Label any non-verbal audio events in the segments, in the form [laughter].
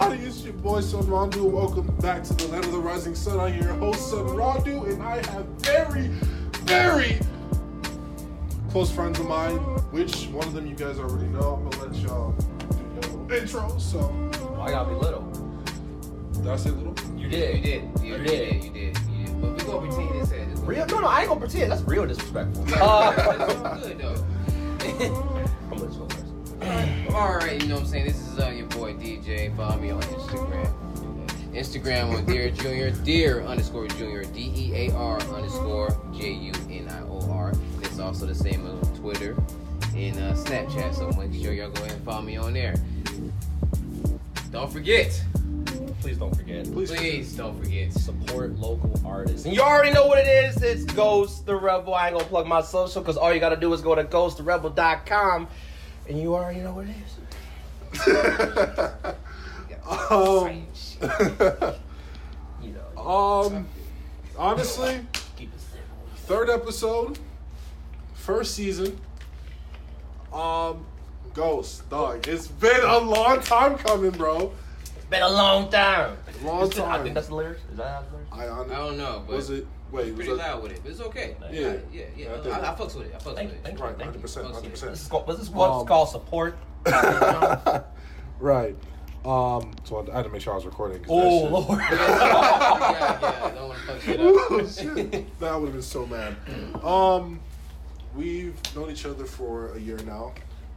everybody? It's your boy Son Rondu. Welcome back to the Land of the Rising Sun. I'm your host, Son Rondu, and I have very, very close friends of mine, which one of them you guys already know. I'm gonna let y'all do your little intro. So, Why I gotta be little? did I say little? You You did. did. You, I you did. did. You did. You did. But we gonna pretend this as it's Real? No, no, I ain't gonna pretend. That's real disrespectful. [laughs] It's Uh, all good though. [laughs] first. All right, you know what I'm saying. This is uh, your boy DJ. Follow me on Instagram. Instagram on Dear Junior, Dear underscore Junior, D E A R underscore J U N I O R. It's also the same on Twitter and uh, Snapchat. So make sure y'all go ahead and follow me on there. Don't forget, Please don't forget. Please. please don't forget. Support local artists. And you already know what it is. It's Ghost the Rebel. I ain't gonna plug my social because all you gotta do is go to ghosttherebel.com and you already know what it is. [laughs] Um, [laughs] You know. um, honestly, keep it simple. third episode, first season. Um, Ghost, dog. It's been a long time coming, bro. Been a long time. Long Is it- I time. think that's the lyrics. Is that how the lyrics? I, I don't know, but was it? Wait, it's was pretty loud with it, but it's okay. Yeah. yeah, yeah. Yeah, I I, I, I fucks with it. I fucks Thank with you. it. Thank. Right, hundred percent, hundred This percent. is called, this is what's Um, called support. [laughs] Right. Um. So I had to make sure I was recording. oh that lord. yeah, yeah. Don't want to fuck shit shit- up. Shit, that would have been so mad. Um, we've known each other for a year now.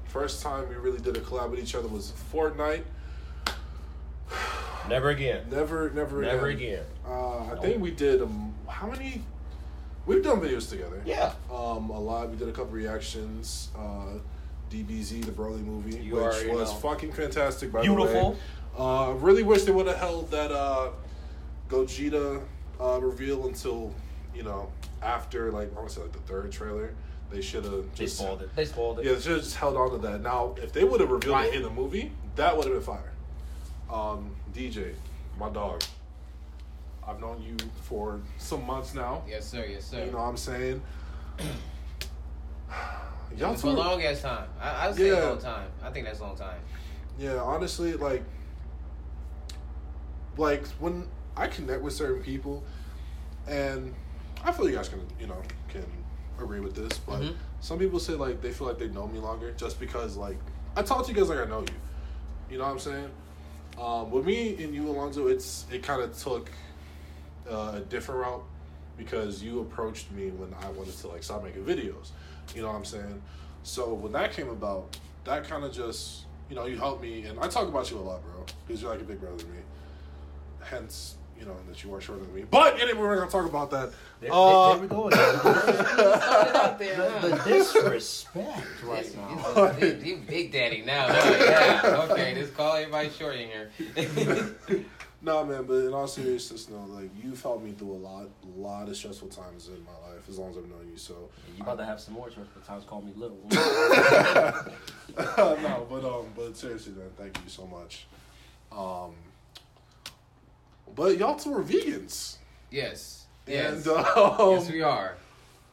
First time we really did a collab with each other was Fortnite. Never again. Never, never, Never again. again. Uh, I think we did um, how many? We've done videos together. Yeah. Um, a lot. We did a couple reactions. Uh, DBZ, the Broly movie, You which already was know. fucking fantastic. By Beautiful. the way, uh, really wish they would have held that uh, Gogeta uh, reveal until you know after like I want to say like the third trailer. They should have just They just spoiled it. They spoiled it. yeah, they should have just held on to that. Now, if they would have revealed Right. it in the movie, that would have been fire. Um, DJ, my dog. I've known you for some months now. Yes, sir. Yes, sir. You know what I'm saying? Y'all for a long ass time. I, I'd say Yeah. a long time. I think that's a long time. yeah, honestly, like, like when I connect with certain people, and I feel you guys can, you know, can agree with this, but Mhm. some people say like they feel like they know me longer just because like I talk to you guys like I know you. You know what I'm saying? Um, with me and you, Alonzo, it's it kind of took uh, a different route because you approached me when I wanted to like start making videos. You know what I'm saying? So when that came about, that kind of just you know you helped me, and I talk about you a lot, bro, because you're like a big brother to me. Hence, you know that you are shorter than me. But anyway, we're not gonna talk about that. There, Uh, there we go. again. [laughs] Started out there, the, huh? the disrespect right Yes, now. he's a- he- he big daddy now. huh? yeah. Okay, just call everybody short in here. [laughs] No, man, but in all seriousness, no, like you've helped me through a lot, a lot of stressful times in my life as long as I've known you. So, You about to have some more stressful times. Call me little. [laughs] [laughs] no, but um, but seriously, man, thank you so much. Um, but y'all two are vegans, yes. Yes. and um, yes, we are.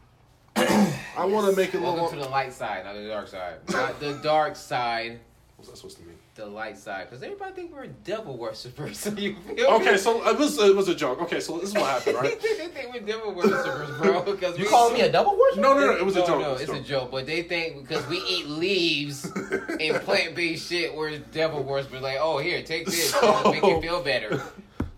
[coughs] I want to make it a Welcome little. to the light side, not the dark side. Not the dark side, What's that supposed to mean? The light side. Because everybody think we're devil worshippers. So [laughs] you feel Okay, me? so it was it was a joke. Okay, so this is what happened, right? [laughs] they think we're devil worshippers, bro. Because You we calling me a devil worshiper? No, no, no, it was a joke. No, it was it's a joke. But they think because we eat leaves [laughs] and plant based shit, we're devil worshippers. Like, oh, here, take this. So- make you feel better.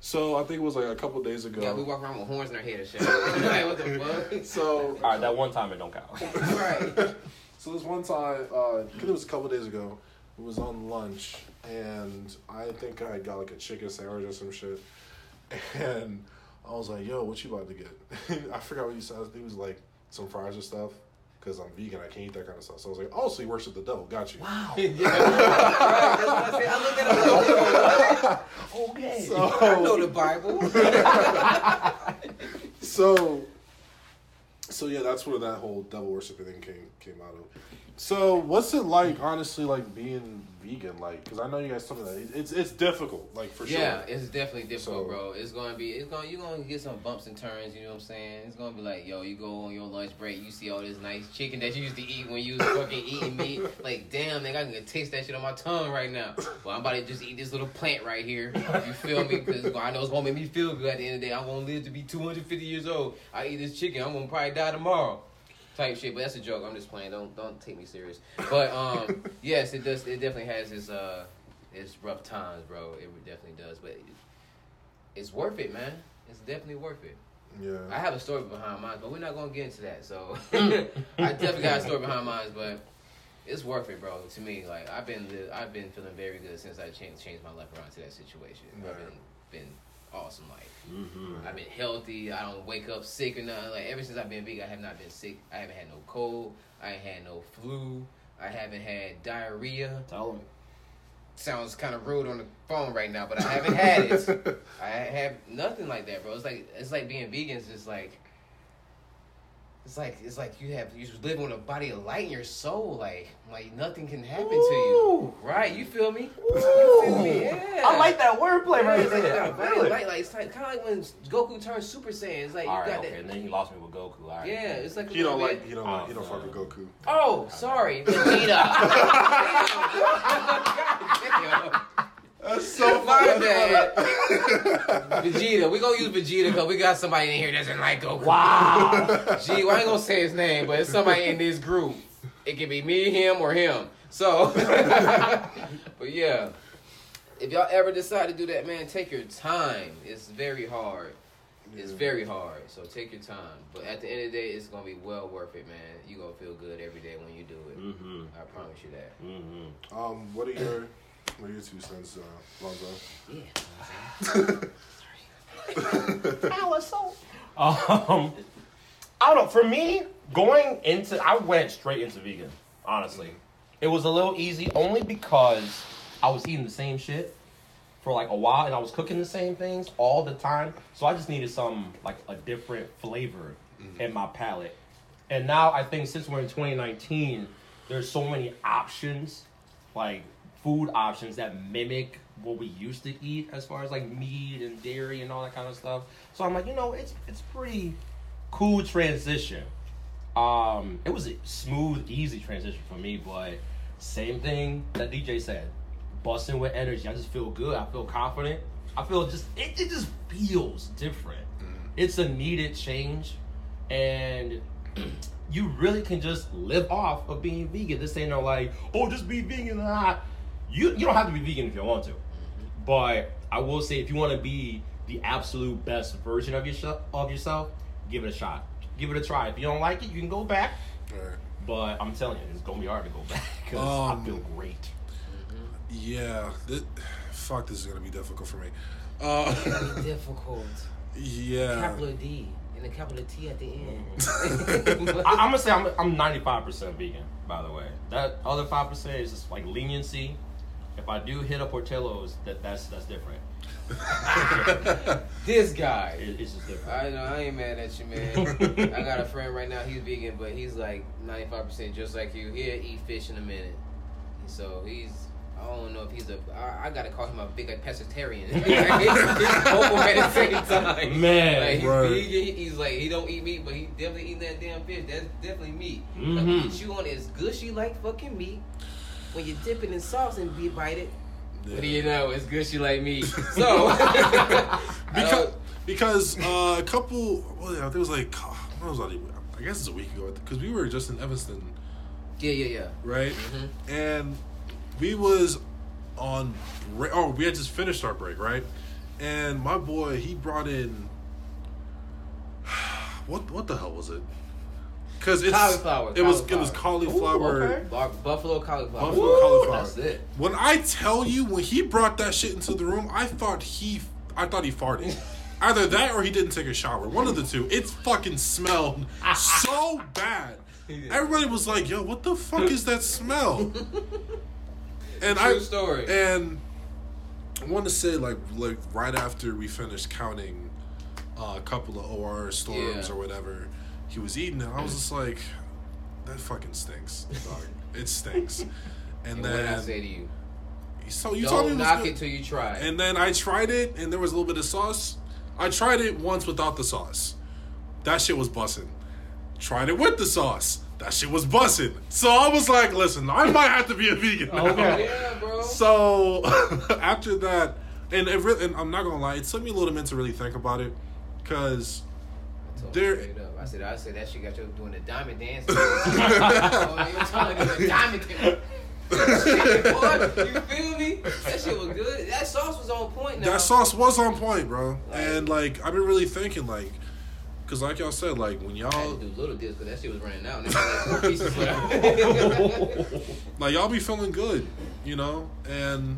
So I think it was like a couple days ago. Yeah, we walk around with horns in our head and shit. like, what the fuck? so All right, that one time it don't count. right. So this one time, uh, I it was a couple days ago, it was on lunch, and I think I got like a chicken sandwich or some shit, and I was like, "Yo, what you about to get?" [laughs] I forgot what you said. It was like some fries or stuff, because I'm vegan, I can't eat that kind of stuff. So I was like, "Oh, so you worship the devil? Got you." Wow. [laughs] [laughs] yeah, right. That's what I said. I looked at it. like, Okay. oh, I know the Bible. so, so yeah, that's where that whole devil worshiping thing came came out of. So, what's it like, honestly, like being vegan? Like, because I know you guys me that it's it's difficult, like for yeah, sure. Yeah, it's definitely difficult, So- bro. It's gonna be, it's gonna, you're gonna get some bumps and turns. You know what I'm saying? It's gonna be like, yo, you go on your lunch break, you see all this nice chicken that you used to eat when you was fucking eating meat. [laughs] Like, damn, nigga, I can taste that shit on my tongue right now. Well, I'm about to just eat this little plant right here. You feel me? Because I know it's gonna make me feel good at the end of the day. I'm gonna live to be 250 years old. I eat this chicken, I'm gonna probably die tomorrow. Type shit, but that's a joke. I'm just playing. Don't don't take me serious. But um, [laughs] yes, it does. It definitely has its uh, its rough times, bro. It definitely does. But it's worth it, man. It's definitely worth it. Yeah. I have a story behind mine, but we're not gonna get into that. So [laughs] [laughs] I definitely got a story behind mine, but it's worth it, bro. To me, like I've been I've been feeling very good since I changed changed my life around to that situation. I've been been awesome life. Mm-hmm. I've been healthy. I don't wake up sick or nothing. Like ever since I've been vegan, I have not been sick. I haven't had no cold. I ain't had no flu. I haven't had diarrhea. Tell. Sounds kind of rude on the phone right now, but I haven't had it. [laughs] I have nothing like that, bro. It's like it's like being vegan is just like it's like it's like you have you live with a body of light in your soul, like like nothing can happen to you. Right? You feel me? You feel me? Yeah. I like that wordplay right Yeah, it's like there. body of light, like it's like kind of like when Goku turns Super Saiyan. It's like All you right, got okay, that. and then he lost me with Goku. All right. Yeah, it's like You don't little like you don't like you don't Oh, fuck with. Goku. Oh, sorry, Vegeta. [laughs] [laughs] [laughs] God damn. That's so My bad. Vegeta. We gonna use Vegeta because we got somebody in here that doesn't like Goku. Wow. Gee, well, I ain't gonna say his name, but it's somebody in this group. It could be me, him, or him. So, [laughs] but yeah, if y'all ever decide to do that, man, take your time. It's very hard. It's Yeah. very hard. So take your time. But at the end of the day, it's gonna be well worth it, man. You gonna feel good every day when you do it. mm-hmm. I promise you that. Mm-hmm. Um, what are your what are your two cents, uh, Lonzo? Yeah. Um, I don't know. For me, going into, I went straight into vegan. Honestly, it was a little easy only because I was eating the same shit for like a while, and I was cooking the same things all the time. So I just needed some like a different flavor in my palate. And now I think since we're in 2019, there's so many options, like food options that mimic what we used to eat as far as like meat and dairy and all that kind of stuff. So I'm like, you know, it's it's pretty cool transition. Um, it was a smooth, easy transition for me, but same thing that DJ said. Busting with energy. I just feel good. I feel confident. I feel just it, it just feels different. It's a needed change and [clears throat] you really can just live off of being vegan. This ain't no like, oh, just be vegan. Ah. You you don't have to be vegan if you want to, but I will say if you want to be the absolute best version of yourself of yourself, give it a shot. Give it a try. If you don't like it, you can go back. Alright. But I'm telling you, it's gonna be hard to go back [laughs] because Um, I feel great. Yeah, th- fuck, this is gonna be difficult for me. Uh, [laughs] difficult. yeah, Capital D and a capital T at the end. [laughs] I, I'm gonna say I'm I'm 95 percent vegan. By the way, that other five percent is just like leniency. If I do hit a Portillo's, that that's that's different. [laughs] this guy. It, it's just different. I know I ain't mad at you, man. [laughs] I got a friend right now. He's vegan, but he's like ninety five percent just like you. He'll eat fish in a minute. So he's. I don't know if he's a. I, I gotta call him a big like, pescatarian. [laughs] At the same time. Man. like, he's Right. vegan. He's like he don't eat meat, but he definitely eating that damn fish. That's definitely meat. Like, you Mhm. chew on it, it's gushy like fucking meat. When you dip it in sauce and be bite it, what do you know? It's gushy like me. [laughs] So [laughs] [laughs] because because uh, a couple. Well, yeah, it was like what was that? I guess it's a week ago because we were just in Evanston, yeah, yeah, yeah. right? Mhm. And we was on break. Oh, we had just finished our break, right? And my boy, he brought in [sighs] what? What the hell was it? Because it's Cauliflower, It was it was cauliflower. Ooh, okay. Buffalo cauliflower. Buffalo Ooh, cauliflower. That's it. When I tell you, when he brought that shit into the room, I thought he, I thought he farted. [laughs] Either that or he didn't take a shower. One of the two. It fucking smelled [laughs] so bad. Everybody was like, "Yo, what the fuck is that smell?" [laughs] And I story. and I want to say like like right after we finished counting uh, a couple of OR storms Yeah. or whatever, he was eating it. I was just like, "That fucking stinks, dog. It stinks." [laughs] And And what did I then say to you? So you told me Don't it was knock good. it till you try. And then I tried it, and there was a little bit of sauce. I tried it once without the sauce. That shit was bussing. Tried it with the sauce. That shit was bussing. So I was like, listen, I might have to be a vegan. now. Okay. yeah, bro. So [laughs] after that, and, it really, and I'm not gonna lie, it took me a little minute to really think about it, because there- straight up. I said, I said that shit got you doing the diamond dance. [laughs] oh, you telling me the diamond dance. Shit, boy, you feel me? That shit was good. That sauce was on point. Now. that sauce was on point, bro. Like- and like I've been really thinking, like, cause like y'all said, like when y'all had to do little deals because that shit was running out. And there was like four pieces left. [laughs] like y'all be feeling good, you know, and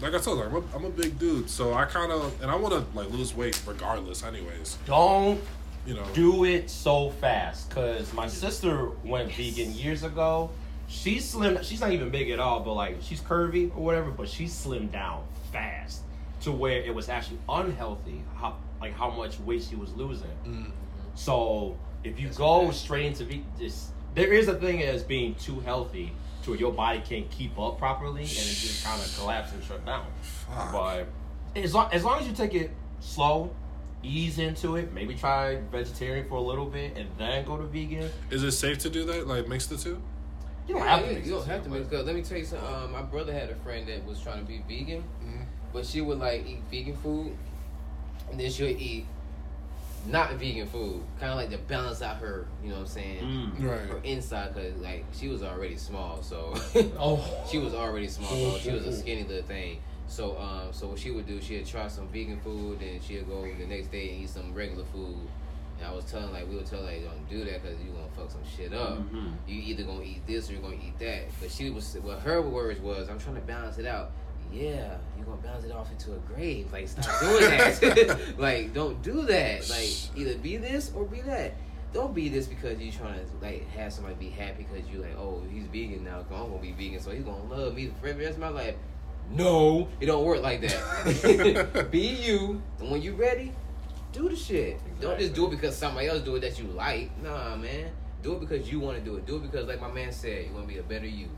like I told you, I'm a, I'm a big dude, so I kind of and I want to like lose weight regardless, anyways, Don't you know. do it so fast because my sister went vegan years ago. She's slim. She's not even big at all, but like she's curvy or whatever. But she slimmed down fast to where it was actually unhealthy. How like how much weight she was losing. Mm. So if you That's go okay. straight straight into vegan, this there is a thing as being too healthy to where your body can't keep up properly and it just kind of collapses and shut down. Fuck. But as long, as long as you take it slow, ease into it, maybe try vegetarian for a little bit and then go to vegan. Is it safe to do that? Like mix the two? You don't Yeah, have to. you, mix you don't two, have to mix. Cause let me tell you something. Um, my brother had a friend that was trying to be vegan, Mhm. but she would like eat vegan food, and then she would eat not vegan food, kind of like to balance out her, you know what I'm saying, Mm. Right. her inside. Cause like she was already small, so Oh, [laughs] she was already small. So she was a skinny little thing. So um, so what she would do, she'd try some vegan food, and she'd go the next day and eat some regular food. And I was telling like we would tell her like, don't do that because you gonna fuck some shit up. Mhm. You either gonna eat this or you're gonna eat that. But she was what her words was, I'm trying to balance it out. Yeah, you're gonna bounce it off into a grave. Like stop doing [laughs] that. [laughs] like don't do that. Like either be this or be that. Don't be this because you're trying to like have somebody be happy because you like, oh, he's vegan now. I'm gonna be vegan, so he's gonna love me for the rest of my life. No, it don't work like that. [laughs] be you, and when you ready, do the shit. Don't just do it because somebody else do it that you like. Nah, man. Do it because you want to do it. Do it because, like my man said, you want to be a better you.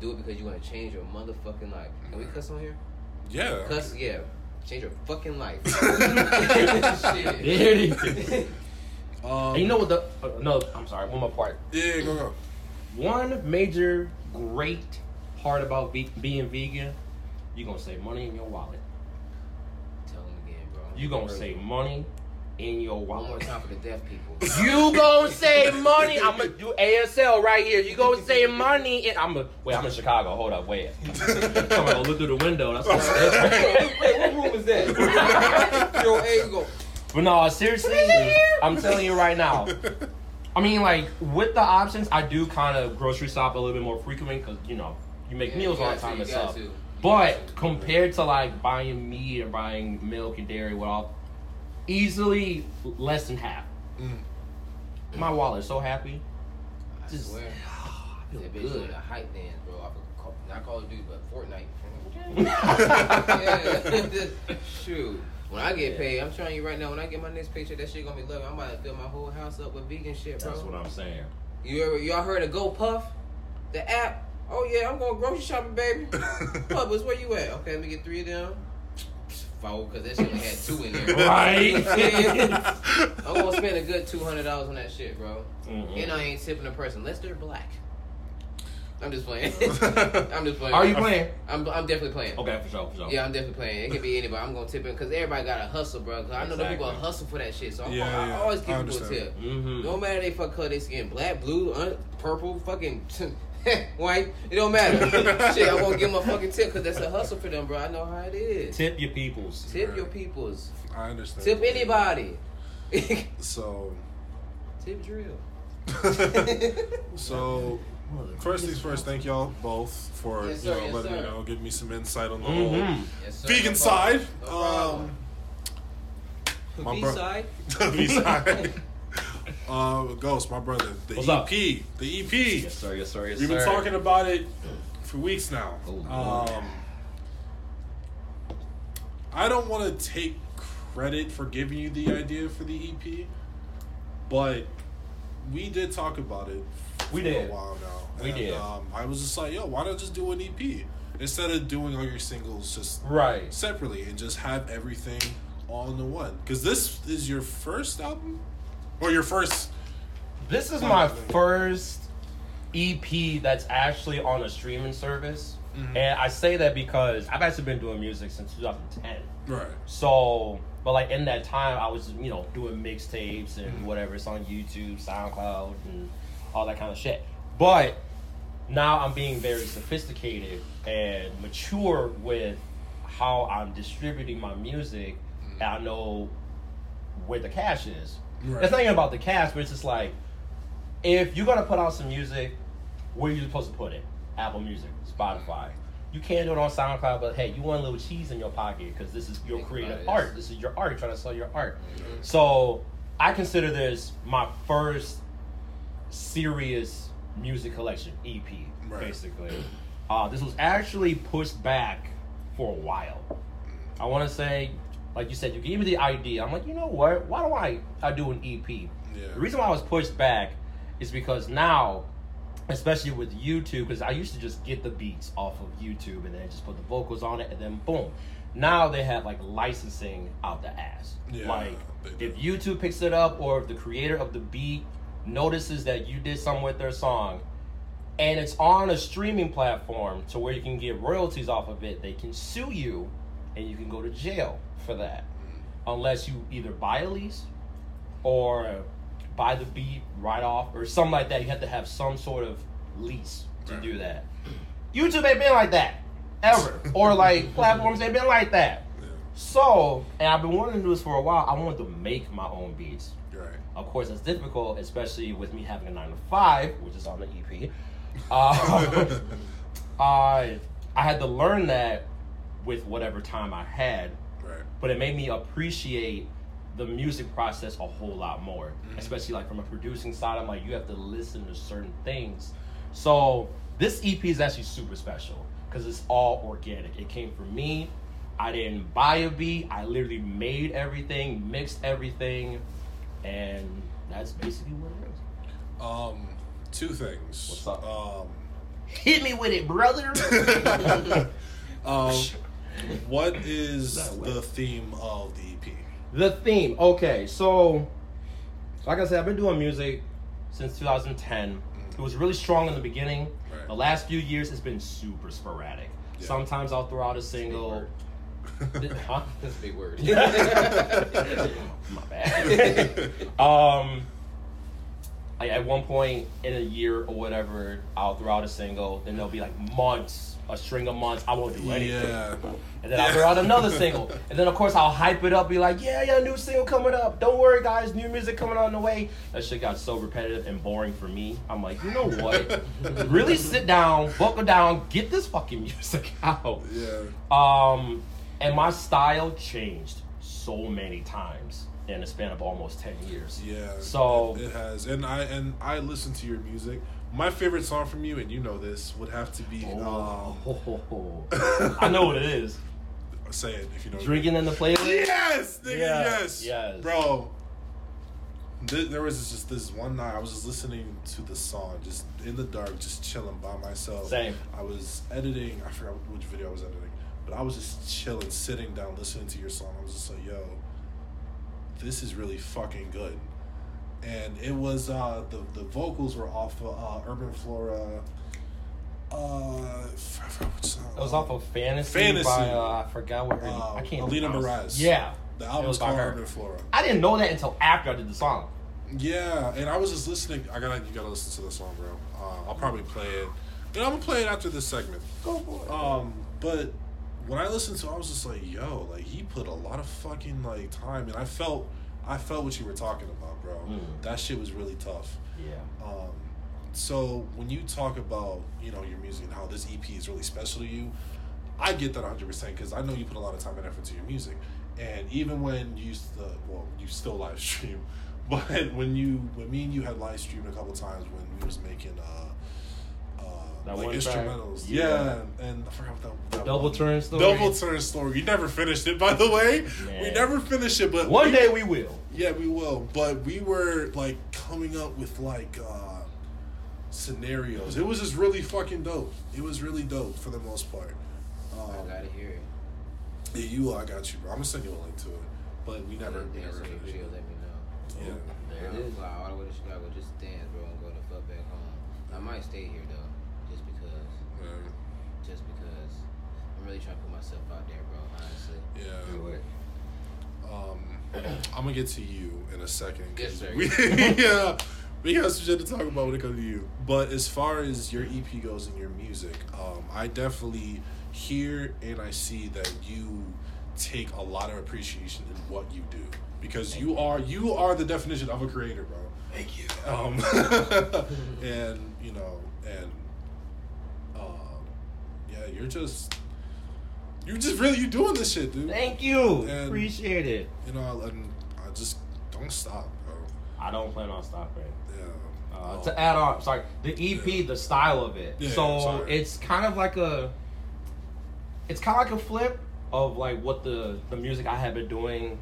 Do it because you want to change your motherfucking life. Can we cuss on here? Yeah. Cuss, yeah. Change your fucking life. [laughs] there Shit. it is. [laughs] Um, And you know what the uh, no? I'm sorry. One more part. Yeah, go go. One major great part about ve- being vegan, you gonna save money in your wallet. Tell him again, bro. You gonna save money in your wallet. One more wallet. time for the deaf people. [laughs] You gonna save money. I'm gonna do ASL right here. You gonna save money. In, I'm a, wait. I'm in Chicago. Hold up. Wait. [laughs] I'm gonna look through the window. That's what [laughs] Wait, wait, what room is that? Yo, hey, you go. But no, seriously, I'm telling you right now. I mean, like with the options, I do kind of grocery shop a little bit more frequently because you know you make Yeah, meals you all the got to, time you and stuff. to. But compared to like buying meat or buying milk and dairy, well, easily less than half. Mm. My wallet's so happy. I Just- swear. [sighs] feel That bitch good. a hype dance, bro. Off of Call, not Call of Duty, but Fortnite. yeah. [laughs] [laughs] Shoot. When I get paid, I'm telling you right now, when I get my next paycheck, that shit gonna be loving. I'm about to fill my whole house up with vegan shit, bro. That's what I'm saying. You ever y'all heard of Go Puff? The app? Oh yeah, I'm going grocery shopping, baby. [laughs] Publix, where you at? Okay, let me get three of them. Four, because that shit only had two in there. [laughs] Right. [laughs] I'm gonna spend a good two hundred dollars on that shit, bro. Mhm. And I ain't tipping a person unless they're black. I'm just playing. I'm just playing. Are you playing? I'm, I'm definitely playing. Okay, for sure, for sure. Yeah, I'm definitely playing. It could be anybody. I'm gonna tip in because everybody got to hustle, bro. Cause I know the people Exactly. hustle for that shit. So I'm, Yeah, I, yeah, always I give people a tip. Mm-hmm. No matter they fuck color they skin, black, blue, un- purple, fucking [laughs] white. It don't matter. [laughs] shit, I won't give them a fucking tip because that's a hustle for them, bro. I know how it is. Tip your peoples. Tip your peoples. I understand. Tip anybody. [laughs] So, Tip drill. so first things first. Thank y'all both for Yes, you know yes, letting me know, giving me some insight on the Mm-hmm. whole Yes, sir. vegan No side. No. Um, my B bro- side. V side. Uh, Ghost, my brother, the What's EP, up? the EP. Yes, sir. Yes, sir. Yes, We've been sir. talking about it for weeks now. Oh, um, I don't want to take credit for giving you the idea for the EP, but we did talk about it. We did. a while now. We And, did. Um, I was just like, yo, why not just do an EP? instead of doing all your singles just Right. separately and just have everything all in the one. Because this is your first album, or your first. This is my first EP that's actually on a streaming service. Mm-hmm. And I say that because I've actually been doing music since 2010. Right. So, but like in that time, I was, you know, doing mixtapes and Mm-hmm. whatever. It's on YouTube, SoundCloud, and all that kind of shit. But now I'm being very sophisticated and mature with how I'm distributing my music. And I know where the cash is. Right. It's not even about the cast, but it's just like, if you're gonna put out some music, where are you supposed to put it? Apple Music, Spotify. You can't do it on SoundCloud, but hey, you want a little cheese in your pocket because this is your creative it. art. This is your art. You're trying to sell your art. So I consider this my first serious music collection EP, Right. basically. Uh, this was actually pushed back for a while. I want to say, like you said, you gave me the idea. I'm like, you know what? Why don't I, I do an EP? Yeah. The reason why I was pushed back is because now, especially with YouTube, because I used to just get the beats off of YouTube and then just put the vocals on it and then boom. Now they have like licensing out the ass. Yeah, like if YouTube picks it up or if the creator of the beat notices that you did something with their song and it's on a streaming platform to where you can get royalties off of it, they can sue you and you can go to jail for that. Unless you either buy a lease or buy the beat right off or something like that. You have to have some sort of lease to Right. do that. YouTube ain't been like that ever. [laughs] or like platforms ain't been like that. Yeah. So, and I've been wanting to do this for a while. I wanted to make my own beats. Right. Of course, it's difficult, especially with me having a nine to five, which is on the EP. Uh, [laughs] [laughs] I I had to learn that with whatever time I had, Right. but it made me appreciate the music process a whole lot more, especially like from a producing side. I'm like, you have to listen to certain things. So this EP is actually super special because it's all organic. It came from me. I didn't buy a beat. I literally made everything, mixed everything, and that's basically what it is. Um, two things. What's up? Um, Hit me with it, brother. [laughs] um, what is the theme of the EP? The theme. Okay, so like I said, I've been doing music since 2010. It was really strong in the beginning. Right. The last few years, it's been super sporadic. Yeah. Sometimes I'll throw out a single. [laughs] huh? [laughs] That's a big word. [laughs] My bad. um, like at one point in a year or whatever, I'll throw out a single. Then there'll be like months, a string of months. I won't do anything. yeah. And then I'll throw out another single. [laughs] And then, of course, I'll hype it up, be like, yeah, yeah, new single coming up. Don't worry, guys, new music coming on the way. That shit got so repetitive and boring for me. I'm like, you know what? [laughs] really sit down, buckle down, get this fucking [laughs] music out. Yeah. Um, and my style changed so many times in a span of almost 10 years. Yeah. So- it, it has, and I and I listen to your music. My favorite song from you, and you know this, would have to be Oh, [laughs] I know what it is. um, say it if you know. Drinking in the playlist. Yes, nigga, Yeah, yes, yes. bro. Th- There was just this one night I was just listening to the song, just in the dark, just chilling by myself. Same. I was editing. I forgot which video I was editing, but I was just chilling, sitting down, listening to your song. I was just like, "Yo, this is really fucking good." And it was uh, the the vocals were off of uh, Urban Flora. Uh, f- f- which song? It was off of Fantasy, Fantasy. by, uh, I forgot what her Uh, I can't Alina pronounce- Yeah. The It album's was by called. Urban Flora. I didn't know that until after I did the song. Yeah, and I was just listening. I gotta, you gotta listen to the song, bro. Uh, I'll probably play it. And I'm gonna play it after this segment. Go for it. Um, but when I listened to, it, I was just like, yo, like he put a lot of fucking like time, and I felt, I felt what you were talking about, bro. Mm. That shit was really tough. yeah. Um, so when you talk about you know your music and how this EP is really special to you, I get that 100 percent because I know you put a lot of time and effort to your music, and even when you used to, well, you still live stream, [laughs] but when you when me and you had live streamed a couple times when we was making uh, uh That like one track? instrumentals, Yeah. yeah, and I forgot what that, that Double one- turn story. Double turn story. We never finished it, by the way. We never finished it, but One we- day we will. yeah, we will. But we were like coming up with like uh scenarios. It was just really fucking dope. It was really dope for the most part. Um, I gotta hear it. yeah, you, I got you, bro. I'm gonna send you a link to it, but we never, dance never on finished video. it. Let me know. Yeah. There it I'm is. all the way to Chicago just dance, bro, and go the fuck back home. I might stay here though, just because. Yeah. Just because. I'm really trying to put myself out there, bro. Honestly. Yeah. Do it. Um, [clears throat] I'm gonna get to you in a second. Yes, sir. We, [laughs] yeah, we got some shit to talk about when it comes to you. But as far as your EP goes and your music, um, I definitely hear and I see that you take a lot of appreciation in what you do because you are you are the definition of a creator, bro. Thank you. Um, [laughs] and you know, and um, yeah, you're just you're just really you doing this shit, dude. Thank you. And- Appreciate it. You know, and I just don't stop, bro. I don't plan on stopping. Yeah. Uh, Um, to add on, sorry, the EP, Yeah. the style of it. Yeah, so sorry. it's kind of like a, it's kind of like a flip of like what the the music I have been doing,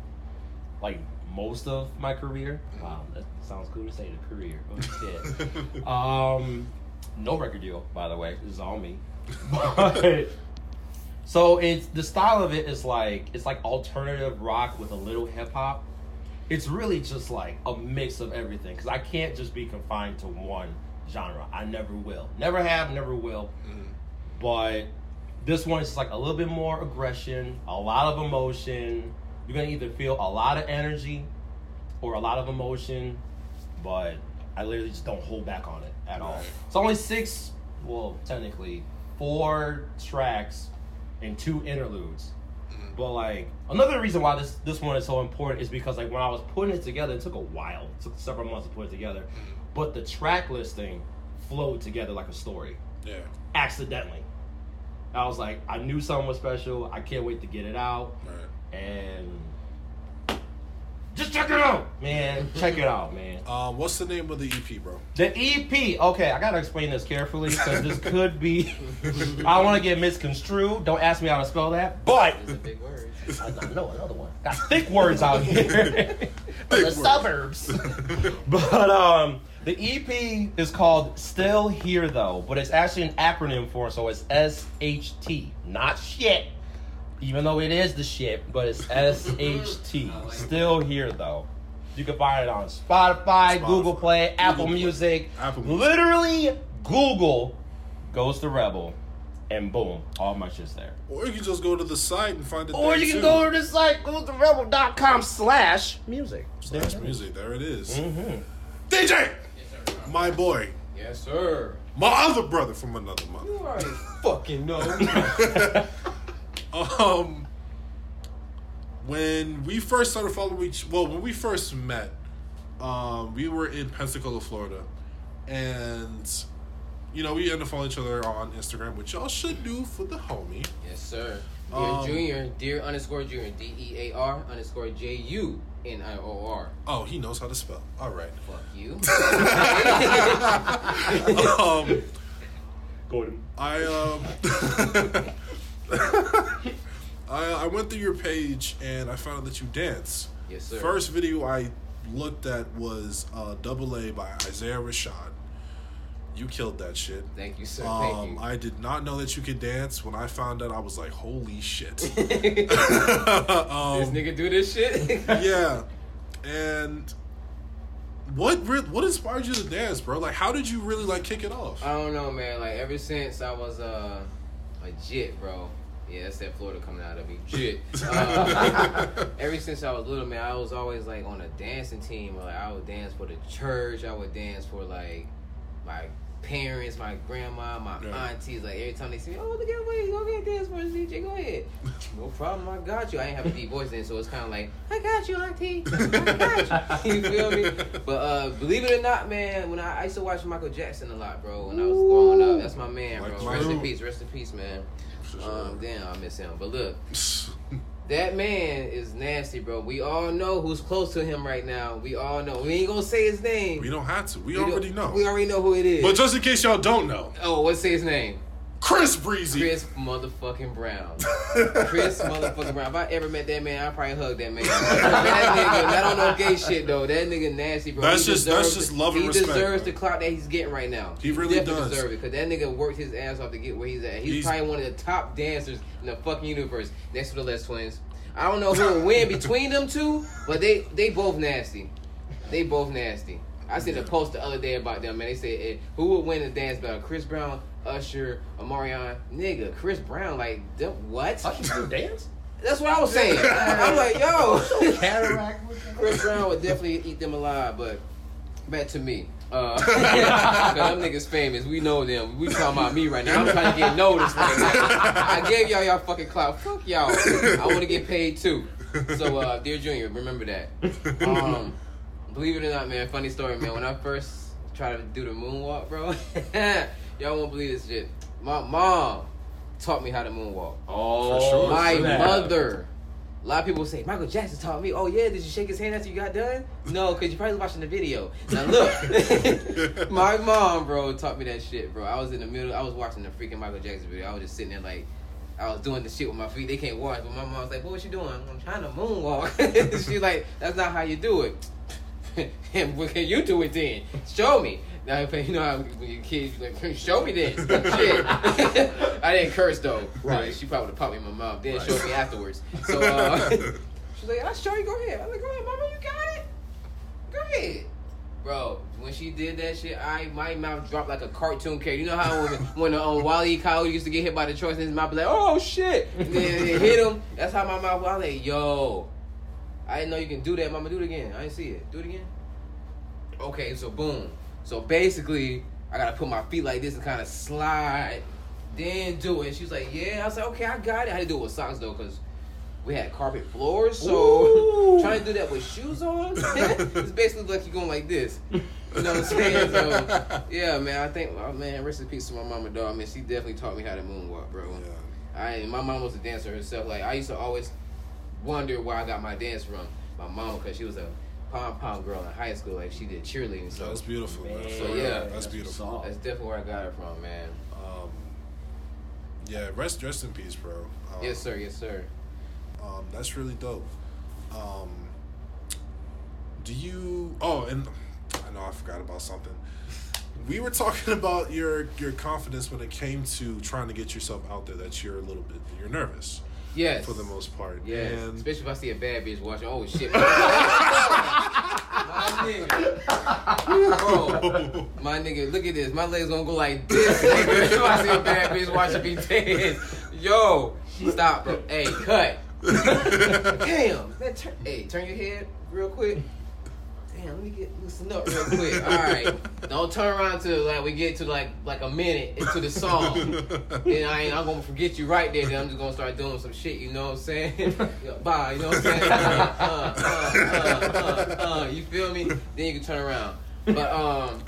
like most of my career. Mm-hmm. Wow, that sounds cool to say the career. Oh [laughs] shit. [laughs] um, no record deal, by the way. This is all me. [laughs] But so it's the style of it is like it's like alternative rock with a little hip hop. It's really just like a mix of everything because I can't just be confined to one genre. I never will, never have, never will. mm, But this one is like a little bit more aggression, a lot of emotion. You're gonna either feel a lot of energy or a lot of emotion, but I literally just don't hold back on it at all. It's only six, well, technically four tracks and two interludes. mm, But like another reason why this this one is so important is because like when I was putting it together, it took a while, it took several months to put it together. But the track listing flowed together like a story yeah. accidentally. I was like, I knew something was special. I can't wait to get it out. Right. And just check it out, man. check it out, man. Um, what's the name of the EP, bro? The EP. Okay, I gotta explain this carefully because this could be. [laughs] I don't want to get misconstrued. Don't ask me how to spell that. But It's a big word. I I know another one. Got thick words out here. [laughs] [laughs] From the words. suburbs. but um the EP is called Still Here though, but it's actually an acronym for it, so it's SHT, not shit. Even though it is the shit, but it's SHT. I like it. Still Here though. You can find it on Spotify, Spotify, Google Play, Apple Play, Music. Apple Music. Literally Google Ghost the Rebel and boom, all my shit's there. Or you can just go to the site and find it. Or there, you can too. go to the site, go to rebel.com slash music. Slash music. There it is. Mm-hmm. DJ, my boy, Yes, sir. my other brother from another mother. You already fucking know. [laughs] [laughs] Um, when we first started following each, well, when we first met, um, we were in Pensacola, Florida, and you know we ended up following each other on Instagram, which y'all should do for the homie. yes, sir. Dear Um, Junior, dear underscore Junior, D E A R underscore J U N I O R. Oh, he knows how to spell. All right. Fuck you. [laughs] [laughs] Um, Gordon. I um, [laughs] [laughs] I I went through your page and I found out that you dance. yes, sir. First video I looked at was uh, Double A by Isaiah Rashad. You killed that shit. Thank you, sir. Um, Thank I did not know that you could dance. When I found out, I was like, "Holy shit!" you. [laughs] this um, nigga do this shit? [laughs] yeah, and what re- what inspired you to dance, bro? Like, how did you really like kick it off? I don't know, man. Like ever since I was uh, jit, bro. Yeah, that's that Florida coming out of me. Jit. [laughs] Uh, ever since I was little, man, I was always like on a dancing team. Like I would dance for the church. I would dance for like my parents, my grandma, my aunties. Like every time they see me, oh look at me, go get dance for us, DJ. Go ahead. [laughs] No problem, I got you. I ain't have a deep voice then, so it's kind of like I got you, auntie. [laughs] I got you. [laughs] you feel me? But uh, believe it or not, man, when I, I used to watch Michael Jackson a lot, bro. When I was growing up, that's my man, Like bro. Rest in peace, rest in peace, man. Um, damn, I miss him. But look, that man is nasty, bro. We all know who's close to him right now. We all know. We ain't gonna say his name. we don't have to. We, We already know. We already know who it is. but just in case y'all don't know, oh, what's say his name? Chris Breezy. Chris motherfucking Brown. [laughs] Chris motherfucking Brown. If I ever met that man, I'd probably hug that man. that nigga, that don't know gay shit though. That nigga nasty, bro. That's He just- that's deserves- just love and He respect, deserves bro. the clout that he's getting right now. He really definitely does. deserve it because that nigga worked his ass off to get where he's at. He's, He's- probably one of the top dancers in the fucking universe next to the Les Twins. I don't know who will win [laughs] between them two, but they they both nasty. They both nasty. I seen a post the other day about them, man. They said eh, who would win the dance battle? Chris Brown, Usher, Omarion? Nigga, Chris Brown, like them, what? Usher do [laughs] dance? That's what I was saying. [laughs] I'm like, yo, [laughs] Cataract. Chris Brown would definitely eat them alive, but back to me. Uh, cause them niggas famous. We know them. We talking about me right now. I'm trying to get noticed right now. I gave y'all y'all fucking clout. Fuck y'all. I want to get paid too. So, uh, dear Junior, remember that. Um, believe it or not, man. Funny story, man. When I first tried to do the moonwalk, bro, y'all won't believe this shit. My mom taught me how to moonwalk. Oh, For sure. My snap. mother. A lot of people say Michael Jackson taught me. Oh yeah, did you shake his hand after you got done? No, cause you probably watching the video. Now look, [laughs] my mom, bro, taught me that shit, bro. I was in the middle. I was watching the freaking Michael Jackson video. I was just sitting there like. I was doing the shit with my feet. They can't watch, but my mom was like, "What was you doing?" I'm trying to moonwalk. [laughs] She's like, "That's not how you do it." and [laughs] what can you do it then? Show me. Now, if you know how when you're kids, you like, [laughs] show me this [laughs] Shit. [laughs] I didn't curse though. Right. She probably would have popped me in my mouth. Then Right. showed me afterwards. So uh, she's like, I'll show you. Go ahead. I'm like, go ahead, mama. You got it. Go ahead. Bro, when she did that shit, I my mouth dropped like a cartoon character. You know how when, when um, Wally. Coyote used to get hit by the truck and his mouth be like, oh shit. And then it hit him. That's how my mouth was. I was like, yo. I didn't know you can do that, mama. Do it again. I didn't see it. Do it again. Okay, so boom. So basically, I gotta put my feet like this and kind of slide, then do it. And She was like, "Yeah." I was like, "Okay, I got it." I had to do it with socks though, cause we had carpet floors. So trying to do that with shoes on, [laughs] it's basically like you're going like this. You know what I'm [laughs] saying? So yeah, man. I think, oh, man, rest in peace to my mama, dog. Man, she definitely taught me how to moonwalk, bro. Yeah. I my mom was a dancer herself. Like I used to always wonder where I got my dance from. My mom, because she was a pom pom girl in high school. Like she did cheerleading. So That's beautiful, man. Man. So, real. yeah. That's beautiful. that's definitely where I got it from, man. Um, yeah, rest rest in peace, bro. Um, Yes, sir. Yes, sir. Um, that's really dope. Um, do you? Oh, and I know I forgot about something. We were talking [laughs] about your your confidence when it came to trying to get yourself out there. That you're a little bit you're nervous Yes. for the most part. Yes. And Especially if I see a bad bitch watching. Oh shit. [laughs] my nigga. [laughs] Bro, my nigga, look at this. My legs gonna go like this. [laughs] If I see a bad bitch watching me dance. Yo, stop, bro. Hey, cut. Damn. Man, turn, hey, turn your head real quick. Damn, let me get loosened up real quick. All right, [laughs] don't turn around till like we get to like like a minute into the song. [laughs] Then I ain't, I'm gonna forget you right there. Then I'm just gonna start doing some shit. You know what I'm saying? [laughs] Yo, Bye. You know what I'm saying? Uh, uh, uh, uh, uh, uh, you feel me? Then you can turn around. But um,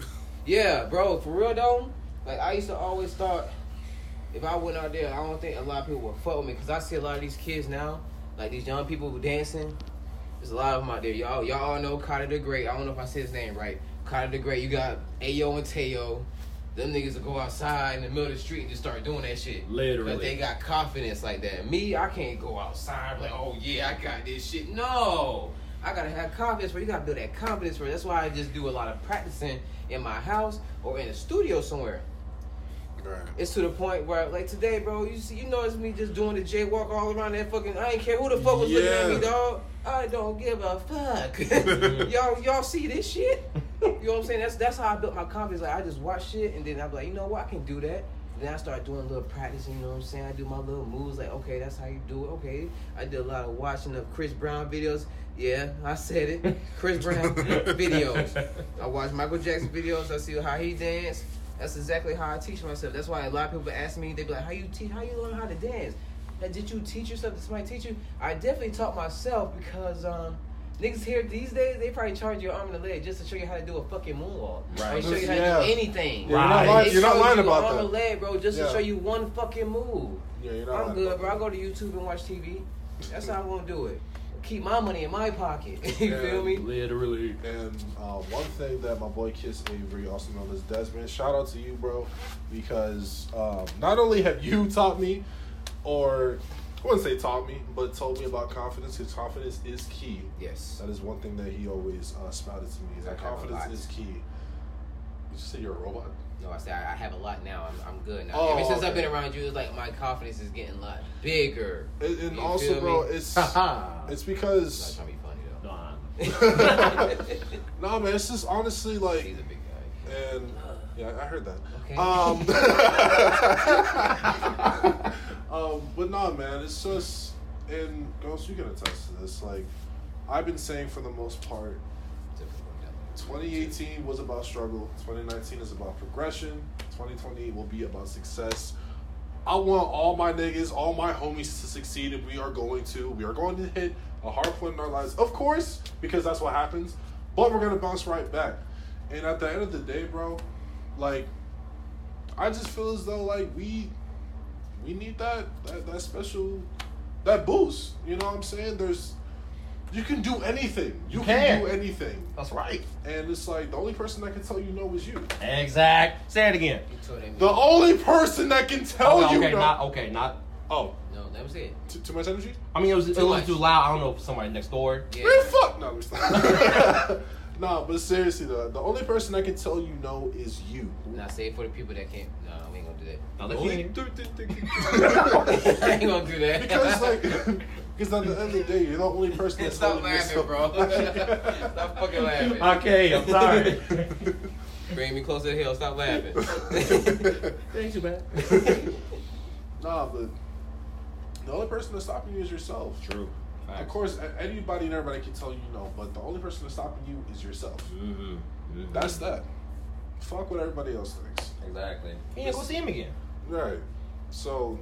yeah, bro, for real though. Like I used to always thought, if I went out there, I don't think a lot of people would fuck with me because I see a lot of these kids now, like these young people who dancing. There's a lot of them out there. Y'all, y'all all know Carter the Great. I don't know if I said his name right. Carter the Great. You got Ayo and Teo. Them niggas will go outside in the middle of the street and just start doing that shit. Literally. But they got confidence like that. Me, I can't go outside like, oh yeah, I got this shit. No. I gotta have confidence for you gotta build that confidence for that's why I just do a lot of practicing in my house or in a studio somewhere. Right. It's to the point where, like today, bro, you see, you notice me just doing the jaywalk all around that fucking. I ain't care who the fuck was looking at me, Yeah. dog. I don't give a fuck. [laughs] [laughs] y'all, y'all see this shit? You know what I'm saying? That's that's how I built my confidence. Like I just watch shit, and then I'm like, you know what, I can do that. Then I start doing a little practicing. You know what I'm saying? I do my little moves. Like, okay, that's how you do it. Okay, I did a lot of watching of Chris Brown videos. Yeah, I said it. Chris Brown [laughs] videos. I watch Michael Jackson videos. I see how he dance. That's exactly how I teach myself. That's why a lot of people ask me, they be like, "How you teach? How you learn how to dance? Like, did you teach yourself? Did somebody teach you?" I definitely taught myself because um, niggas here these days they probably charge you an arm and a leg just to show you how to do a fucking moonwalk. Right. Or show you how to Yeah. do anything. Yeah, you're not Right. lying, They you're not lying you about arm that. and leg, bro, just Yeah. to show you one fucking move. Yeah, you're not I'm lying good, about bro. I that. go to YouTube and watch TV. That's how I'm gonna do it. Keep my money in my pocket. [laughs] you Yeah. feel me? Literally. And uh, one thing that my boy Kiss Avery, also known as Desmond, shout out to you, bro, because um, not only have you [laughs] taught me, or I wouldn't say taught me, but told me about confidence. Because confidence is key. Yes. That is one thing that he always uh, spouted to me. Is that I confidence is key. You just say you're a robot. No, I say I, I have a lot now. I'm, I'm good now. Oh, Ever since I've been around you, it's like my confidence is getting a lot bigger. And, and You also, feel bro, me? [laughs] it's Haha. it's I'm not because trying to be funny Nah. [laughs] though. no, man. It's just honestly like, He's a big guy. and yeah, I heard that. Okay. Um, [laughs] um, but no, man, it's just, and Ghost, you can attest to this. Like, I've been saying for the most part, 2018 was about struggle. 2019 is about progression. 2020 will be about success. I want all my niggas, all my homies to succeed, and we are going to. We are going to hit a hard point in our lives, of course, because that's what happens. But we're gonna bounce right back. And at the end of the day, bro, like, I just feel as though like we, we need that that that special, that boost. You know what I'm saying? There's, you can do anything. You, You can. can. do anything. That's right. And it's like the only person that can tell you no is you. Exact. Say it again. You told him. The only person that can tell okay, you okay, no. not okay, not. oh, No, that was it. too, too much energy? I mean, it was it Too was too loud. I don't know if somebody next door. Yeah. Man, fuck. No, let me stop. no, but seriously though, the only person that can tell you no is you. Now say it for the people that can't. No, we ain't gonna do that. No, The they only- can't. [laughs] I ain't gonna do that. because like, because at the end of the day, you're the only person that's Stop telling laughing, bro. [laughs] Stop fucking laughing. Okay, I'm sorry. Bring me closer to the hill. Stop laughing. Ain't too bad. nah, but the only person that's stopping you is yourself. True. Of course, anybody and everybody can tell you no, but the only person that's stopping you is yourself. Mm-hmm. That's that. Fuck what everybody else thinks. exactly. You ain't go see him again. Right. So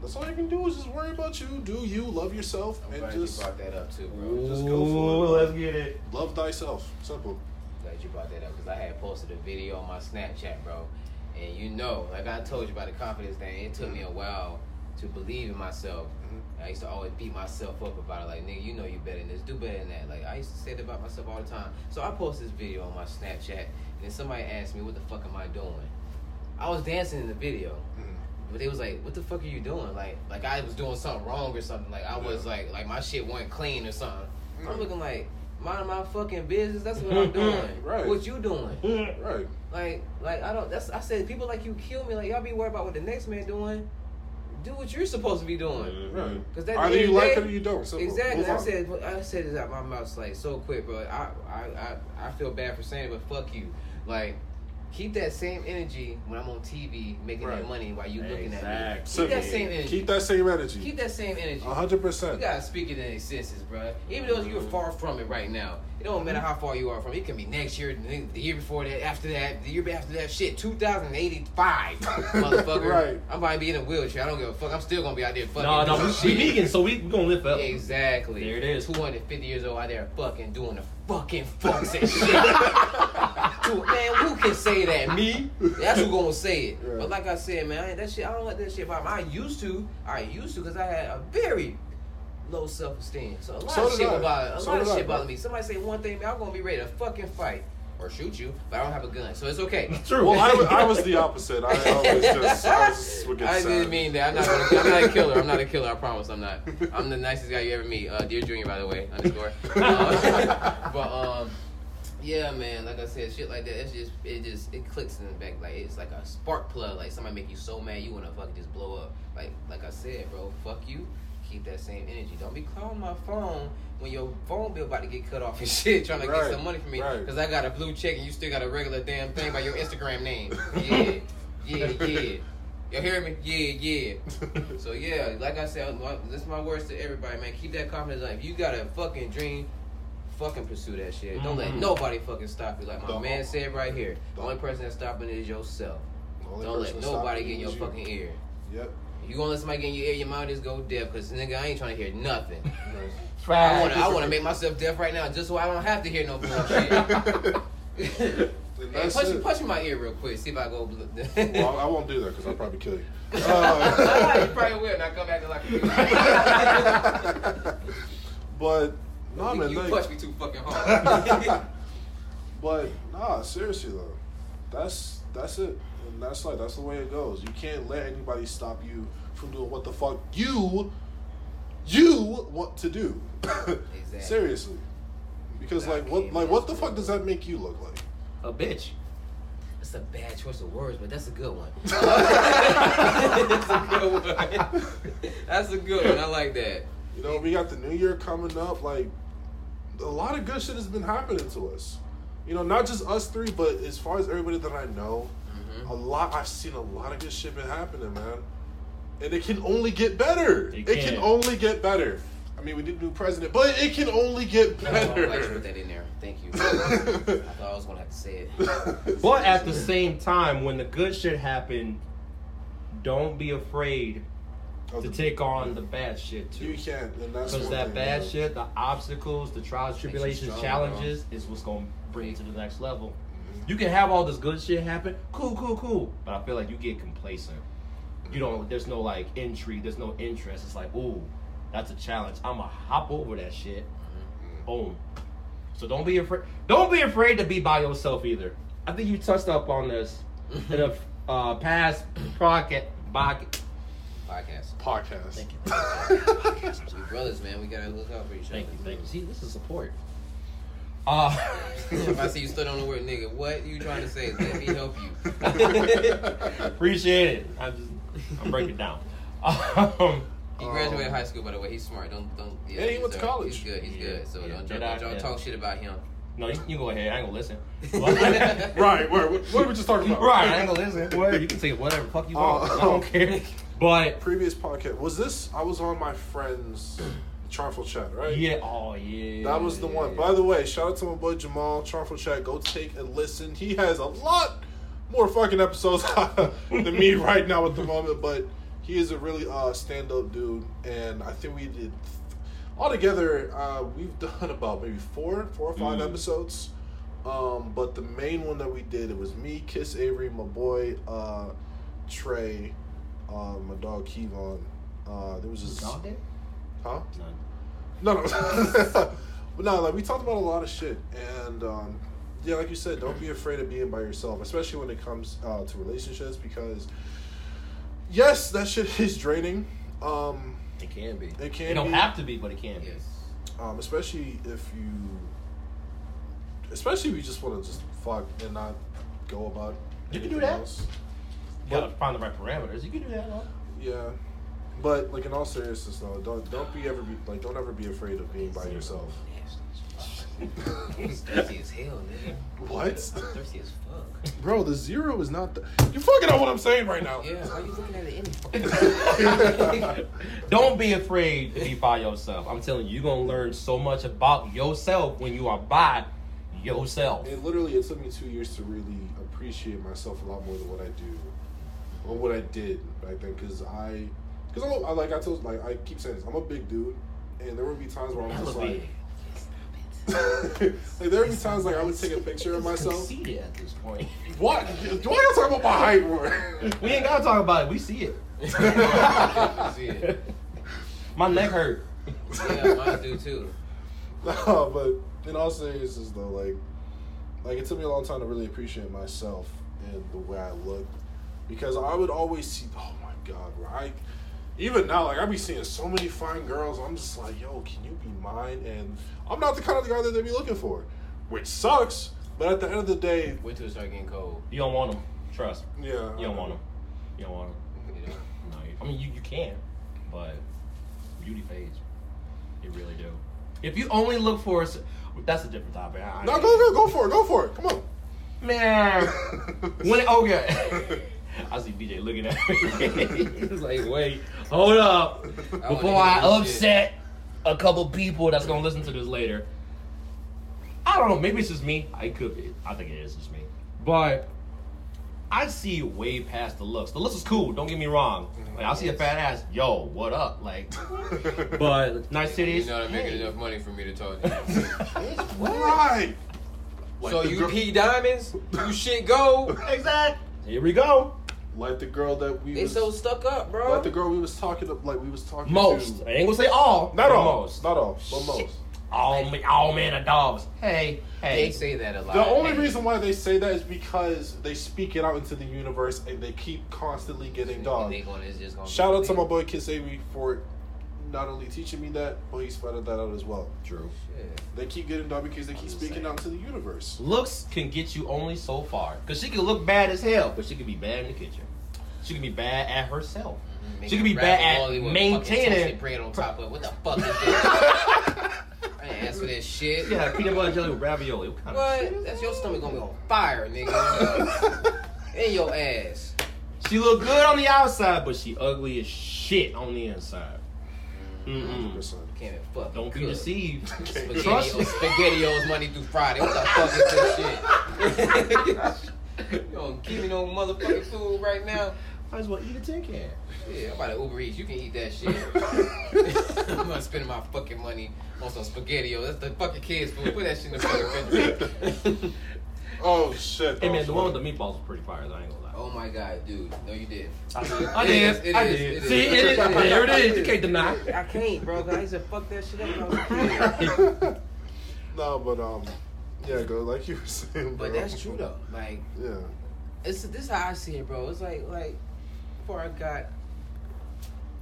that's all you can do is just worry about you, do you, love yourself, I'm and glad just you brought that up too, bro. Just go for it, Let's get it. love thyself. Simple. Glad you brought that up because I had posted a video on my Snapchat, bro. And you know, like I told you about the confidence thing, it took me a while to believe in myself. Mhm. I used to always beat myself up about it, like nigga, you know you better than this, do better than that. Like I used to say that about myself all the time. So I posted this video on my Snapchat, and then somebody asked me, "What the fuck am I doing?" I was dancing in the video. But they was like, "What the fuck are you doing?" Like, like I was doing something wrong or something. Like I was Yeah. like, like my shit wasn't clean or something. Mhm. I'm looking like, mind my fucking business. That's what I'm [laughs] doing. Right. What you doing? [laughs] Right. Like, like I don't. That's I said. People like you kill me. Like y'all be worried about what the next man doing. Do what you're supposed to be doing. Right. Cause that Either you end of the like day- it or you don't. Simple. Exactly. Move I on. said. I said this out my mouth like so quick, bro. I, I, I, I feel bad for saying it, but fuck you. Like, keep that same energy when I'm on TV making Right. that money while you looking at me. Keep Simple. that same energy. Keep that same energy. Keep that same energy. A hundred You gotta speak it in existence, bro. Even though you're far from it right now, it don't matter mm-hmm. how far you are from it. It can be next year, the the year before that, after that, the year after that. Shit, 2085, [laughs] motherfucker. Right. I'm about to be in a wheelchair. I don't give a fuck. I'm still gonna be out there fucking. No, no, we, shit. we vegan, so we, we gonna live forever. Exactly. There it is. 250 years old out there fucking doing the fucking fucks and shit. [laughs] Dude, man, who can say that? Me? That's who gonna say it. Right. But like I said, man, I that shit, I don't let that shit bother me. I used to. I used to because I had a very low self esteem. So a lot So of shit I. would bother. A So lot of did I, shit bother me. Somebody say one thing, man, I'm gonna be ready to fucking fight or shoot you, but I don't have a gun, so it's okay. [laughs] True. Well, I, I was the opposite. I, I was just, [laughs] I just would get I sad. didn't mean that. I'm not. Gonna, I'm not a [laughs] killer. I'm not a killer. I promise. I'm not. I'm the nicest guy you ever meet. Uh, dear Junior, by the way, underscore. Uh, but um, yeah, man. Like I said, shit like that. It's just it just it clicks in the back. Like it's like a spark plug. Like somebody make you so mad you wanna fucking just blow up. Like like I said, bro. Fuck you. Keep that same energy. Don't be calling my phone when your phone bill about to get cut off and [laughs] shit, trying to Right, get some money from me. right. Cause I got a blue check and you still got a regular damn thing by your Instagram name. [laughs] Yeah, yeah, yeah. You hear me? Yeah, yeah. [laughs] So yeah, like I said, this is my words to everybody, man. Keep that confidence up. If you got a fucking dream, fucking pursue that shit. Don't let Mhm. nobody fucking stop you. Like my Don't. man said right here, the only person that's stopping is yourself. Don't let nobody get in your you. fucking ear. Yep. If you gonna let somebody get in your ear, your mouth just go deaf. Cause nigga, I ain't trying to hear nothing. [laughs] I wanna, I wanna make myself deaf right now, just so I don't have to hear no bullshit. And [laughs] Hey, that's punch, it. punch in my ear real quick. See if I go. Blue. [laughs] Well, I won't do that because I'll probably kill you. Uh, you probably will. Now come back to like. But nah, you man. you like- punched me too fucking hard. But nah, seriously though, that's that's it, and that's like that's the way it goes. You can't let anybody stop you from doing what the fuck you you want to do. Exactly. [laughs] Seriously, because like what like what the fuck does that make you look like? A bitch. That's a bad choice of words, but that's a good one. [laughs] [laughs] that's a good one. That's a good one. I like that. You know, we got the new year coming up. Like a lot of good shit has been happening to us. You know, not just us three, but as far as everybody that I know, Mm-hmm. a lot. I've seen a lot of good shit been happening, man. And it can only get better. It It can can. only get better. I mean, we did new president, but it can only get No, I like to put that in there. Thank you. [laughs] I thought I was gonna have to say it. [laughs] But at the same time, when the good shit happen, don't be afraid Of to the- take on the bad shit too. you can't, Because that thing, bad man. shit, the obstacles, the trials, tribulations, stronger, challenges is what's gonna bring you to the next level. Mm-hmm. You can have all this good shit happen, cool, cool, cool. But I feel like you get complacent. You don't. There's no like intrigue. There's no interest. It's like, ooh, that's a challenge. I'ma hop over that shit. Boom. So don't be afraid. Don't be afraid to be by yourself either. I think you touched up on this [laughs] in a uh, past podcast. Podcast. Podcast. podcast. Thank you. [laughs] We brothers, man. We gotta look out for each other. Thank you. Thank you. See, this is support. Uh, [laughs] if I see you stood on the word nigga, what you trying to say? Let me help you. [laughs] appreciate it. I'm just, I'm breaking down. Um, He graduated high school, by the way. He's smart. Don't don't. Yeah, he went to he's, college. He's good. He's Yeah, good. So yeah. don't, Did don't, don't yeah. talk shit about him. no, you, you go ahead. I ain't gonna listen. right, [laughs] right. What, what are we just talking about? right, I ain't gonna listen. Whatever, you can say whatever fuck you want. Uh, I don't care. But Previous podcast was this? I was on my friend's Charmful chat, right? yeah, oh yeah. That was the one. By the way, shout out to my boy Jamal, Charmful Chat. Go take a listen. He has a lot more fucking episodes [laughs] than me [laughs] right now at the moment, but he is a really uh, stand up dude. And I think we did, altogether, uh, we've done about maybe four, four or five Mm. episodes. Um, but the main one that we did, it was me, Kiss Avery, my boy uh, Trey, uh, my dog Kevon. Uh, there was just, dog there? Huh? None. No, no. [laughs] no, like we talked about a lot of shit, and um, yeah, like you said, don't be afraid of being by yourself, especially when it comes uh, to relationships, because yes, that shit is draining. Um, It can be. It can It don't be. have to be, but it can be. Yes. um, especially if you, especially if you just want to just fuck and not go about. You can do that. else. You gotta find the right parameters. You can do that. Though. Yeah, but like in all seriousness, though, don't don't be ever be like don't ever be afraid of being by yourself. [laughs] Thirsty as hell, nigga. What? Thirsty as fuck. Bro, the zero is not the. You fucking know what I'm saying right now. Yeah, why you looking at it any [laughs] fucking Don't be afraid to be by yourself. I'm telling you, you're gonna learn so much about yourself when you are by yourself. It literally it took me two years to really appreciate myself a lot more than what I do, or what I did back then. Because I, because I'm a- I, like I told like I keep saying this. I'm a big dude, and there would be times where I'm just Hella like, [laughs] like there would be times like I would take a picture of myself. Conceited at this point. [laughs] What? Do I gotta talk about my height more? [laughs] We ain't gotta talk about it. We see it. See it. My neck hurt. Yeah, mine do too. no, but in all seriousness though, like, like it took me a long time to really appreciate myself and the way I look, because I would always see, oh my god, bro, I, even now, like I be seeing so many fine girls, I'm just like, yo, can you be mine? And I'm not the kind of guy that they be looking for, which sucks. But at the end of the day, Wait till it start getting cold. You don't want them. Trust. yeah, You don't want them. You don't want them. You know? No, you, I mean you, you can, but beauty fades. It really do. If you only look for, a s- that's a different topic. I, I- No, go, go, go for it, go for it. Come on. man. [laughs] when oh, it, okay. [laughs] [laughs] I see BJ looking at me. [laughs] He's like, wait, hold up. Before hear I this upset a couple people that's gonna listen to this later. I don't know, maybe it's just me. I could be. I think it is just me. But I see way past the looks. The looks is cool, don't get me wrong. Like I see a fat ass, yo, what up? Like [laughs] but nice cities. You titties. know, I'm making hey. enough money for me to talk to you. right. Like so you girl- P diamonds, you shit gold. Exactly. Here we go. Like the girl that we They was, so stuck up, bro. like the girl we was talking to, like we was talking Most. to. I ain't gonna say all. Not all, Most. not all, but most. All, ma- all men are dogs. Hey, hey. They say that a lot. The only Hey. reason why they say that is because they speak it out into the universe and they keep constantly getting dogged. They gonna, it's just gonna Shout out to my boy Kiss Avery for not only teaching me that, but he spotted that out as well. True. Shit. They keep getting dogged because they keep speaking saying. out into the universe. Looks can get you only so far. Because she can look bad as hell, but she can be bad in the kitchen. She can be bad at herself. Mm-hmm. Make She could be bad at ravioli maintaining- fucking bread on top of it. What the fuck is this? [laughs] I ain't asked for this shit. Yeah, peanut butter and jelly with ravioli. What kind of shit That's your stomach gonna be on fire, nigga. [laughs] In your ass. She look good on the outside, but she ugly as shit on the inside. Mm-mm. 100%. Can't even fuck. Don't be cook. deceived. Spaghetti, Trust me. SpaghettiOs Monday through Friday. What the fuck is this shit? [laughs] you don't give me no motherfucking food right now. Might as well eat a tin can. Yeah, I'm about to Uber Eats. You can eat that shit. [laughs] I'm not spending my fucking money on some SpaghettiOs. That's the fucking kids' food. Put that shit in the fucking refrigerator. [laughs] Oh shit! Hey man, the one with the meatballs was pretty fire. I ain't gonna lie. Oh my god, dude. No, you did. I did. It I is, did. it I is, did. it is. See, it is. [laughs] There it is. You can't deny. I can't, bro. I used to fuck that shit up when I was a kid. No, but um, yeah, go like you were saying. Bro. But that's true though. Like, Yeah. it's this is how I see it, bro. It's like like before I got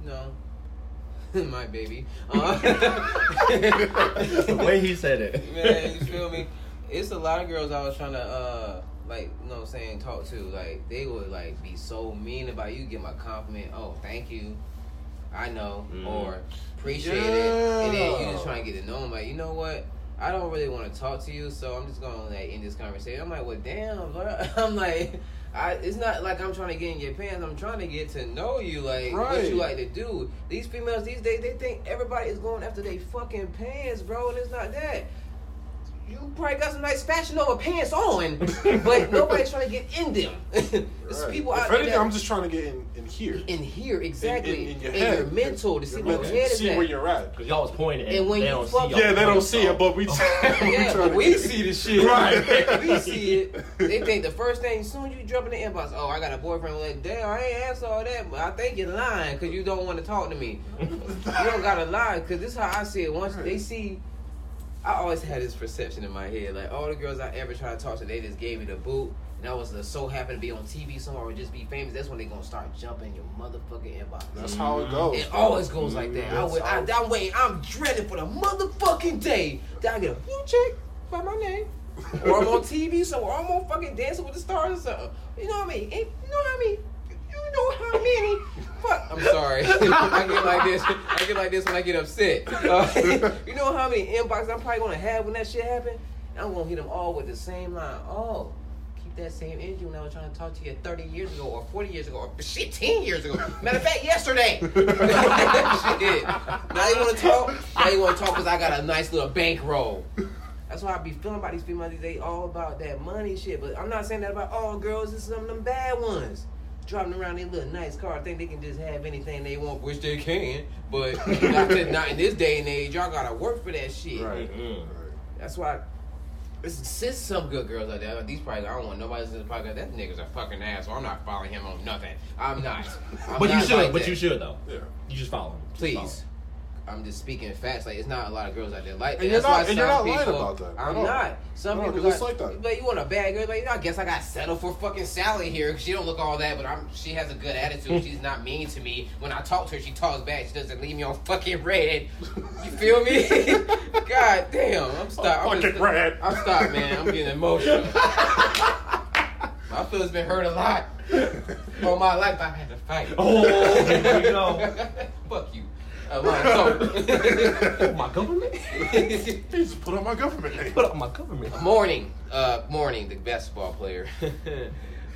no [laughs] my baby. Uh, [laughs] the way he said it. man, you feel me? It's a lot of girls I was trying to uh like you know what I'm saying talk to like they would like be so mean about you get my compliment oh thank you I know Mm. or appreciate it and then you Yeah. just trying to get to know them like you know what I don't really want to talk to you so I'm just gonna like end this conversation I'm like well damn bro. [laughs] I'm like I, it's not like I'm trying to get in your pants. I'm trying to get to know you, like what you like to do. These females these days, they think everybody is going after they fucking pants, bro, and it's not that you probably got some nice fashion over pants on, but [laughs] nobody's trying to get in them. [laughs] There's Right. people out there that- I'm just trying to get in, in here. in here exactly In, in, in your in head. your mental to see where your head is see at. where you're at. Cause y'all was pointing, and, And when they you don't fuck- see. Yeah, they don't see it, but we. Oh. [laughs] we yeah, trying but to we see the shit. Right. we see it. They think the first thing, as soon as you drop in the inbox, oh, I got a boyfriend. Like, damn, I ain't asked all that, but I think you're lying because you don't want to talk to me. you don't gotta lie because this is how I see it. Once they see, I always had this perception in my head, like all the girls I ever tried to talk to, they just gave me the boot. And I was uh, so happy to be on TV somewhere or just be famous. That's when they gonna start jumping your motherfucking inbox. That's how it goes. It always goes like that. I That's wait, I, how- I'm waiting. I'm dreading for the motherfucking day that I get a blue check by my name, or I'm on TV somewhere, or I'm on fucking Dancing with the Stars or something. You know what I mean? And you know how I mean? You know how many? Fuck. I'm sorry. [laughs] I get like this. I get like this when I get upset. [laughs] Uh, you know how many inboxes I'm probably gonna have when that shit happen? I'm gonna hit them all with the same line. Oh. Keep that same energy when I was trying to talk to you 30 years ago or 40 years ago or shit 10 years ago. Matter of fact, yesterday. [laughs] shit. Now you want to talk? Now you want to talk because I got a nice little bankroll. That's why I be feeling about these females. They all about that money shit. But I'm not saying that about all girls. It's some of them bad ones. Driving around in little nice car, think they can just have anything they want, which they can. But [laughs] not, to, not in this day and age. Y'all gotta work for that shit. Right. Mm-hmm. Right. That's why. There's since some good girls out there. These probably I don't want nobody to listen to the podcast. That nigga's a fucking asshole. I'm not following him on nothing. I'm not. [laughs] I'm But you should. like but that. you should though. Yeah. You just follow him. Just follow Please. him. I'm just speaking facts. Like it's not a lot of girls out there like that. And you're That's why not- and you're some not lying about that I'm all. not. Some No, people 'cause it's got- like that. But you want a bad girl? Like I guess I got settled for fucking Sally here. She don't look all that, but I'm. She has a good attitude. Hmm. She's not mean to me. When I talk to her, she talks back. She doesn't leave me on fucking red. You feel me? [laughs] God damn. I'm stuck. I'm Fucking just- red. I'm stopped, man. I'm getting emotional. [laughs] My feelings been hurt a lot. [laughs] All my life I had to fight. Oh, here we go. Fuck you. Uh, my, [laughs] Oh, my government. [laughs] He just put on my government name. Put up my government. morning, uh, morning, the basketball player. [laughs]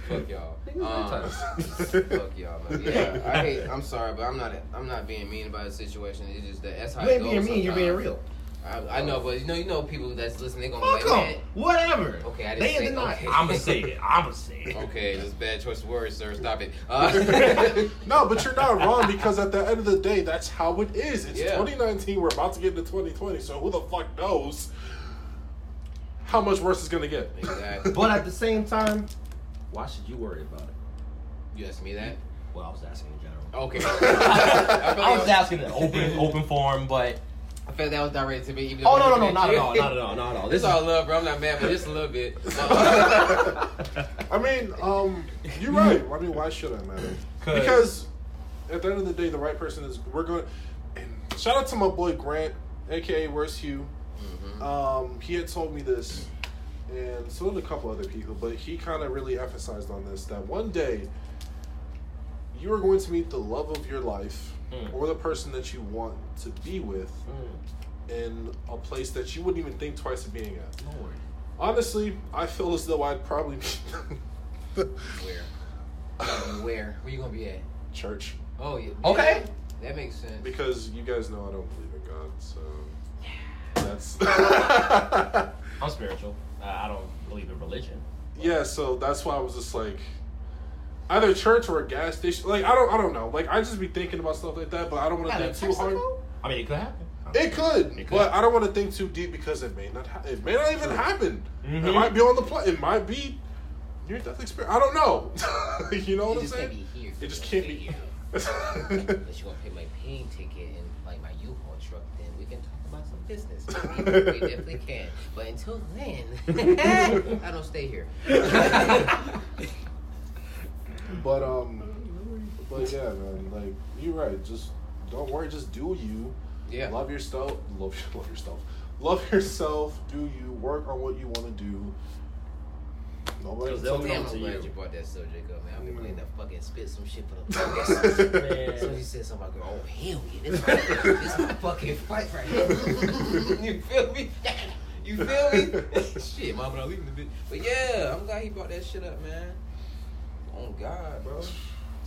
Fuck y'all. Um, fuck y'all, man. Yeah, I hate. I'm sorry, but I'm not. I'm not being mean about the situation. It's just that that's how You it ain't goes being mean. You're being real. I, I know, but you know, you know, people that's listening, they gonna Fuck be like, man. them. Whatever. Okay, I didn't they say- in denial. okay. I'ma say it. I'ma [laughs] say it. Okay, this is bad choice of words, sir. Stop it. [laughs] Uh, [laughs] No, but you're not wrong because at the end of the day, that's how it is. It's Yeah. 2019. We're about to get into 2020, so who the fuck knows how much worse it's gonna get? exactly. But at the same time, why should you worry about it? You asked me that. Well, I was asking in general. Okay. I, feel I was asking in open open forum, but I felt that was directed to me. Even oh no no no not at all not at all not at all. This This is is all love, bro. I'm not mad, but just a little bit. [laughs] I mean, um, you're right. I mean, why should I matter? 'Cause- Because at the end of the day, the right person is. We're going. And shout out to my boy Grant, aka Where's Hugh. Um, he had told me this, and so did a couple other people. But he kind of really emphasized on this that one day you are going to meet the love of your life, Mm. or the person that you want to be with, in a place that you wouldn't even think twice of being at. Lord. Honestly, I feel as though I'd probably be [laughs] where? [laughs] Where? Where you gonna be at? church Oh yeah. Okay. Yeah, that makes sense. because you guys know I don't believe in God, so yeah. that's [laughs] I'm spiritual. I I don't believe in religion. yeah. So that's why I was just like either church or a gas station. Like I don't, I don't know. Like I just be thinking about stuff like that, but I don't want to think too hard. I mean, it could happen. It could, It could. but I don't want to think too deep because it may not. Ha- it may not even happen. It Mhm. might be on the plane. It might be near death experience. I don't know. [laughs] you know what I'm just can't saying? be here. It just can't can't be. be [laughs] But you gonna pay my plane ticket and like my U-Haul truck, then we can talk about some business. we definitely can. But until then, [laughs] I don't stay here. But um, but yeah, man. Like you're right. Just don't worry. Just do you. Yeah. Love yourself. Love [laughs] love yourself. Love yourself. Do you work on what you want to do? Nobody. They'll come I'm to glad you. you brought that subject up, man. I've been Mm. playing that fucking spit some shit for the. [laughs] [laughs] Man. So you said something about, girl, oh hell yeah, this, this is my fucking fight right here. you feel me? You feel me? shit, mama, not leaving the bitch. But yeah, I'm glad he brought that shit up, man. Oh God, bro.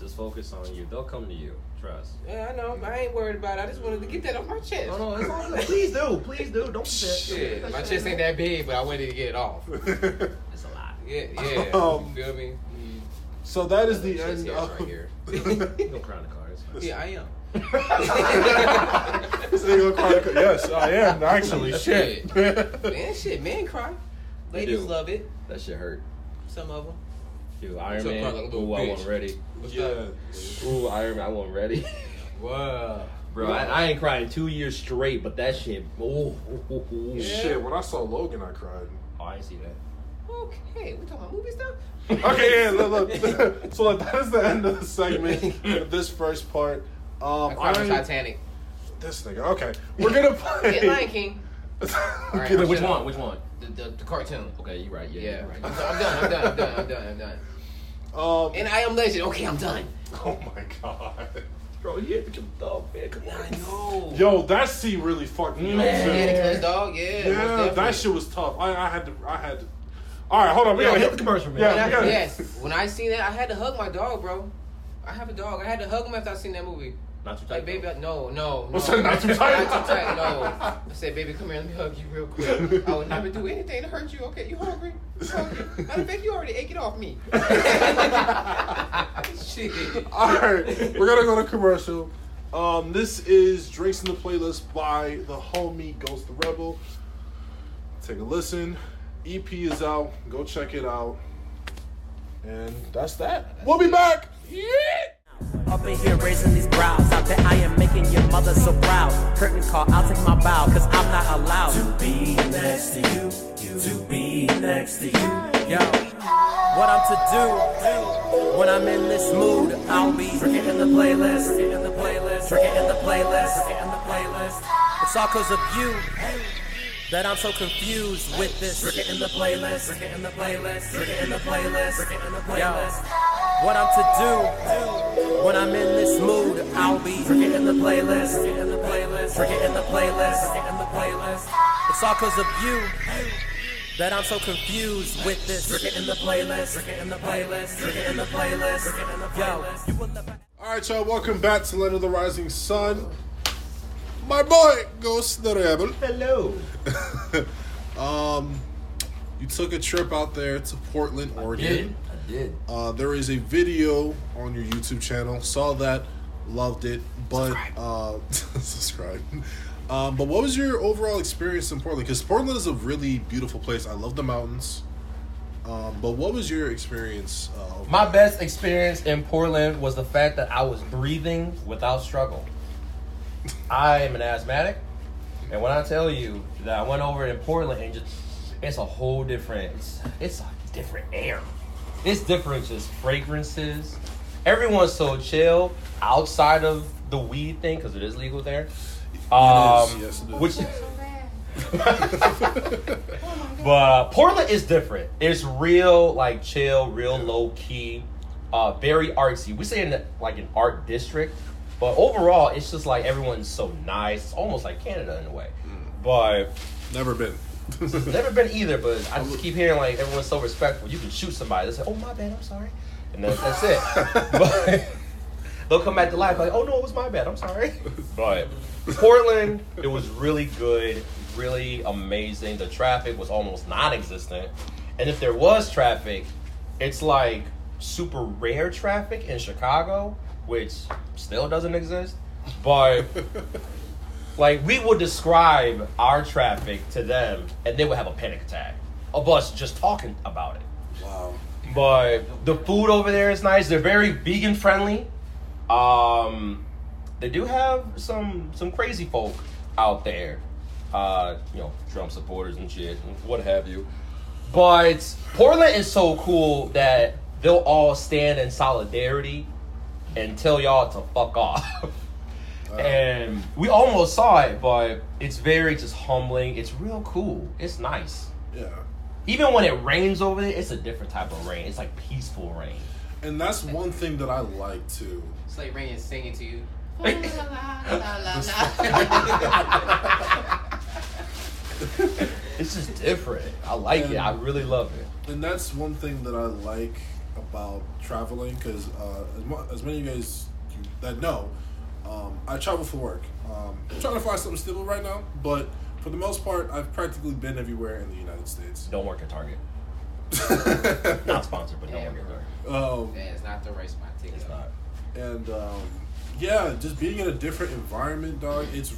Just focus on you. They'll come to you. Trust. Yeah, I know. I ain't worried about it. I just wanted to get that off my chest. No, no, it's all good. [laughs] Please do. Please do. Don't Shit, my chest ain't that big, but I wanted to get it off. [laughs] It's a lot. Yeah, yeah. [laughs] Um, you feel me? so that is the end of. right here. You don't cry in the car. Yeah, I am. This nigga gonna. Yes, I am actually. Shit. Man, shit, men cry. Ladies love it. That shit hurt. Some of them. Dude, Iron Man. cry like Ooh, I bitch. wasn't ready. What's yeah. that? Ooh, Iron Man. I wasn't ready. [laughs] Wow. Bro, I, I ain't crying two years straight, but that shit. Ooh, ooh, ooh, ooh. Yeah. Shit. When I saw Logan, I cried. Oh, I ain't see that. Okay, we talking about movie stuff? [laughs] Okay, yeah, look, look. [laughs] so like, that is the end of the segment this first part. Um, I cried Titanic. this nigga. Okay, we're gonna play. And Lion King. Right, which one? Which one? The, the, the cartoon. Okay, you're right. Yeah, Yeah, you right. I'm, I'm done. I'm done. I'm done. I'm done. I'm done. Um, And I am Legend. Okay, I'm done. [laughs] oh my god. Bro, you hit your dog, man. Come on. I know. Yo, that scene really fucked me Man. up Yeah, the too. Cuz dog. Yeah. Yeah, that shit was tough. I, I had to. I had to. All right, hold on. We Yo, gotta hit the commercial, man. Yeah, And I- yes. When I seen that, I had to hug my dog, bro. I have a dog. I had to hug him after I seen that movie. Not too tight. Like, baby, I, no, no, no. What's that, not too tight? Not too tight, no. I said, baby, come here, let me hug you real quick. I would never do anything to hurt you. Okay, you hungry? You hungry? Matter of fact, you already ate it off me. [laughs] Shit. All right, we're gonna go to commercial. Um, this is drinks in the playlist by the homie Ghost the Rebel. Take a listen. EP is out. Go check it out. And that's that. We'll be back. Yeah. Up in here raising these brows. I bet I am making your mother so proud. Curtain call, I'll take my bow, cause I'm not allowed to be next to you. To be next to you. Yo, what I'm to do when I'm in this mood, I'll be in the playlist, in the playlist, in the playlist, in the playlist. It's all cause of you. That I'm so confused with this. Drinking in the playlist, drinking in the playlist, drinking in the playlist, drinking in the playlist. What I'm to do when I'm in this mood, I'll be drinking in the playlist, drinking in the playlist, drinking in the playlist, drinking in the playlist. It's all cause of you that I'm so confused with this. Drinking in the playlist, drinking in the playlist, drinking in the playlist, drinking in the playlist. Yo, you will never. All right, y'all. Welcome back to Land of the Rising Sun. My boy Ghost the Rebel. Hello. [laughs] um, you took a trip out there to Portland, Oregon. I did. Uh, there is a video on your YouTube channel. Saw that, loved it, but uh, [laughs] subscribe. Um, but what was your overall experience in Portland? Because Portland is a really beautiful place. I love the mountains. Um, but what was your experience? Uh, My best experience in Portland was the fact that I was breathing without struggle. I am an asthmatic, and when I tell you that I went over in Portland and just it's a whole different it's, it's a different air. It's different just fragrances. Everyone's so chill outside of the weed thing because it is legal there. Um, yes, it is. which [laughs] but uh, Portland is different. It's real, like chill, real low key, uh, very artsy. We say in the, like an art district, but overall, it's just like everyone's so nice. It's almost like Canada in a way. Mm. But Never been. [laughs] never been either. But I just keep hearing like everyone's so respectful. You can shoot somebody. They say, "Oh my bad, I'm sorry," and then that's it. [laughs] but [laughs] they'll come back to life like, "Oh no, it was my bad. I'm sorry." But Portland, it was really good, really amazing. The traffic was almost non-existent, and if there was traffic, it's like super rare traffic in Chicago, which still doesn't exist. But [laughs] like we would describe our traffic to them, and they would have a panic attack of us just talking about it. wow. But the food over there is nice. They're very vegan friendly. Um, they do have some some crazy folk out there. Uh, you know, Trump supporters and shit, and what have you. But Portland is so cool that they'll all stand in solidarity and tell y'all to fuck off. and we almost saw it, but it's very just humbling. It's real cool. It's nice. Yeah. Even when it rains over there, it's a different type of rain. It's like peaceful rain. And that's one thing that I like too. It's like Rain is singing to you. La, la, la, la, la. It's just different. I like it. I really love it. And that's one thing that I like about traveling because uh, as, mu- as many of you guys that know, um, I travel for work. Um, I'm trying to find something stable right now, but for the most part, I've practically been everywhere in the United States. Don't work at Target. [laughs] Not sponsored, but don't Yeah, work at. Target. um, Yeah, it's not the right spot. Take It's not. and um, yeah, just being in a different environment, dog. It's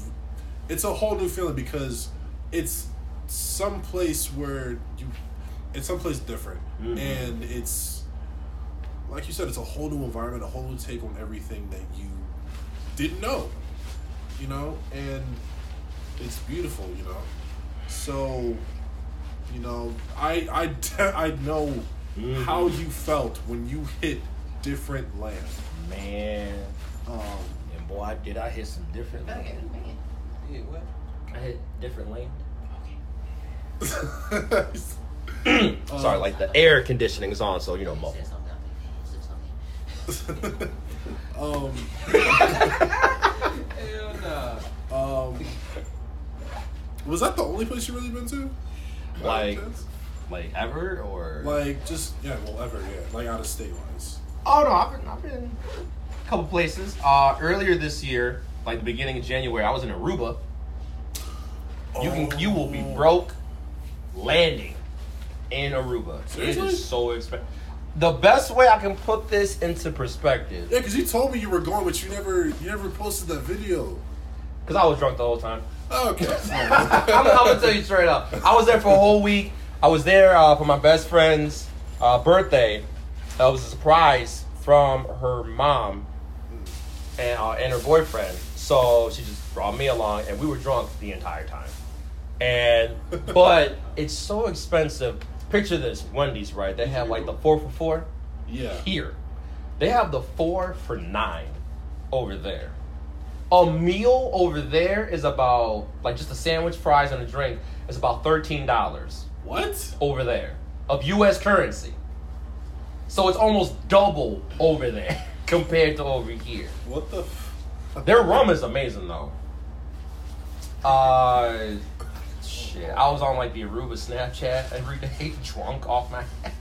it's a whole new feeling because it's some place where you it's someplace different, Mhm. and it's like you said, it's a whole new environment, a whole new take on everything that you didn't know, you know, and it's beautiful, you know. So, you know, I I [laughs] I know Mhm. how you felt when you hit different land. Man. Um, And boy, did I hit some different Okay, land. man. Yeah, what? I hit different land. Um, [laughs] [clears throat] Sorry, like the air conditioning is on, so you know, mo- Say something. Say something. [laughs] um, [laughs] Hell no. um, was that the only place you really been to? Like, like ever or like just yeah, well, ever yeah, like out of state wise. Oh no, I've been, I've been a couple places. Uh, earlier this year, like the beginning of January, I was in Aruba. You can, you will be Oh. broke landing in Aruba. It Seriously? is so expensive. The best way I can put this into perspective, Yeah, because you told me you were going, but you never you never posted that video. because I was drunk the whole time. Okay. [laughs] I'm, I'm gonna tell you straight up. I was there for a whole week. I was there uh, for my best friend's uh, birthday. That was a surprise from her mom and uh, and her boyfriend. So she just brought me along, and we were drunk the entire time. And [laughs] but it's so expensive. Picture this: Wendy's, right? They have like the four for four yeah. here. They have the four for nine over there. A meal over there is about like just a sandwich, fries, and a drink is about thirteen dollars What? over there of U.S. currency. So it's almost double over there [laughs] compared to over here. What the? F- Their rum is amazing though. Uh, shit. I was on like the Aruba Snapchat every day, [laughs] drunk off my ass.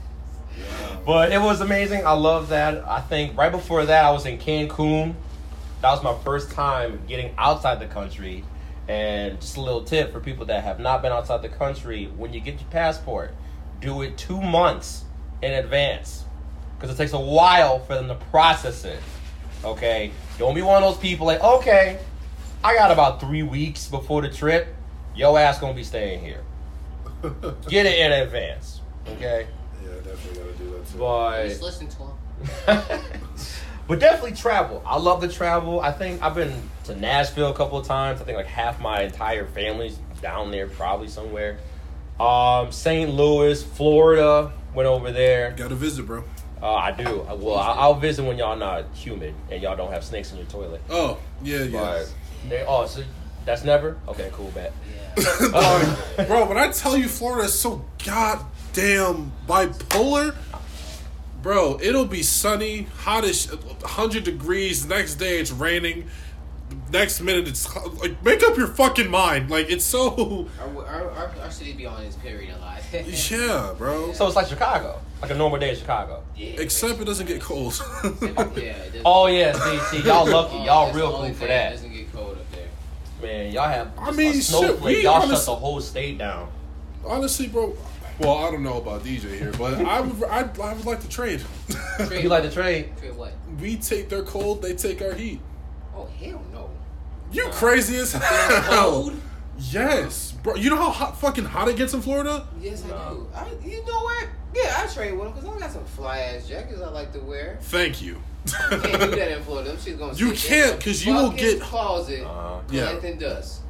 But it was amazing. I love that. I think right before that, I was in Cancun. That was my first time getting outside the country. And just a little tip for people that have not been outside the country when you get your passport, do it two months in advance. Because it takes a while for them to process it. Okay? Don't be one of those people like, okay, I got about three weeks before the trip. Yo ass gonna be staying here. [laughs] Get it in advance. Okay? Yeah, definitely gotta do that too. But Just listen to him. [laughs] [laughs] but definitely travel. I love to travel. I think I've been to Nashville a couple of times. I think like half my entire family's down there, probably somewhere. Um, St. Louis, Florida. Went over there. gotta visit, bro. Uh, I do. I- Well, I- I'll visit when y'all not humid and y'all don't have snakes in your toilet. Oh, yeah, yeah. They, oh, so that's never okay. Cool, bet. Yeah. [laughs] Um, [laughs] Bro, when I tell you Florida is so goddamn bipolar, bro, it'll be sunny, hottish, 100 degrees. Next day it's raining. Next minute it's like make up your fucking mind. Like it's so Our, our, our, our city be on its period a lot. yeah, bro. so it's like Chicago, like a normal day in Chicago. yeah, Except it doesn't get cold. yeah. doesn't- Oh yeah, see, see, y'all lucky, Oh, y'all that's real the only cool for thing. that. It doesn't get cold up there. Man, y'all have I mean, a shit, snowflake. we y'all shut honest- the whole state down. Honestly, bro. Well, I don't know about DJ here, but [laughs] I would I'd, I would like to trade. Trade [laughs] You like to trade? Trade what? we take their cold, they take our heat. Oh hell no. You crazy as hell. cold? Yes, bro. You know how hot, fucking hot it gets in Florida? Yes, I do. I, you know what? Yeah, I trade with them because I got some fly ass jackets I like to wear. Thank you. You can't do that in Florida. Them shit's gonna You sit can't, in the 'cause you will get- closet. Uh, Yeah. collecting dust.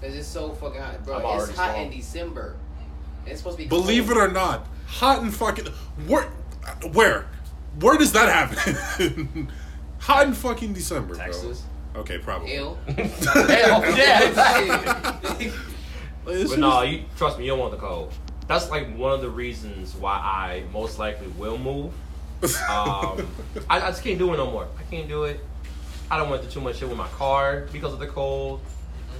Cause it's so fucking hot, bro. I'm it's hot slow. in December. It's supposed to be. Believe it or not, hot and fucking where, where, where does that happen? [laughs] hot in fucking December, Texas. bro. Okay, probably. Ill. Hell, [laughs] [laughs] yeah, exactly. But no, you trust me, you don't want the cold. That's like one of the reasons why I most likely will move. Um, I, I just can't do it no more. I can't do it. I don't went through too much shit with my car because of the cold.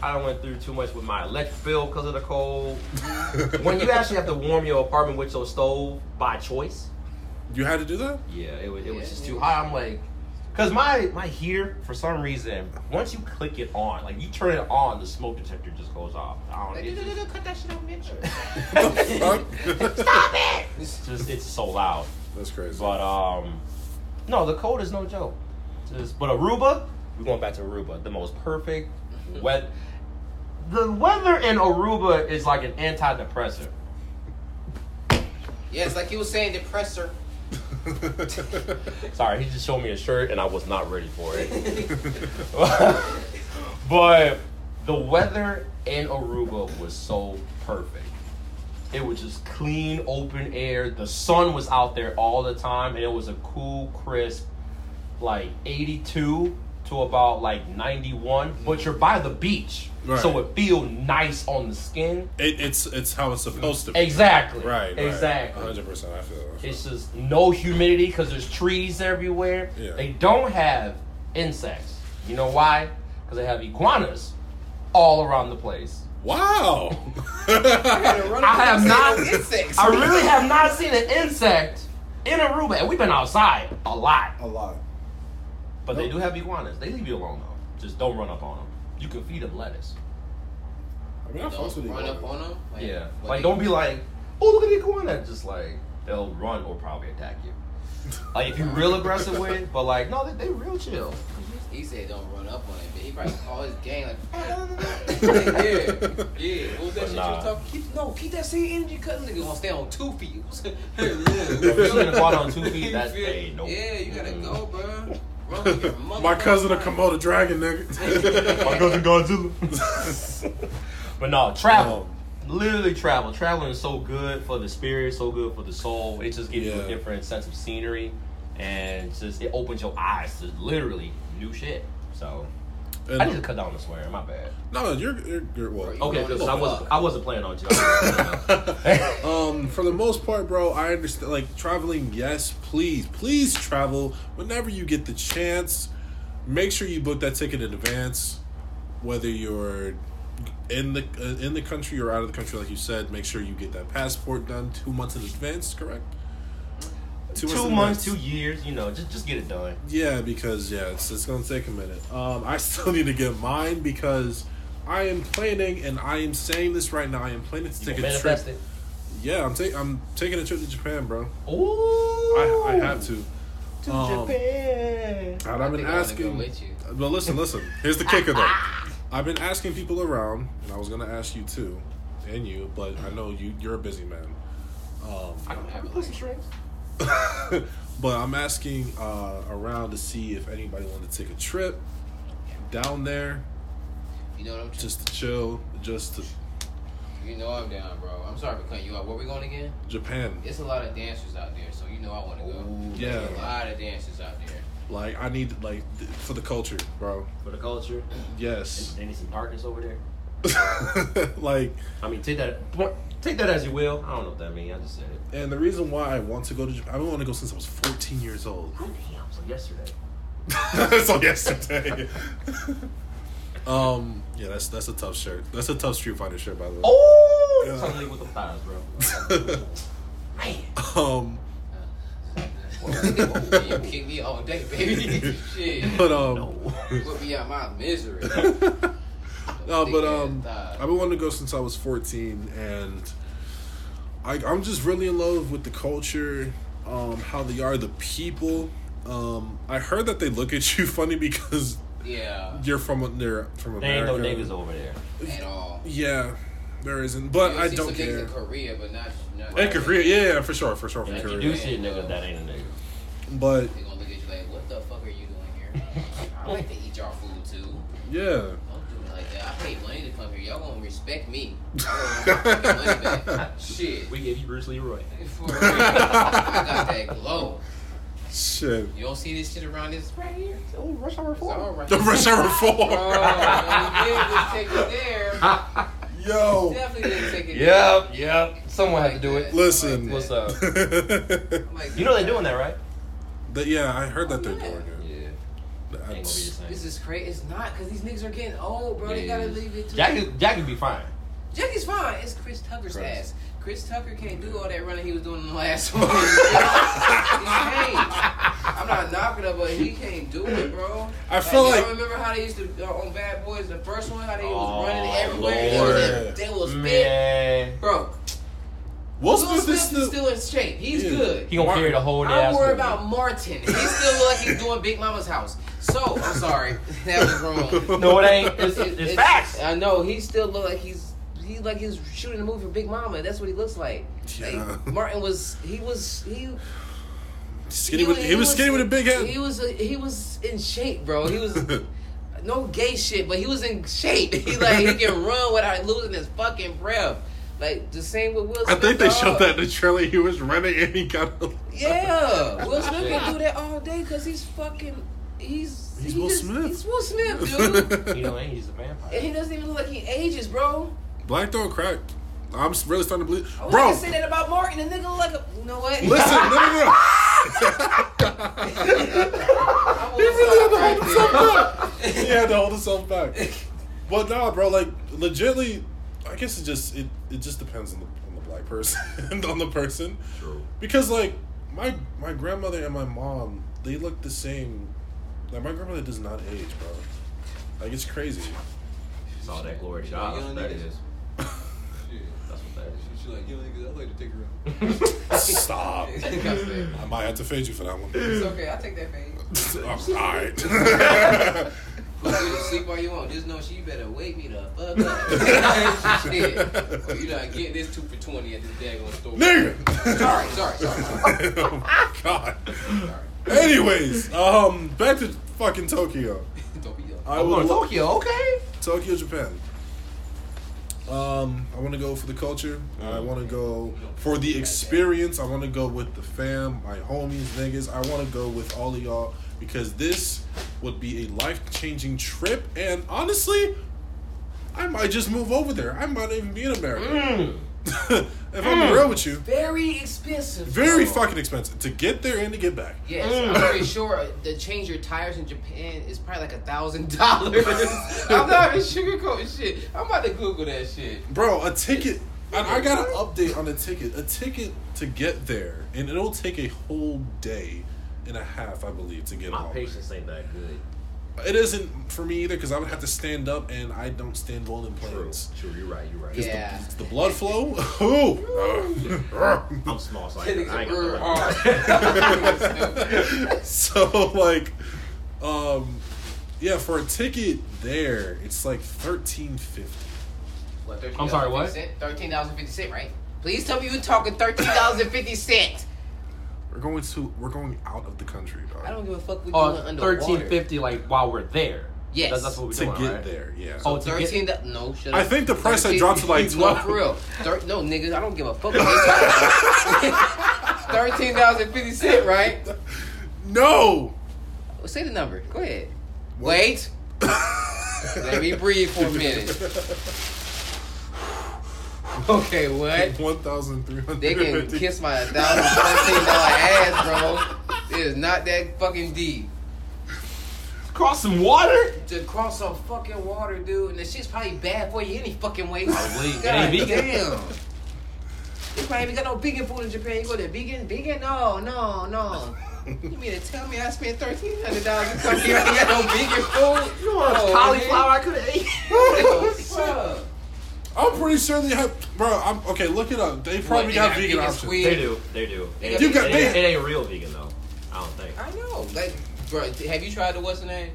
I don't went through too much with my electric bill because of the cold. [laughs] when you actually have to warm your apartment with your stove by choice, you had to do that. yeah, it was, it was Yeah. just too hot. I'm like, cause my my heater for some reason once you click it on, like you turn it on, the smoke detector just goes off. I don't. Like, It just, Cut that shit out, bitch. [laughs] Fuck. it's just it's so loud. That's crazy. But um, no, the cold is no joke. Just, but Aruba, we're going back to Aruba, the most perfect weather. The weather in Aruba is like an antidepressant. Yeah, it's like you was saying, depressor. [laughs] Sorry, he just showed me a shirt and I was not ready for it. [laughs] [laughs] but the weather in Aruba was so perfect. It was just clean, open air. The sun was out there all the time, and it was a cool, crisp, like 82 to about like 91. But you're by the beach, Right. so it feel nice on the skin. It, it's it's how it's supposed to be. Exactly. Right. right. Exactly. 100%. I feel. I feel. It's just no humidity because there's trees everywhere. Yeah. They don't have insects. You know why? Because they have iguanas all around the place. Wow. [laughs] I have not. Insects. I really have not seen an insect in Aruba, and we've been outside a lot. a lot. But they do have iguanas. They leave you alone though. Just don't run up on them. You can feed them lettuce. I mean, I fucks with Don't run you. up on them. Like, Yeah. what Like don't be like, oh look at the iguana. Just like they'll run or probably attack you. [laughs] Like if you're real aggressive with it, but like no, they, they real chill. He said don't run up on it, but he probably call his gang like, [laughs] like, [laughs] yeah, yeah. What was that shit you Nah. was talking? Keep, no, keep that same energy, cause nigga gonna stay on two feet. If you see an iguana on two feet, that's hey, nope. Yeah, you gotta go, bro. Run with your My cousin a Komodo dragon, nigga. [laughs] My cousin Godzilla. [laughs] but no, travel. Um, literally travel. Traveling is so good for the spirit, so good for the soul. It just gives you a different sense of scenery, and just it opens your eyes to literally new shit. So And- I need to cut down the swearing. My bad. no, you're you're, you're well. Okay, because I wasn't. I wasn't planning on you. [laughs] Um, for the most part, bro, I understand. Like traveling, yes, please, please travel whenever you get the chance. Make sure you book that ticket in advance, whether you're in the uh, in the country or out of the country, like you said. Make sure you get that passport done two months in advance. Correct. Two in months, two years. You know, just just get it done. Yeah, because yeah, it's it's gonna take a minute. Um, I [laughs] still need to get mine because I am planning, and I am saying this right now. I am planning to You take a manifest trip. it. Yeah, I'm taking I'm taking a trip to Japan, bro. Ooh, I I have to. to Um, Japan. And I've been I think I wanna go asking. with you. But listen, listen. Here's the kicker, though. I've been asking people around, and I was gonna ask you too, and you, but I know you you're a busy man. Um, I can have some strings. [laughs] but I'm asking uh, around to see if anybody wanted to take a trip down there You know what I'm just to chill, just to You know I'm down, bro. I'm sorry for cutting you off. Where we going again? Japan. It's a lot of dancers out there, so you know I want to go. Yeah. There's a lot of dancers out there. Like I need like th- for the culture, bro. For the culture. Yes. They need some darkness over there. [laughs] like, I mean, take that take that as you will. I don't know what that means. I just said it. and the reason why I want to go to Japan, I've been wanting to go since I was 14 years old. Damn, so yesterday. [laughs] so yesterday. [laughs] um, yeah, that's that's a tough shirt. That's a tough Street Fighter shirt, by the way. Oh, Yeah. suddenly with the thighs, bro. [laughs] Man. um, you kick me all day, baby. Shit. but um, No. Put me out my misery. No, but um, Thighs. I've been wanting to go since I was 14, and I I'm just really in love with the culture, um, how they are, the people. Um, I heard that they look at you [laughs] funny because Yeah. you're from they're from There ain't no America. niggas over there. At all. Yeah, there isn't, but You'll I see don't some care. in Korea, but not. not In Korea, yeah, yeah, for sure, for sure, for And if you sure. do see a nigga, that ain't a nigga. But They gonna look at you like, what the fuck are you doing here? [laughs] I like to eat y'all food too. yeah, Don't do it like that. I paid money to come here. Y'all gonna respect me. [laughs] I want my fucking money back. Shit. We gave you Bruce Leroy. [laughs] For. I got that glow. shit. You don't see this shit around this right here? Oh, rush hour It's all right. The Rush Hour Bro, Four. Oh, you didn't take it there. [laughs] Yo, Definitely didn't take it Yep, yep. Someone had to do it. listen. What's up? Oh like, You know they're doing that, right? That- yeah, I heard that they're Yeah. doing it. Yeah. Ain't gonna be the That's- This is crazy. It's not because these niggas are getting old, bro. They gotta leave it to Jackie, Jackie be fine. Jackie's fine. It's Chris Tucker's Chris. ass. Chris Tucker can't do all that running he was doing in the last [laughs] one. he can't. I'm not knocking it, but he can't do it, bro. I feel y'all like- remember how they used to uh, on Bad Boys, the first one, how they Oh, was running everywhere. They was, Lord. they was fit, Man. bro. Will Will Smith Smith is is still. still in shape. He's Yeah. good. He gonna carry the whole day I'm ass worried about Martin. He still look like he's doing Big Mama's house. So I'm sorry, that was wrong. [laughs] No, it ain't. It's, It- it's, facts. I know he still look like he's he like he's shooting a movie for Big Mama. That's what he looks like. Like, Yeah. Martin was he was he Skinny with, he was skinny with a big head. He was he was in shape, bro. He was [laughs] no gay shit, but he was in shape. [laughs] He like he can run without losing his fucking breath. Like the same with Will I think they dog. showed that in the trailer. He was running and he got. A- Yeah, Will Smith can do that all day because he's fucking. He's He's he Will just- Smith. He's Will Smith, [laughs] dude. You know, ain't he's a and vampire. he doesn't even look like he ages, bro. Black don't crack. I'm really starting to believe, I was bro. gonna say that about Martin. The nigga look like a. You know what? Listen, no, no, no. I will stop right there. he had to hold himself back. But nah, bro, like legitly, I guess it just it, it just depends on the on the black person [laughs] and on the person. True. Because like my my grandmother and my mom, they look the same. Like my grandmother does not age, bro. Like it's crazy. Saw that glory shot. That's that niggas. is. [laughs] That's what that is. She's like, yo, niggas, I'd like to take her out. Stop. [laughs] I think I said. I might have to fade you for that one. It's okay. I'll take that fade. [laughs] I'm alright. You can sleep all you want. Just know she better wake me the fuck up. Shit. Or you not getting this two for twenty at this daggone store. Nigga. Sorry, sorry, sorry. sorry. oh my god. sorry. Anyways, um, back to fucking Tokyo. Don't be young. I I'm would going Tokyo, okay. Tokyo, Japan. Um, I want to go for the culture. I want to go for the experience. I want to go with the fam, my homies, niggas. I want to go with all of y'all because this would be a life changing trip. And honestly, I might just move over there. I might even be in America. Mm. [laughs] if I'm real with you, Very expensive. very bro. fucking expensive to get there and to get back. Yes, Mm. I'm pretty sure to change your tires in Japan is probably like a thousand dollars. [laughs] I'm not even sugarcoating shit. I'm about to Google that shit. Bro, a ticket. And I got an update on the ticket. A ticket to get there, and it'll take a whole day and a half, I believe, to get My home. patience ain't that good. It isn't for me either because I would have to stand up, and I don't stand well in True. planes. True, you're right, you're right. Yeah. the, the blood flow. [laughs] Ooh. I'm small, so I That ain't, nigga's I ain't real got hard. [laughs] [laughs] so like, um, yeah, for a ticket there, it's like thirteen fifty. What, I'm sorry, what? Thirteen dollars and fifty cent, right? Please tell me you're talking thirteen dollars and fifty cents. We're going to we're going out of the country, dog. I don't give a fuck what you Oh, doing underwater. thirteen fifty like while we're there. Yes. That's, that's what we're to doing, get right? there, yeah. Oh, to get- no, shut I think the price had 13 dropped to like No, twelve. for real. Thir- no, niggas, I don't give a fuck. what they talking about. [laughs] Thirteen dollars and fifty cent, right? No. Well, say the number. Go ahead. Wait. [laughs] Let me breathe for a minute. [laughs] Okay, what? One thousand three hundred. They can kiss my thousand thirteen dollar ass, bro. It is not that fucking deep. Cross some water. To cross some fucking water, dude, and the shit's probably bad for you any fucking way. Probably. It God ain't vegan. damn. They probably ain't got no vegan food in Japan. You go to vegan, vegan? No, no, no. You mean to tell me I spent thirteen hundred dollars to come here and get no vegan food? You want Oh, cauliflower? I could have ate. [laughs] Fuck. I'm pretty sure they have, bro. I'm okay. Look it up. They probably they got got vegan vegan options. squid? They do. They do. They It, You got- it, they- ain't, it ain't real vegan though. I don't think. I know. Like, bro, have you tried the what's the name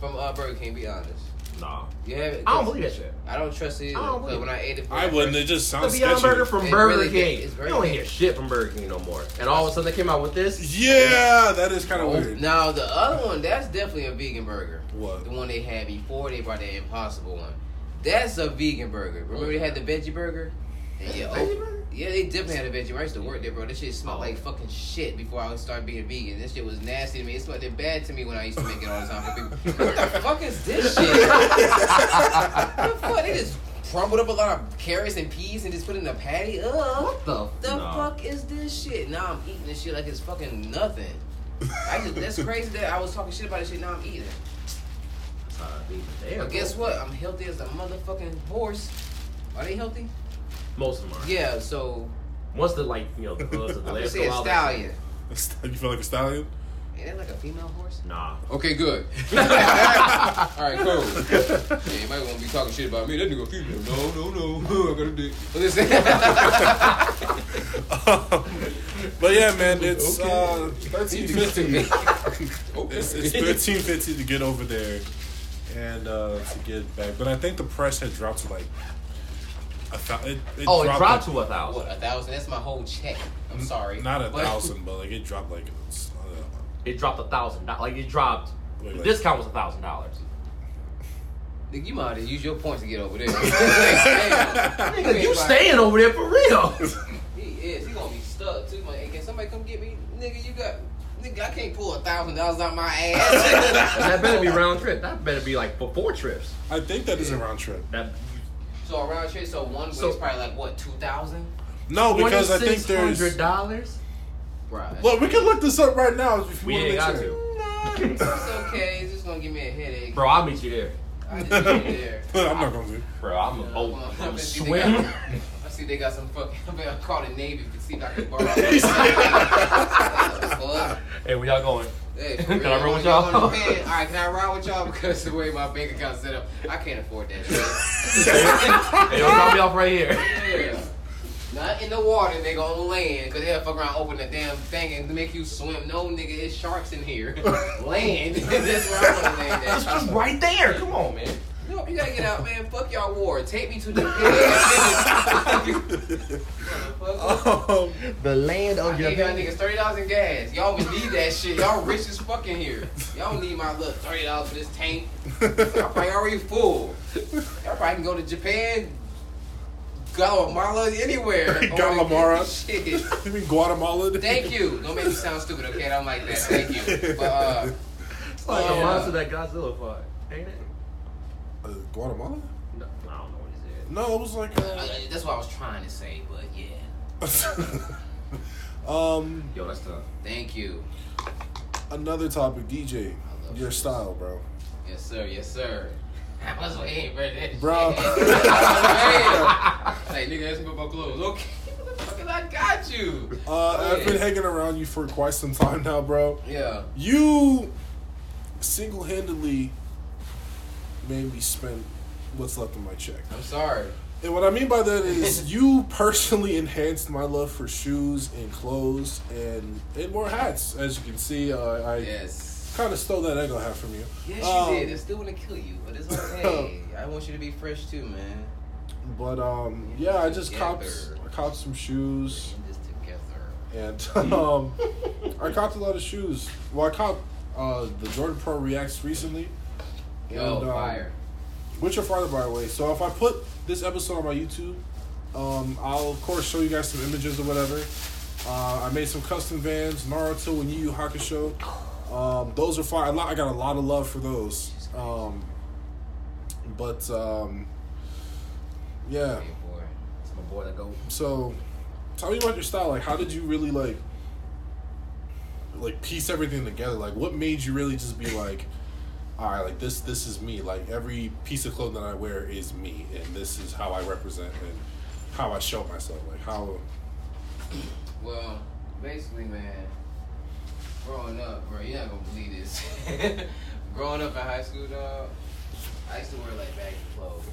from uh, Burger King? Be honest. Nah. You have it? I don't believe that shit. I don't trust it. I don't Either, believe when I ate it, for I the wouldn't. first- It just The sounds Beyond sketchy. Burger from It Burger really King. did. It's very you don't good. hear shit from Burger King no more. And all of a sudden they came out with this. Yeah, that is kind of Oh, weird. Now the other one, that's definitely a vegan burger. What? The one they had before they brought the Impossible one. That's a vegan burger. Remember they had the veggie burger? Yeah, oh, Veggie oh, burger? yeah, they definitely had a veggie. I used to work there, bro. This shit smelled Oh. like fucking shit before I started being vegan. This shit was nasty to me. It smelled bad to me when I used to make it all the time for people. [laughs] what the fuck is this shit? [laughs] what the fuck? They just crumbled up a lot of carrots and peas and just put it in a patty. Ugh. What the? The No. fuck is this shit? Now I'm eating this shit like it's fucking nothing. I just that's crazy that I was talking shit about this shit. Now I'm eating. Uh, damn, But guess what? I'm healthy as a motherfucking horse. Are they healthy? Most of them are. Yeah. So Once the like you know the hooves of the [laughs] I'm gonna legs say a go out, stallion. [laughs] You feel like a stallion? Ain't that like a female horse? Nah. Okay, good. [laughs] All right, cool. Yeah, you might want to be talking shit about me. That nigga female. No, no, no. I got a dick. Listen. but yeah, man, it's uh, You thirteen do this to fifty. It's, it's thirteen fifty to get over there and uh, to get back. But I think the price had dropped to like a thousand. It, Oh, it dropped like- to a thousand. What a thousand? That's my whole check. I'm sorry. Not a But- thousand, but like it dropped like it's, uh, It dropped a thousand. dollars. Like it dropped. Wait, the wait. discount was a thousand dollars. Nigga, you might have used your points to get over there. [laughs] Nigga, you right. staying over there for real? He is. He gonna be stuck too. Like, hey, can somebody come get me? Nigga, you got. Nigga, I can't pull a thousand dollars out my ass. [laughs] that better be [laughs] round trip. That better be like for four trips. I think that is a round trip. That so a round trip, so one way So- is probably like what two thousand? No, because I think there's. hundred dollars. Right. Look, we can look this up right now if you We want ain't to got make to. sure. Nah, it's okay. It's just gonna give me a headache. Bro, I'll meet you there. I just need it there. [laughs] I'm not going to. Bro, I'm a I'm boat. gonna- I'm I'm a see swim. See they got some fucking. [laughs] I'm gonna call [laughs] the Navy to see if I can borrow. Fuck. Hey, where y'all going? Hey, [laughs] Can I ride with y'all y'all? going to Japan? All right, can I ride with y'all? Because the way my bank account's set up, I can't afford that shit. Hey, yo, drop me off right here. Yeah. Not in the water, nigga, on land. Because they'll fuck around, open the damn thing and make you swim. No, nigga, it's sharks in here. land. That's where I want to land It's just right there. Come on, man. No, you gotta get out, man. Fuck y'all war. Take me to the Um, [laughs] [laughs] The land I of gave y'all niggas thirty dollars in gas. Y'all would need that shit. Y'all rich as fucking here. Y'all need my little thirty dollars for this tank. Y'all probably already full. Y'all probably can go to Japan, Guatemala, anywhere. [laughs] Guatemala. Shit. you mean Guatemala? Thank you. Don't make me sound stupid, okay? I don't like that. Thank you. But uh, It's like Yeah. a monster that Godzilla fought. Ain't it? Uh, Guatemala? No, I don't know what he said. No, it was like. uh, Uh, that's what I was trying to say. But yeah, [laughs] um, Yo, that's tough. thank you. another topic, DJ. I love Your shoes. style, bro. Yes, sir. Yes, sir. I was waiting for that. Bro. [laughs] shit. hey, nigga, ask me about my clothes. Okay, [laughs] motherfucker, I got you. Uh, I've been hanging around you for quite some time now, bro. Yeah. You single-handedly made me spend what's left of my check. I'm sorry. And what I mean by that is [laughs] you personally enhanced my love for shoes and clothes and, and more hats. As you can see, uh, I Yes. kind of stole that eggo hat from you. Yes, Um, you did. It still want to kill you, but it's okay. [laughs] I want you to be fresh too, man. But um, yeah, I just copped. I copped some shoes, and [laughs] um, I copped a lot of shoes. Well, I copped uh, the Jordan Proto Reacts recently. Yo, And, um, fire. Which are farther, by the way. So if I put this episode on my YouTube, um, I'll of course show you guys some images or whatever. Uh, I made some custom vans, Naruto and Yu Yu Hakusho. Um, those are fire. I got a lot of love for those. Um, but um, yeah. Hey, boy. It's my boy that go. So, tell me about your style. Like, how did you really like, like piece everything together? Like, what made you really just be like, all right, like this, this is me. Like every piece of clothing that I wear is me, and this is how I represent and how I show myself. Like how. Well, basically, man, growing up, bro, you're not gonna believe this. [laughs] growing up in high school, dog, I used to wear like baggy clothes.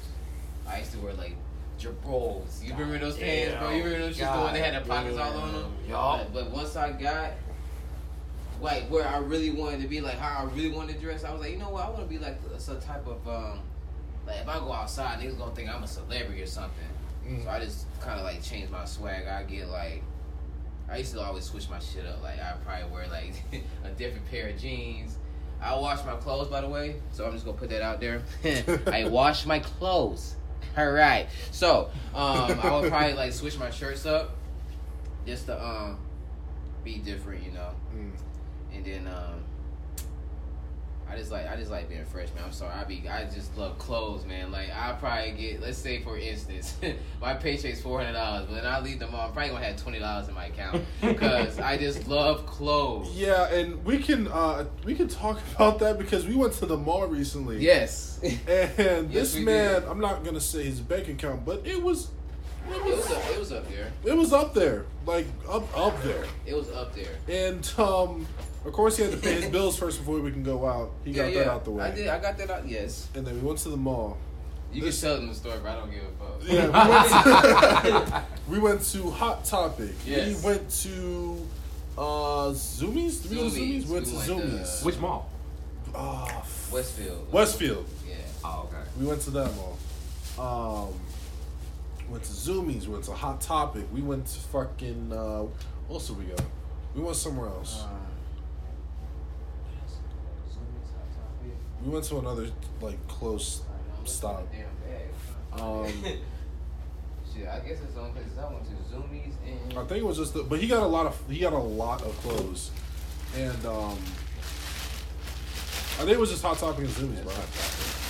I used to wear like Jabros. You remember those pants, bro? You remember those shits, the one that had the pockets all on them? Yup. But, but once I got like where I really wanted to be, like how I really wanted to dress, I was like, you know what? I want to be like some type of um, like if I go outside, niggas gonna think I'm a celebrity or something. So I just kind of like changed my swag. I get like, I used to always switch my shit up. Like I probably wear like [laughs] a different pair of jeans. I wash my clothes, by the way. So I'm just gonna put that out there. [laughs] I wash my clothes. [laughs] All right. So um, I would probably like switch my shirts up, just to um, be different, you know. Mm. And then um, I just like I just like being fresh, man. I'm sorry. I be I just love clothes, man. Like I probably get let's say for instance, [laughs] my paycheck's four hundred dollars, but then I leave all. I'm probably gonna have twenty dollars in my account [laughs] because I just love clothes. Yeah, and we can uh we can talk [laughs] about that because we went to the mall recently. Yes. And this we man, did. I'm not gonna say his bank account, but it was. It It was, was up, it was up there. it was up there, like up up there. It was up there. And um, of course, he had to pay his bills first before we can go out. He got that out the way. I did. I got that out. Yes. And then we went to the mall. You This- can tell them the story, but I don't give a fuck. Yeah, we went to, [laughs] we went to Hot Topic. Yes. We went to uh, Zumiez. Did we go to Zumiez. Zumiez? We went We to went to- Zumiez. Which mall? Oh, Westfield. Westfield. Yeah. Oh, okay. We went to that mall. Um, went to Zumiez. We went to Hot Topic. We went to fucking. Uh, what else did we go? We went somewhere else. Um, We went to another like close stop. Um, [laughs] I guess it's only places I went to. Zumiez and I think it was just, the, but he got a lot of he got a lot of clothes, and um, I think it was just Hot Topic and Zumiez, bro.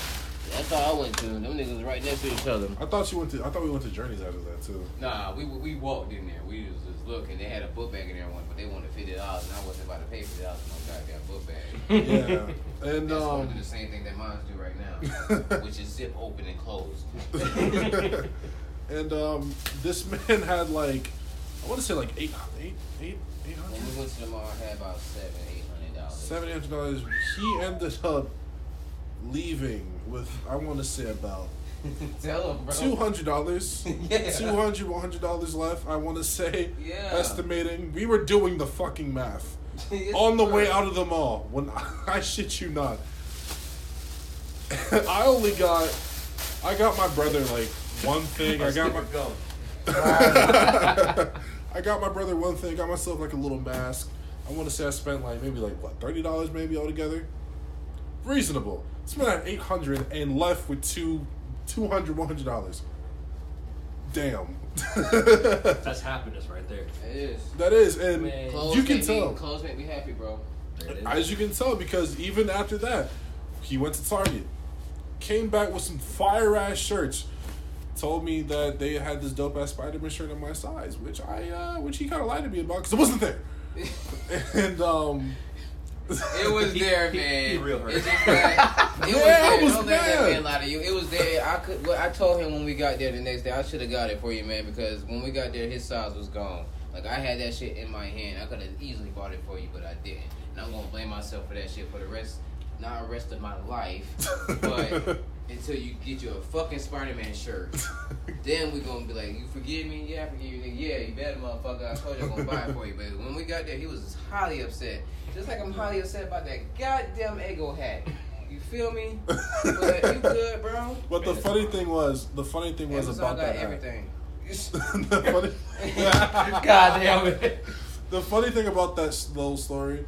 That's all I went to. Them niggas right next to each other. I thought you went to I thought we went to Journeys after that too. Nah, we we walked in there. We was just looking. They had a book bag in there, one, but they wanted fifty dollars, and I wasn't about to pay fifty dollars for no goddamn book bag. [laughs] Yeah, and That's going to um, do the same thing that mines do right now, [laughs] which is zip open and close. [laughs] and um, this man had like I want to say like eight eight eight eight When we went to the mall, I had about seven, eight hundred dollars. seven hundred dollars. He ended up leaving with I want to say about [laughs] Tell him, bro. two hundred dollars. [laughs] Yeah. Two hundred, one hundred dollars left. I want to say, Yeah. estimating. We were doing the fucking math [laughs] on the way out of the mall. When I, shit you not, I only got, I got my brother like one thing. I got my, I got my brother one thing. Got myself like a little mask. I want to say I spent like maybe like what thirty dollars maybe altogether. Reasonable. Spent at eight hundred and left with two, two hundred, one hundred dollars. Damn. [laughs] That's happiness right there. It is. that is, and Man. Clothes you can tell. Me, clothes make me happy, bro. There it is. As you can tell, because even after that, he went to Target, came back with some fire ass shirts, told me that they had this dope ass Spider Man shirt in my size, which I, uh, which he kind of lied to me about because it wasn't there. [laughs] and um, It was [laughs] He- there, he- man. he real hurt. It's just that it [laughs] was Yeah, there. it was Don't let that man lie to you. It was there. I could. Well, I told him when we got there the next day. I should have got it for you, man, because when we got there, his size was gone. Like I had that shit in my hand. I could have easily bought it for you, but I didn't. And I'm gonna blame myself for that shit for the rest, not the rest of my life, but [laughs] until you get you a fucking Spider-Man shirt. Then we gonna be like, you forgive me? Yeah, I forgive you. Nigga. Yeah, you better, motherfucker. I told you I'm gonna buy it for you. But when we got there, he was highly upset. Just like I'm highly upset about that goddamn Ego hat. You feel me? [laughs] But you good, bro. But the funny thing was, the funny thing was Amazon about got that hat. everything. [laughs] the, funny, [laughs] God damn it. the funny thing about that s- little story,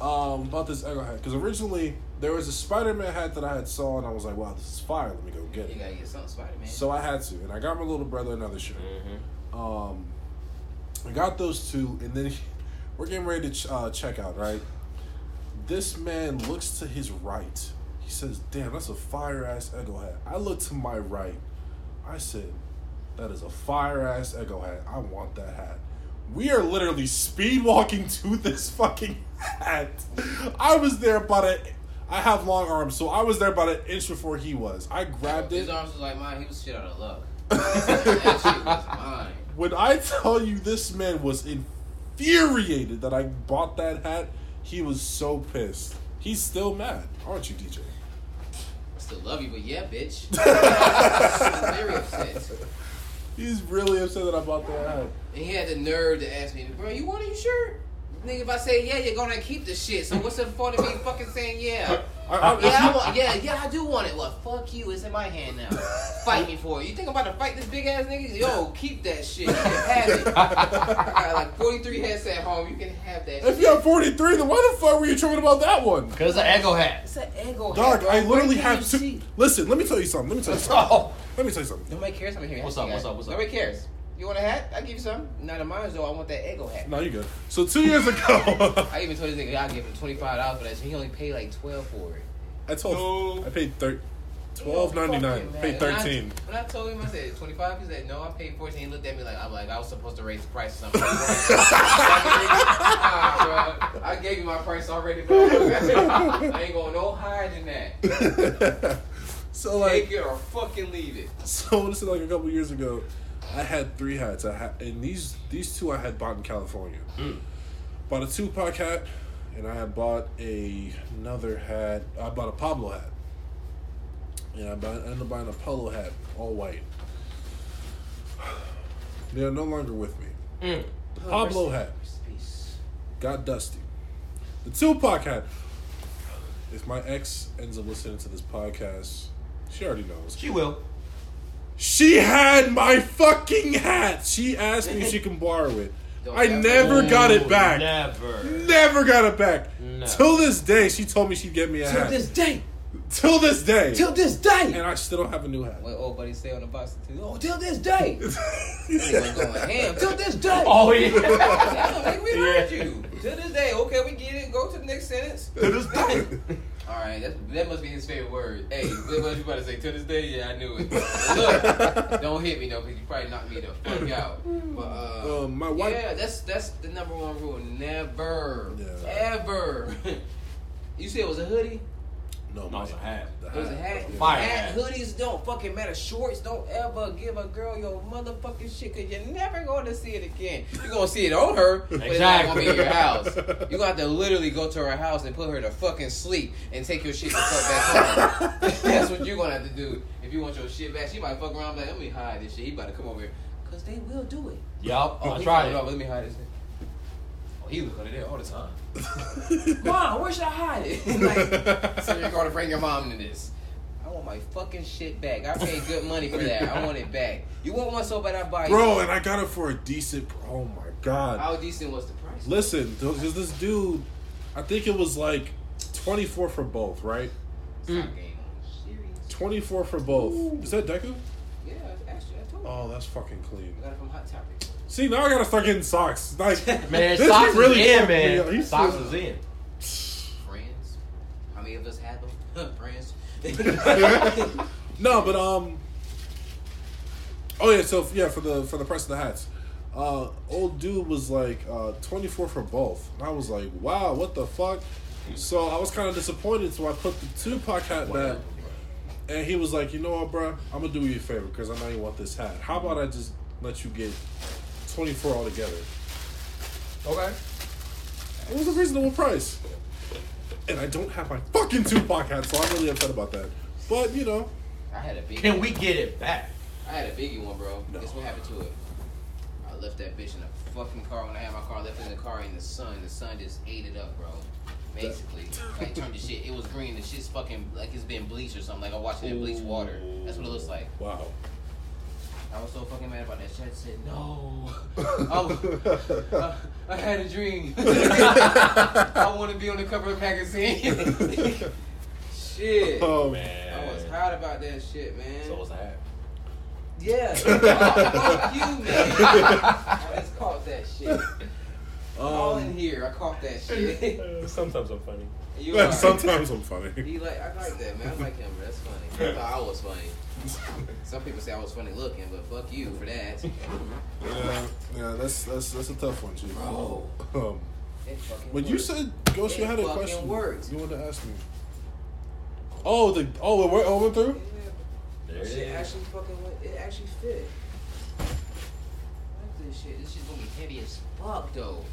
um, about this Ego hat, because originally there was a Spider-Man hat that I had saw, and I was like, "Wow, this is fire! Let me go get it." You gotta get something Spider Man. So I had to, and I got my little brother another shirt. Mm-hmm. Um, I got those two, and then we're getting ready to ch- uh, check out. Right, this man looks to his right. He says, "Damn, that's a fire ass Ego hat." I look to my right. I said, "That is a fire ass Ego hat. I want that hat." We are literally speed walking [laughs] to this fucking hat. I was there about a. I have long arms, so I was there about an inch before he was. I grabbed it. His arms was like mine. He was shit out of luck. [laughs] that shit was mine. When I tell you this man was infuriated that I bought that hat, he was so pissed. He's still mad, aren't you, DJ? I still love you, but yeah, bitch. [laughs] Very upset. He's really upset that I bought that hat. And he had the nerve to ask me, bro, you want a new shirt? Nigga, if I say yeah, you're gonna keep the shit. So what's the point of me fucking saying yeah? [laughs] I, I, Yeah, I want, yeah, yeah, I do want it. Well, fuck you. It's in my hand now. [laughs] Fight me for it. You think I'm about to fight this big ass nigga? Yo, keep that shit. You can have it. [laughs] I got like 43 hats at home. You can have that if shit. you have 43, then why the fuck were you talking about that one? Because the Ego hat. It's an ego Dog, hat, bro. I literally Where can have you two. see? Listen, let me tell you something. Let me tell you something. Let me tell you something. Nobody cares. I'm here. What's up, what's up, what's up? Nobody cares. You want a hat? I'll give you some. Not of mine, though. I want that ego hat. No, you good. So two years ago, [laughs] I even told this nigga I'll give him $25 for that. So he only paid like 12 for it. I told him I paid thir- twelve ninety nine. Fucking Paid man. When I- thirteen. When I, told him, I said 25. He said, no, I paid 14. He looked at me like, I'm like, I was supposed to raise the price or something. [laughs] nah, bro. I gave you my price already, bro. [laughs] I ain't going no higher than that. so like, Take it or fucking leave it. So this is like a couple years ago. I had three hats. I had, and these these two I had bought in California. Bought a Tupac hat, and I had bought a another hat. I bought a Pablo hat. And I bought, I ended up buying a polo hat, all white. [sighs] They are no longer with me. Mm. The Pablo hat got dusty. The Tupac hat. If my ex ends up listening to this podcast, she already knows. She will. She had my fucking hat. She asked me if she can borrow it. Don't I ever- never got it back. Never. Never got it back. No. Till this day, she told me she'd get me a hat. Till hat. this day. Till this day. Till this day. and I still don't have a new hat. What old oh, buddy say on the box too? Oh, till this day. [laughs] Nigga going ham. Till this day. [laughs] Oh, yeah. Damn, nigga, we heard Yeah. you. Till this day. Okay, we get it. Go to the next sentence. To this day. [laughs] All right, that's, that must be his favorite word. Hey, [laughs] what was you about to say? To this day, yeah, I knew it. [laughs] Look, don't hit me though, because you probably knocked me the fuck out. But uh, Um, my wife. yeah, that's that's the number one rule. Never, Yeah. ever. [laughs] you said it was a hoodie. No, No, my it's a hat. The It was a hat. Fire hat. hat. Hoodies don't fucking matter. Shorts don't ever give a girl your motherfucking shit because you're never going to see it again. You're going to see it on her, but it's not going to be in your house. You're going to have to literally go to her house and put her to fucking sleep and take your shit the fuck back home. [laughs] That's what you're going to have to do if you want your shit back. She might fuck around like, let me hide this shit. He about to come over here. Because they will do it. Yup. Oh, I he tried coming it. Let me hide this shit. Oh, he look under there all the time. Mom, where should I hide it? [laughs] like, so you're gonna bring your mom into this. I want my fucking shit back. I paid good money for that. I want it back. You want one so bad I buy you. Bro, and I got it for a decent. Oh my god. How decent was the price? Listen, because this dude, I think it was like 24 for both, right? Stop game. 24 for both. Is that Deku? Yeah, actually, I told you. Oh, that's fucking clean. I got it from Hot Topic. See, now I gotta start getting socks. Like, [laughs] Man, this socks really is in, fucked man. up. He's Socks still- is in. Friends. How many of us have them? [laughs] Friends. [laughs] No, but um. Oh yeah, so yeah, for the for the price of the hats, uh, old dude was like uh, twenty four for both, and I was like, wow, what the fuck? So I was kind of disappointed, so I put the Tupac hat back, and he was like, you know what, bro, I'm gonna do you a favor because I know you want this hat. How about I just let you get twenty four altogether? Okay. It was a reasonable price, and I don't have my fucking Tupac hat, so I'm really upset about that. But you know, I had a big Can we get it back? I had a biggie one, bro. Guess what happened to it? I left that bitch in a fucking car when I had my car. I left it in the car in the sun. The sun just ate it up, bro. Basically, like turned the shit. It was green. The shit's fucking like it's been bleached or something. Like I watched it in bleach water. That's what it looks like. Wow. I was so fucking mad about that shit. I said no. [laughs] I, I, I had a dream. [laughs] I want to be on the cover of a magazine. [laughs] shit. Oh Man. I was hot about that shit, man. So was that. Yeah. Fuck you, man. I just caught that shit. All in here, I caught that shit. [laughs] Sometimes I'm funny. You are. [laughs] Sometimes I'm funny. He like I like that man. I like him. That's funny. I thought I was funny. Some people say I was funny looking, but fuck you for that. [laughs] Yeah, yeah, that's that's that's a tough one, Chief. Bro. Um, It fucking but you worked. said Ghost, you had a question. worked. You wanted to ask me. Oh, the oh, it went, oh, it went through. Yeah, There it shit actually fucking went. It actually fit. I like this shit. This shit's gonna be heavy as fuck though.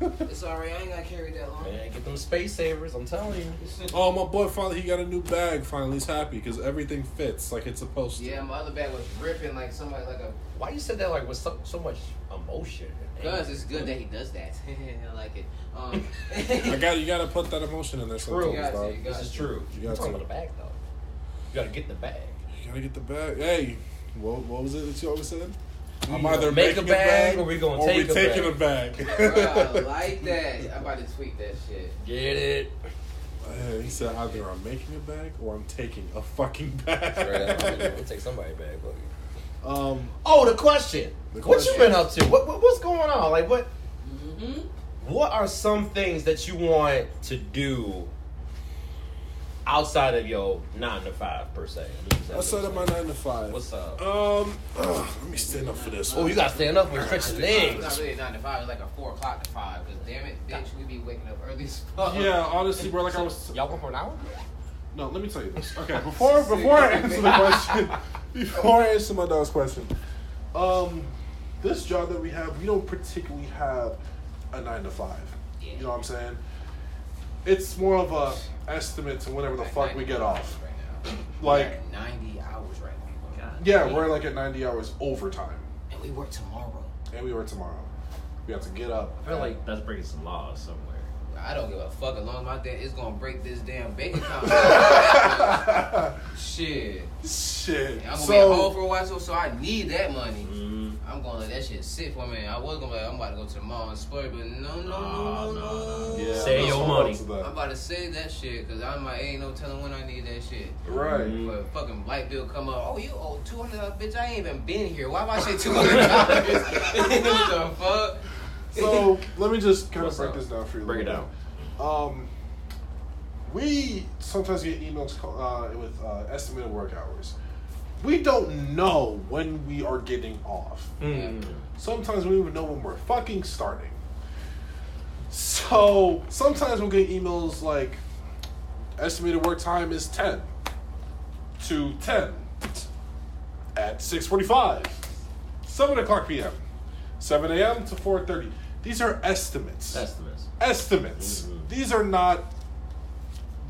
[laughs] it's alright. I ain't gotta carry that long. Man, get them space savers. I'm telling you. [laughs] Oh, my boy finally he got a new bag. Finally, he's happy because everything fits like it's supposed to. Yeah, my other bag was ripping like somebody like a. Why you said that like with so, so much emotion? Cause it's good that he does that. [laughs] I like it. Um, I got you. Got to put that emotion in there True. You got to, dog. you This is true. You You're got talking to. about the bag though. You gotta get the bag. You gotta get the bag. Hey, what, what was it that you always said? I'm either make making a bag or we gonna or take we a taking bag. a bag. Bruh, I [laughs] like that. I'm about to tweet that shit. Get it? Yeah, he said either I'm making a bag or I'm taking a fucking bag. [laughs] We'll take somebody bag. But... Um, Oh, the question. The What you question. been up to? What, what what's going on? Like what? Mm-hmm. What are some things that you want to do outside of your nine to five per se? outside of my nine to five. What's up? Um, ugh, [clears throat] let me stand up for this. Oh, one. you gotta stand up and stretch your It's not legs. really nine to five. It's like a four o'clock to five. Cause damn it, bitch, we be waking up early as fuck. Yeah, honestly, bro. Like I was. Y'all work for an hour? No, let me tell you this. Okay, before before I answer the question, [laughs] before I answer my dog's question, um, this job that we have, we don't particularly have a nine to five. You know what I'm saying? It's more of a estimate and whatever the Like fuck we get off. Right now. Like, We're at ninety hours right now. yeah, we're like at 90 hours overtime, And we work tomorrow. and we work tomorrow. We have to get up. I feel like that's breaking some laws somewhere. I don't give a fuck as long as my dad is gonna break this damn bank [laughs] account. Shit. Shit. I'm gonna so, be at home for a while, so, so I need that money. Mm-hmm. I'm gonna let that shit sit for me. I was gonna be like, I'm about to go to the mall and splurge, but no, no, no, no, no. yeah, Save your money. to I'm about to save that shit, cause I'm like, ain't no telling when I need that shit. Right. Mhm. But fucking light bill come up. Oh, you owe two hundred dollars, bitch. I ain't even been here. Why am I say two hundred dollars? [laughs] what the fuck? So [laughs] let me just kind of break up? this down for you. Break it bit. Um, we sometimes get emails uh, with uh, estimated work hours. We don't know when we are getting off. Mm. Sometimes we don't even know when we're fucking starting. So sometimes we'll get emails like estimated work time is 10 to 10 at 6.45 7 o'clock p.m 7 a.m to 4.30 these are estimates Estimates. estimates Mhm. these are not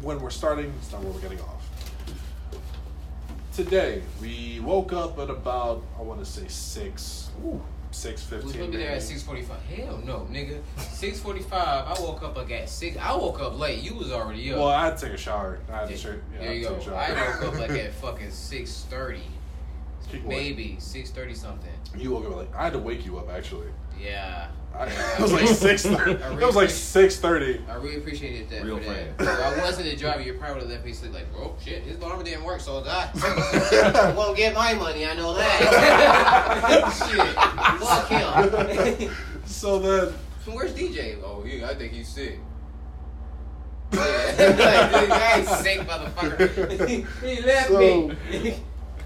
when we're starting it's not where we're getting off today we woke up at about i want to say 6 We 6.15 supposed to be there at maybe. six forty five. Hell no, nigga. Six forty five. I woke up like at six. I woke up late. You was already up. well i had to take a shower i had to shirt yeah, there you had go. to take a I woke up like [laughs] at fucking six thirty, What? maybe six thirty something. you woke up like i had to wake you up actually Yeah. I, [laughs] it was like 6.30 [laughs] it was like 6.30 I really appreciated that. Real for that. If I wasn't the driver, you probably would have left me sleep like, bro, shit, his alarm didn't work, so [laughs] I won't get my money. I know that. shit, fuck him. so then so where's DJ? Oh, yeah, I think he's sick. Yeah, like, this sick, motherfucker. he left So- me.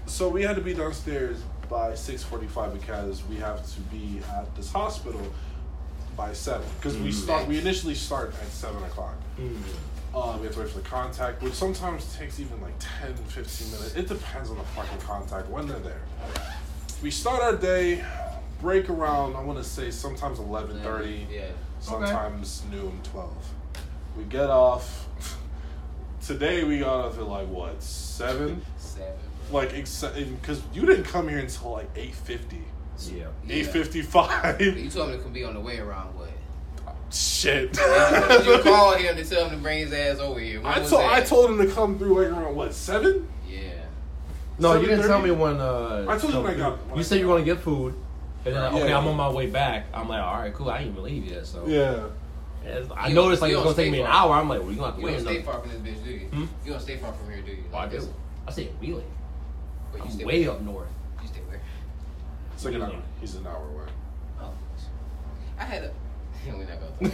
So we had to be downstairs by six forty-five because we have to be at this hospital by seven. Because we start, we initially start at seven o'clock. Um, we have to wait for the contact, which sometimes takes even like 10, 15 minutes. It depends on the fucking contact when they're there. We start our day, break around. I want to say sometimes eleven thirty, Yeah. sometimes noon, twelve. We get off. [laughs] Today we got off at like what seven? Seven. Like because you didn't come here until like 8.50 Yeah. Yeah. 8.55 You told me it could be on the way around what? Shit. You call him to tell him to bring his ass over here? When I told? I told him to come through like around what seven? Yeah. No, you didn't 7:30? tell me when. Uh, I told you when I got- when You I said you got- were gonna get food, and then like, okay, Yeah. I'm on my way back. I'm like, all right, cool. I didn't even leave yet, so Yeah. And I You noticed don't- like you it's gonna take me an hour. I'm like, well, you gonna have to You wait don't stay far from this bitch, do you? Hmm? You don't stay far from here, do you? Oh, I Like do. this? I stay in Wheeling. But you I'm stay way where? up north. You stay where? It's like an Really? hour. He's an hour away. Oh. I had a. Yeah, [laughs] we're not gonna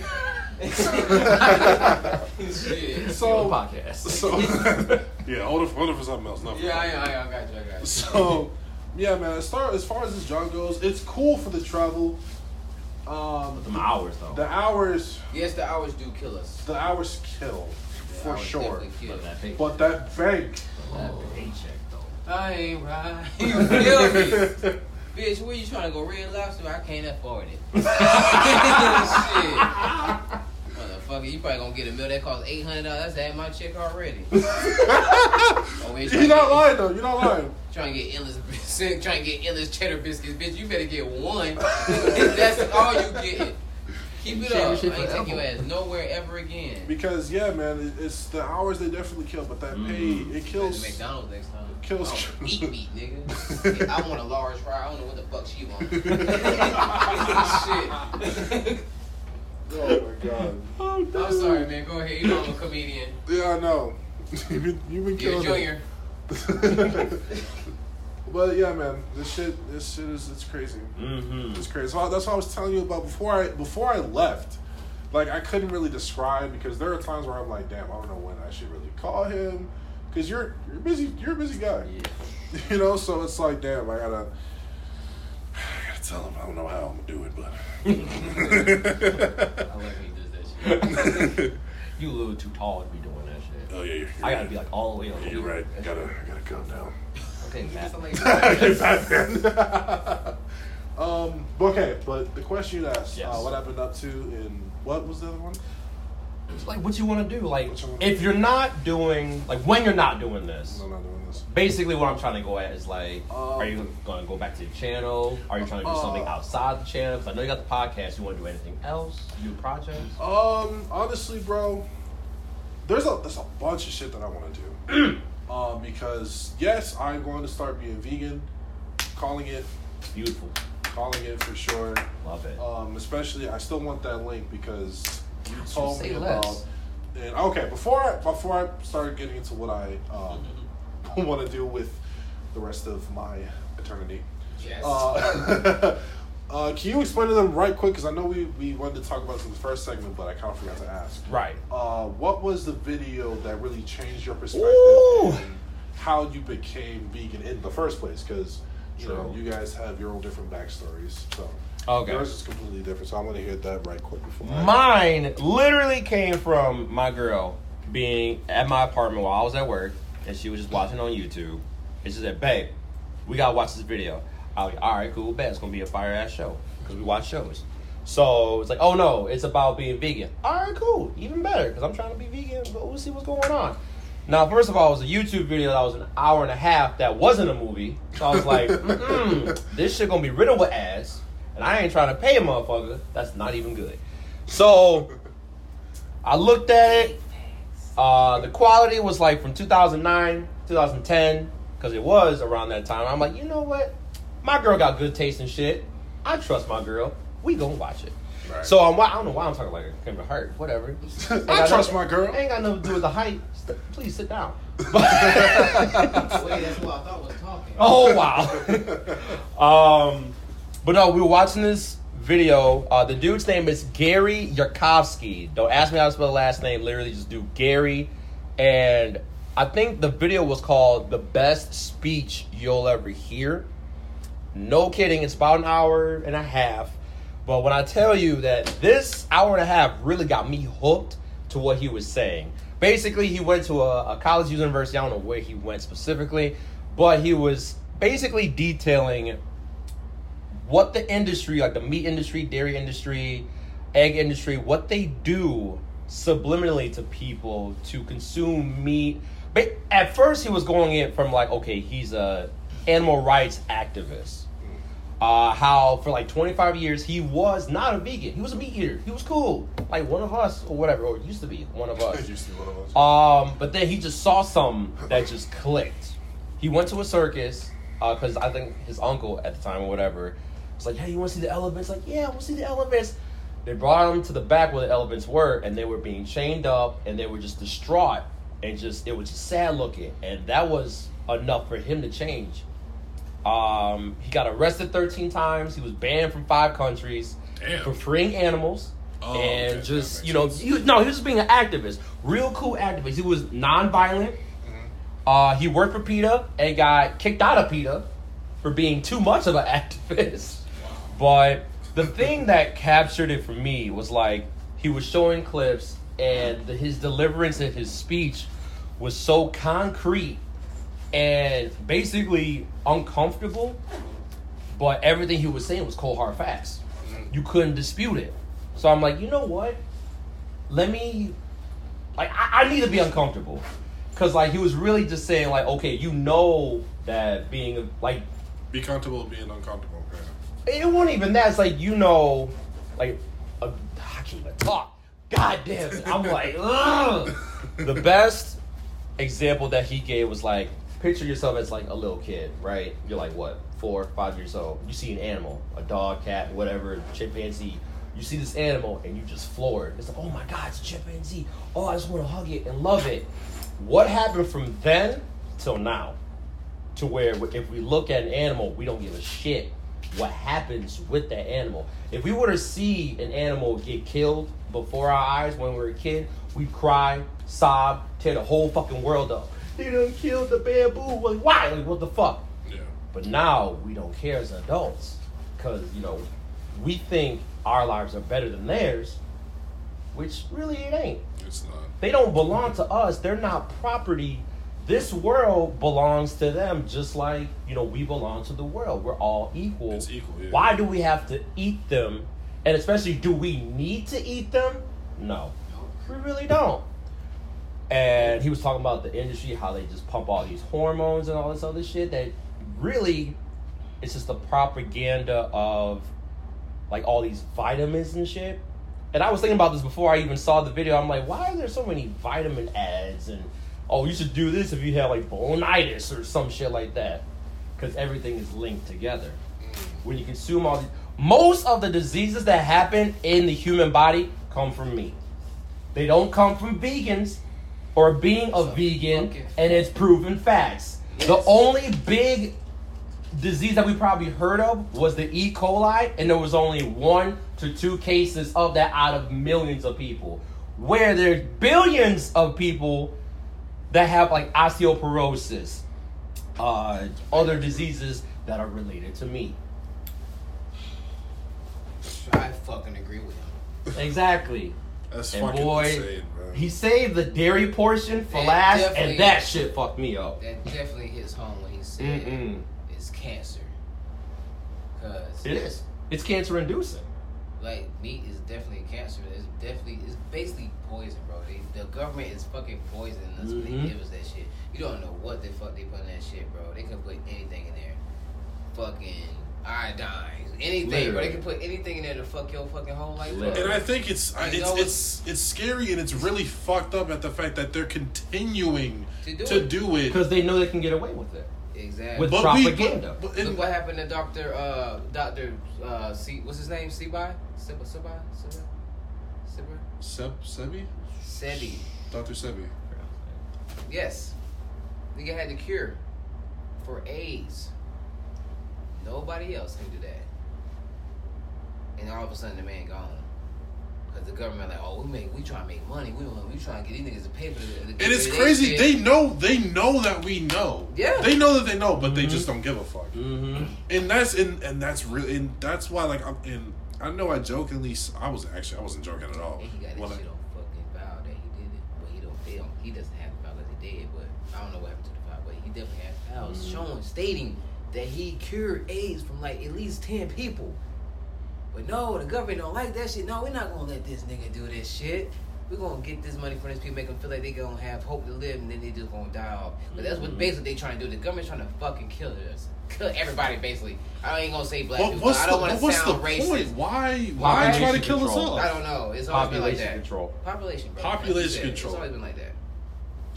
[laughs] So- podcast. So [laughs] yeah, hold it, hold it for something else. Not for Yeah, I, I, I got you. I got you. So yeah, man. As far as far as this job goes, it's cool for the travel. Um, Some hours though. the hours, Yes, the hours do kill us. the hours kill The for hours sure. kill. But that pay, But that bank, that paycheck though. I ain't right. [laughs] You feel me? Bitch, where you trying to go? Red Lobster? I can't afford it. [laughs] Shit. Motherfucker, you probably gonna get a meal that costs eight hundred dollars. That's at my check already. [laughs] oh, you're not lying though. You're not lying. Trying to get endless, trying to get endless cheddar biscuits, bitch. You better get one. That's all you get. Keep it up. I shit ain't taking your forever. ass nowhere ever again. Because yeah, man, it- it's the hours they definitely kill, but that Mhm. pay it Go to kills. McDonald's next time. kills- I [laughs] eat meat, nigga. [laughs] I want a large fry. I don't know what the fuck she want. [laughs] Shit. Oh my god. I'm sorry, man. Go ahead. You know I'm a comedian. Yeah, I know. you've been, you've been You're a killing junior. It. but yeah, man, this shit, this shit is it's crazy. Mm-hmm. It's crazy. So that's what I was telling you about before I before I left. Like I couldn't really describe because there are times where I'm like, damn, I don't know when I should really call him because you're you're busy. You're a busy guy. Yeah. [laughs] You know, so it's like, damn, I gotta, I gotta tell him. I don't know how I'm gonna do it, but [laughs] [laughs] I like he does that shit. but. You a little too tall to be doing that shit. oh yeah, you're, you're I gotta right. be like all the way up. Yeah, you're right. I gotta, I gotta calm down. Okay, Matt. Sound like- okay, Batman. um, okay, but the question you asked, Yes. uh, what I've been up to and what was the other one? It's like what you want to do. Like you wanna if you're not doing like when you're not doing this. No, not doing this. Basically, what I'm trying to go at is like, Um, are you going to go back to your channel? Are you trying to do Uh, something outside the channel? Because I know you got the podcast. You want to do anything else? New projects? Um, honestly, bro, there's a there's a bunch of shit that I want to do. [clears throat] um, because yes, I'm going to start being vegan, calling it, Beautiful. calling it for sure. Love it. Um, especially, I still want that link because you told say me less. about. And okay, before I before I start getting into what I um, [laughs] want to do with the rest of my eternity, Yes. uh, [laughs] uh, can you explain to them right quick? Because I know we, we wanted to talk about this in the first segment, but I kind of forgot to ask. right. Uh, what was the video that really changed your perspective Ooh. and how you became vegan in the first place? Because you know you guys have your own different backstories, so Okay. yours is completely different. So I want to hear that right quick before. I- Mine literally came from my girl being at my apartment while I was at work, and she was just watching on YouTube. And she said, "Babe, we gotta watch this video." I was like, "All right, cool, bet it's gonna be a fire ass show because we watch shows." So it's like, "Oh no, it's about being vegan." All right, cool, even better because I'm trying to be vegan, but we'll see what's going on. Now, first of all, it was a YouTube video that was an hour and a half that wasn't a movie. So I was like, [laughs] Mm-mm, this shit gonna be riddled with ads, and I ain't trying to pay a motherfucker. That's not even good. So I looked at it. Uh, the quality was like from 2009, 2010, because it was around that time. I'm like, you know what? My girl got good taste in shit. I trust my girl. We gonna watch it. Right. So I'm, I don't know why I'm talking like it came to hurt. Whatever. [laughs] I trust my girl. Ain't got nothing to do with the height. Please sit down. [laughs] [laughs] Wait, that's who I thought was talking. Oh wow. um, but no, we were watching this video. Uh, the dude's name is Gary Yourofsky. Don't ask me how to spell the last name. Literally, just do Gary. And I think the video was called "The Best Speech You'll Ever Hear." No kidding, it's about an hour and a half. But when I tell you that this hour and a half really got me hooked to what he was saying. Basically, he went to a, a college university. I don't know where he went specifically, but he was basically detailing what the industry, like the meat industry, dairy industry, egg industry, what they do subliminally to people to consume meat. But at first, he was going in from like, okay, he's a animal rights activist. Uh, how for like 25 years he was not a vegan. He was a meat eater. He was cool, like one of us or whatever, or used to be one of us. [laughs] You see one of us. Um, but then he just saw something that just clicked. He went to a circus because I think his uncle at the time or whatever was like, "Hey, you want to see the elephants?" Like, "Yeah, we'll see the elephants." They brought him to the back where the elephants were, and they were being chained up, and they were just distraught, and just it was just sad looking, and that was enough for him to change. Um, he got arrested 13 times. He was banned from five countries Damn. for freeing animals. Oh, and okay, just you know, he, no, he was just being an activist, real cool activist. He was non-violent. Mm-hmm. Uh, he worked for PETA and got kicked out of PETA for being too much of an [laughs] activist. But the thing that captured it for me was like he was showing clips and the, his deliverance and his speech was so concrete and basically uncomfortable. But everything he was saying was cold hard facts. You couldn't dispute it. So I'm like, you know what? Let me like I, I need to be uncomfortable. Cause like he was really just saying like, okay, you know that being like Be comfortable being uncomfortable. Yeah. it wasn't even that. It's like you know, like uh, I can't even talk. God damn it! I'm like, ugh. [laughs] The best example that he gave was like, picture yourself as like a little kid, right? You're like what, four, five years old. You see an animal, a dog, cat, whatever, chimpanzee. You see this animal and you just floored. It's like, oh my god, it's a chimpanzee. Oh, I just want to hug it and love it. What happened from then till now? to where if we look at an animal, we don't give a shit what happens with that animal. If we were to see an animal get killed before our eyes when we were a kid, we'd cry, sob, tear the whole fucking world up. They done killed the bamboo. Like, why? Like, what the fuck? Yeah. But now we don't care as adults because, you know, we think our lives are better than theirs, which really it ain't It's not. they don't belong to us. They're not property. This world belongs to them, just like you know we belong to the world. We're all equal. It's equal, yeah. Why do we have to eat them? And especially, do we need to eat them? No, we really don't. And he was talking about the industry, how they just pump all these hormones and all this other shit. That really, it's just the propaganda of like all these vitamins and shit. And I was thinking about this before I even saw the video. I'm like, why are there so many vitamin ads? And oh, you should do this if you have like bonitis or some shit like that, because everything is linked together. When you consume all these, most of the diseases that happen in the human body come from meat. They don't come from vegans or being a vegan, and it's proven facts. The only big disease that we probably heard of was the E. coli, and there was only one to two cases of that out of millions of people. Where there's billions of people that have like osteoporosis, uh, other diseases that are related to meat. I fucking agree with him. Exactly. That's And fucking boy, insane, bro. he saved the dairy portion for That last, and that shit fucked me up. That definitely hits home when he said Mm-mm. it's cancer. Cause It is. It's cancer inducing. like meat is definitely a cancer. It's definitely it's basically poison, bro. They, the government is fucking poisoning us when Mhm. they give us that shit. You don't know what the fuck they put in that shit, bro. They can put anything in there. Fucking iodine, anything, bro. Literally. They can put anything in there to fuck your fucking whole life. up. Literally. And I think it's I- You it's know it's it's scary and it's really fucked up at the fact that they're continuing To do to it. do it. Because they know they can get away with it. Exactly. With But we, propaganda. but, but Look and- what happened to Doctor uh Doctor uh C what's his name? Sebi? Sebi Sebi Sebi Sebi Seb Sebi, Sebi. Doctor Sebi. Yes. Nigga had the cure for AIDS. Nobody else can do that. And all of a sudden the man gone. Cause the government like, oh, we make, we try to make money. We want, we trying to get these niggas to pay for the. the And it's crazy. shit. They know they know that we know. Yeah. They know that they know, but they just don't give a fuck. Mm-hmm. And that's and and that's really and that's why like I'm and I know I jokingly I was actually I wasn't joking at all. And he got his When I- shit on fucking file that he did it, but he don't. They don't. He doesn't have the file that he did, but I don't know what happened to the file. But he definitely had files Mm. showing, stating that he cured AIDS from like at least ten people. But no, the government don't like that shit. No, we're not gonna let this nigga do this shit. we're gonna get this money from these people, make them feel like they gonna have hope to live, and then they just gonna die off. But that's what mm-hmm. basically they trying to do. The government's trying to fucking kill us, [laughs] kill everybody basically. I ain't gonna say black But people. what's I don't want to what's the sound racist. point? Why why Population try to kill us all? I don't know. It's always been like that. control. Population, bro. Population Like said, control. It's always been like that.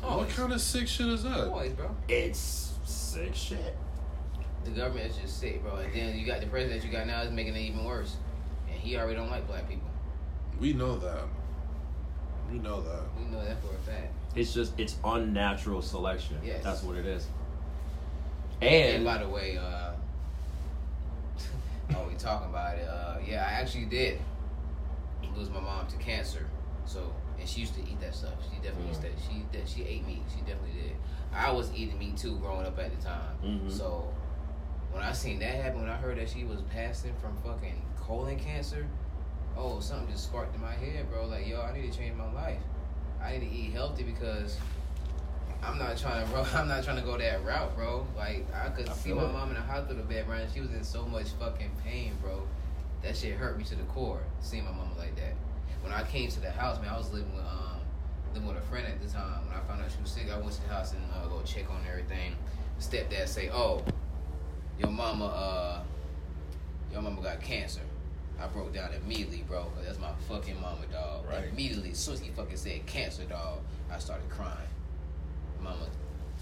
What kind of sick shit is that? Always, bro. It's sick shit. The government is just sick, bro. And then you got the president you got now is making it even worse. And he already don't like black people. We know that. We know that. We know that for a fact. It's just it's unnatural selection. Yes. That's what it is. And And by the way, uh, [laughs] oh, we talking about it. Uh, yeah, I actually did lose my mom to cancer. So, and she used to eat that stuff. She definitely used to. She she ate meat. She definitely did. I was eating meat too, growing up at the time. Mhm. So, when I seen that happen, when I heard that she was passing from fucking colon cancer, oh, something just sparked in my head, bro. Like, yo, I need to change my life. I need to eat healthy because I'm not trying [laughs] to, bro. I'm not trying to go that route, bro. Like, I could I see my it. mom in the hospital bed, bro. And she was in so much fucking pain, bro. That shit hurt me to the core. Seeing my mama like that. When I came to the house, man, I was living with um living with a friend at the time. When I found out she was sick, I went to the house and uh, go check on everything. Stepdad say, "Oh, your mama, uh, your mama got cancer." I broke down immediately, bro, because that's my fucking mama, dog. Right. Immediately, as soon as he fucking said cancer, dog, I started crying. Mama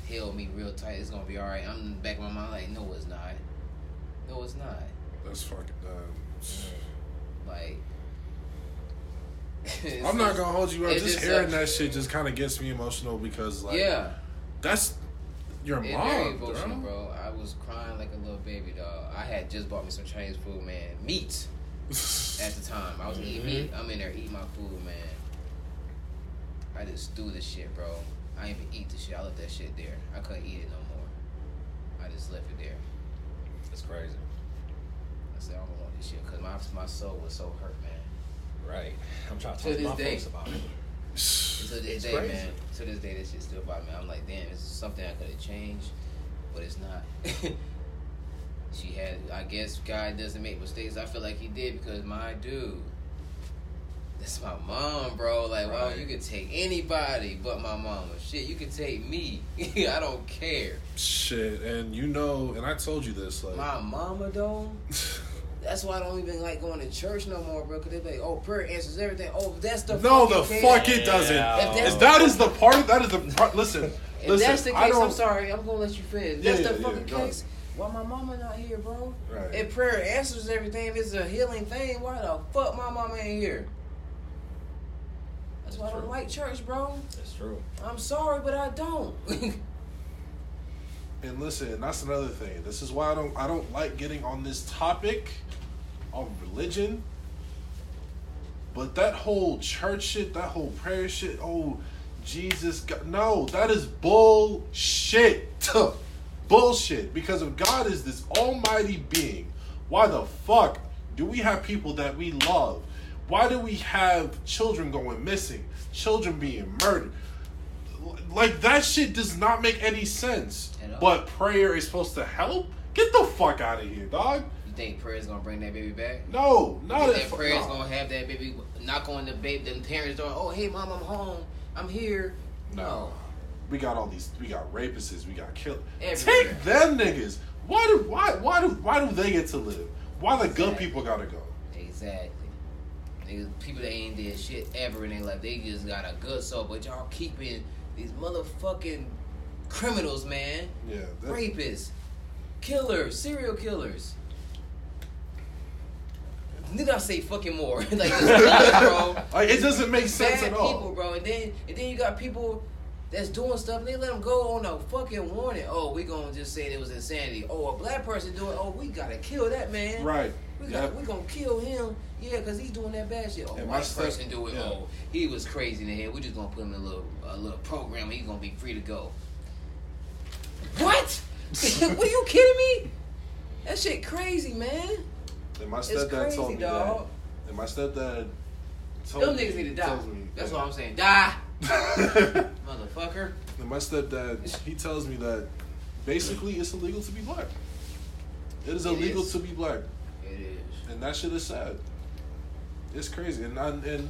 held me real tight. It's gonna be all right. I'm in the back of my mind like, no, it's not. No, it's not. That's fucking dumb. Like, [laughs] I'm not gonna hold you up. Just just hearing that shit just kind of gets me emotional because like yeah. that's your It's very emotional, bro. bro. I was crying like a little baby, dog. I had just bought me some Chinese food, man. Meat [laughs] at the time. I was eating mm-hmm. meat. I'm in there eating my food, man. I just threw the shit, bro. I didn't even eat the shit. I left that shit there. I couldn't eat it no more. I just left it there. That's crazy. I said, I don't want this shit because my, my soul was so hurt, man. Right. I'm trying to To talk to this my day. folks about it. To this It's day, crazy. man. To this day, that shit still bother me. I'm like, damn, this is something I could have changed, but it's not. [laughs] she had, I guess, God doesn't make mistakes. I feel like He did because my dude, that's my mom, bro. Like, wow, Right. you could take anybody but my mama. Shit, you could take me. [laughs] I don't care. Shit, and you know, and I told you this, like, My mama, though. [laughs] That's why I don't even like going to church no more, bro. Cause they be like, "Oh, prayer answers everything." Oh, that's the no, the fucking fuck it doesn't. Yeah. If that's that is the part. That is the part. Listen, If listen. that's the case. I'm sorry. I'm gonna let you finish. Yeah, That's yeah, the yeah, fucking go case. Why my mama not here, bro? Right. If prayer answers everything, if it's a healing thing, why the fuck my mama ain't here? That's why I don't like church, bro. That's true. I'm sorry, but I don't. [laughs] And listen, that's another thing. This is why I don't. I don't like getting on this topic of religion. But that whole church shit, that whole prayer shit, oh, Jesus, God, no, that is bullshit. bullshit. Because if God is this almighty being, why the fuck do we have people that we love? Why do we have children going missing? Children being murdered? Like, that shit does not make any sense. But prayer is supposed to help? Get the fuck out of here, dog. you think prayer's gonna bring that baby back? No, You not that prayer's gonna have that baby knock on the baby, them parents door. Oh, hey, mom, I'm home. I'm here. No. We got all these. We got rapists. We got killers. Take them niggas. Why do why why do why do they get to live? Why the good people gotta go? Exactly. Niggas, people that ain't did shit ever in their life, they just got a good soul. But y'all keeping these motherfucking criminals, man, Yeah. rapists, killers, serial killers. Need I say fucking more? [laughs] like, [laughs] bro. Like it doesn't make sense Bad at all. people, bro. And then and then you got people that's doing stuff and they let them go on a fucking warning. Oh, we gonna just say it was insanity. Oh, a black person doing. Oh, we gotta kill that man. Right. We Yeah. got we gonna kill him. Yeah, cause he's doing that bad shit. Oh, And my white stuff- person do it. yeah. Oh, he was crazy in the head. We just gonna put him in a little a little program. He's gonna be free to go. What? [laughs] Were you kidding me? That shit crazy, man. And my It's stepdad told me dog. that. And my stepdad told Them me, niggas need to die. me That's that- what I'm saying. Die, [laughs] motherfucker. And my stepdad, he tells me that basically it's illegal to be black. It is illegal is. to be black, It is. And that shit is sad. It's crazy, and I, and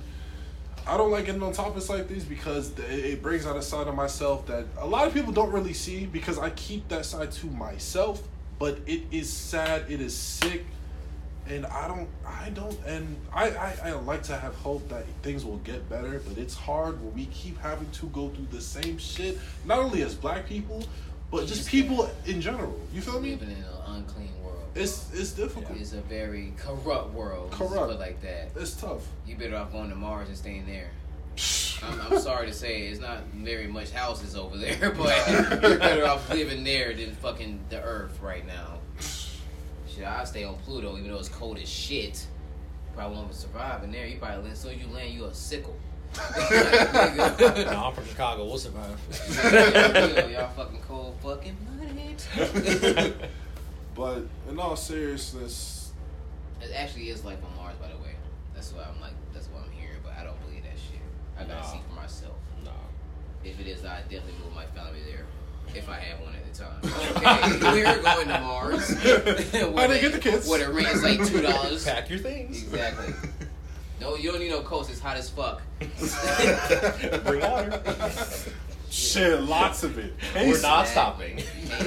I don't like getting on topics like these because it brings out a side of myself that a lot of people don't really see because I keep that side to myself. But it is sad, it is sick, and I don't, I don't, and I, I, I like to have hope that things will get better. But it's hard when we keep having to go through the same shit, not only as black people, but just people in general. You feel me? Living in an unclean. It's it's difficult. It's a very corrupt world. let's Corrupt. Put like that. It's tough. You better off going to Mars and staying there. I'm, I'm sorry to say, it's not very much houses over there, [laughs] but [laughs] you're better off living there than fucking the Earth right now. Shit, I stay on Pluto, even though it's cold as shit. Probably won't survive in there. You probably land, so you land, you a sickle. [laughs] No, I'm from Chicago. We'll survive. Yo, y'all fucking cold fucking blooded. But in all seriousness, It actually is life on Mars, by the way. That's what I'm like. That's what I'm hearing, but I don't believe that shit. I gotta Nah. see for myself. no. If it is, I definitely move my family there. If I have one at the time. [laughs] Okay, we're going to Mars. [laughs] Why they get the kids? Where the rent is like two dollars. Pack your things. Exactly. [laughs] No, you don't need no coast. It's hot as fuck. Bring water. Shit, lots of it. We're not stopping.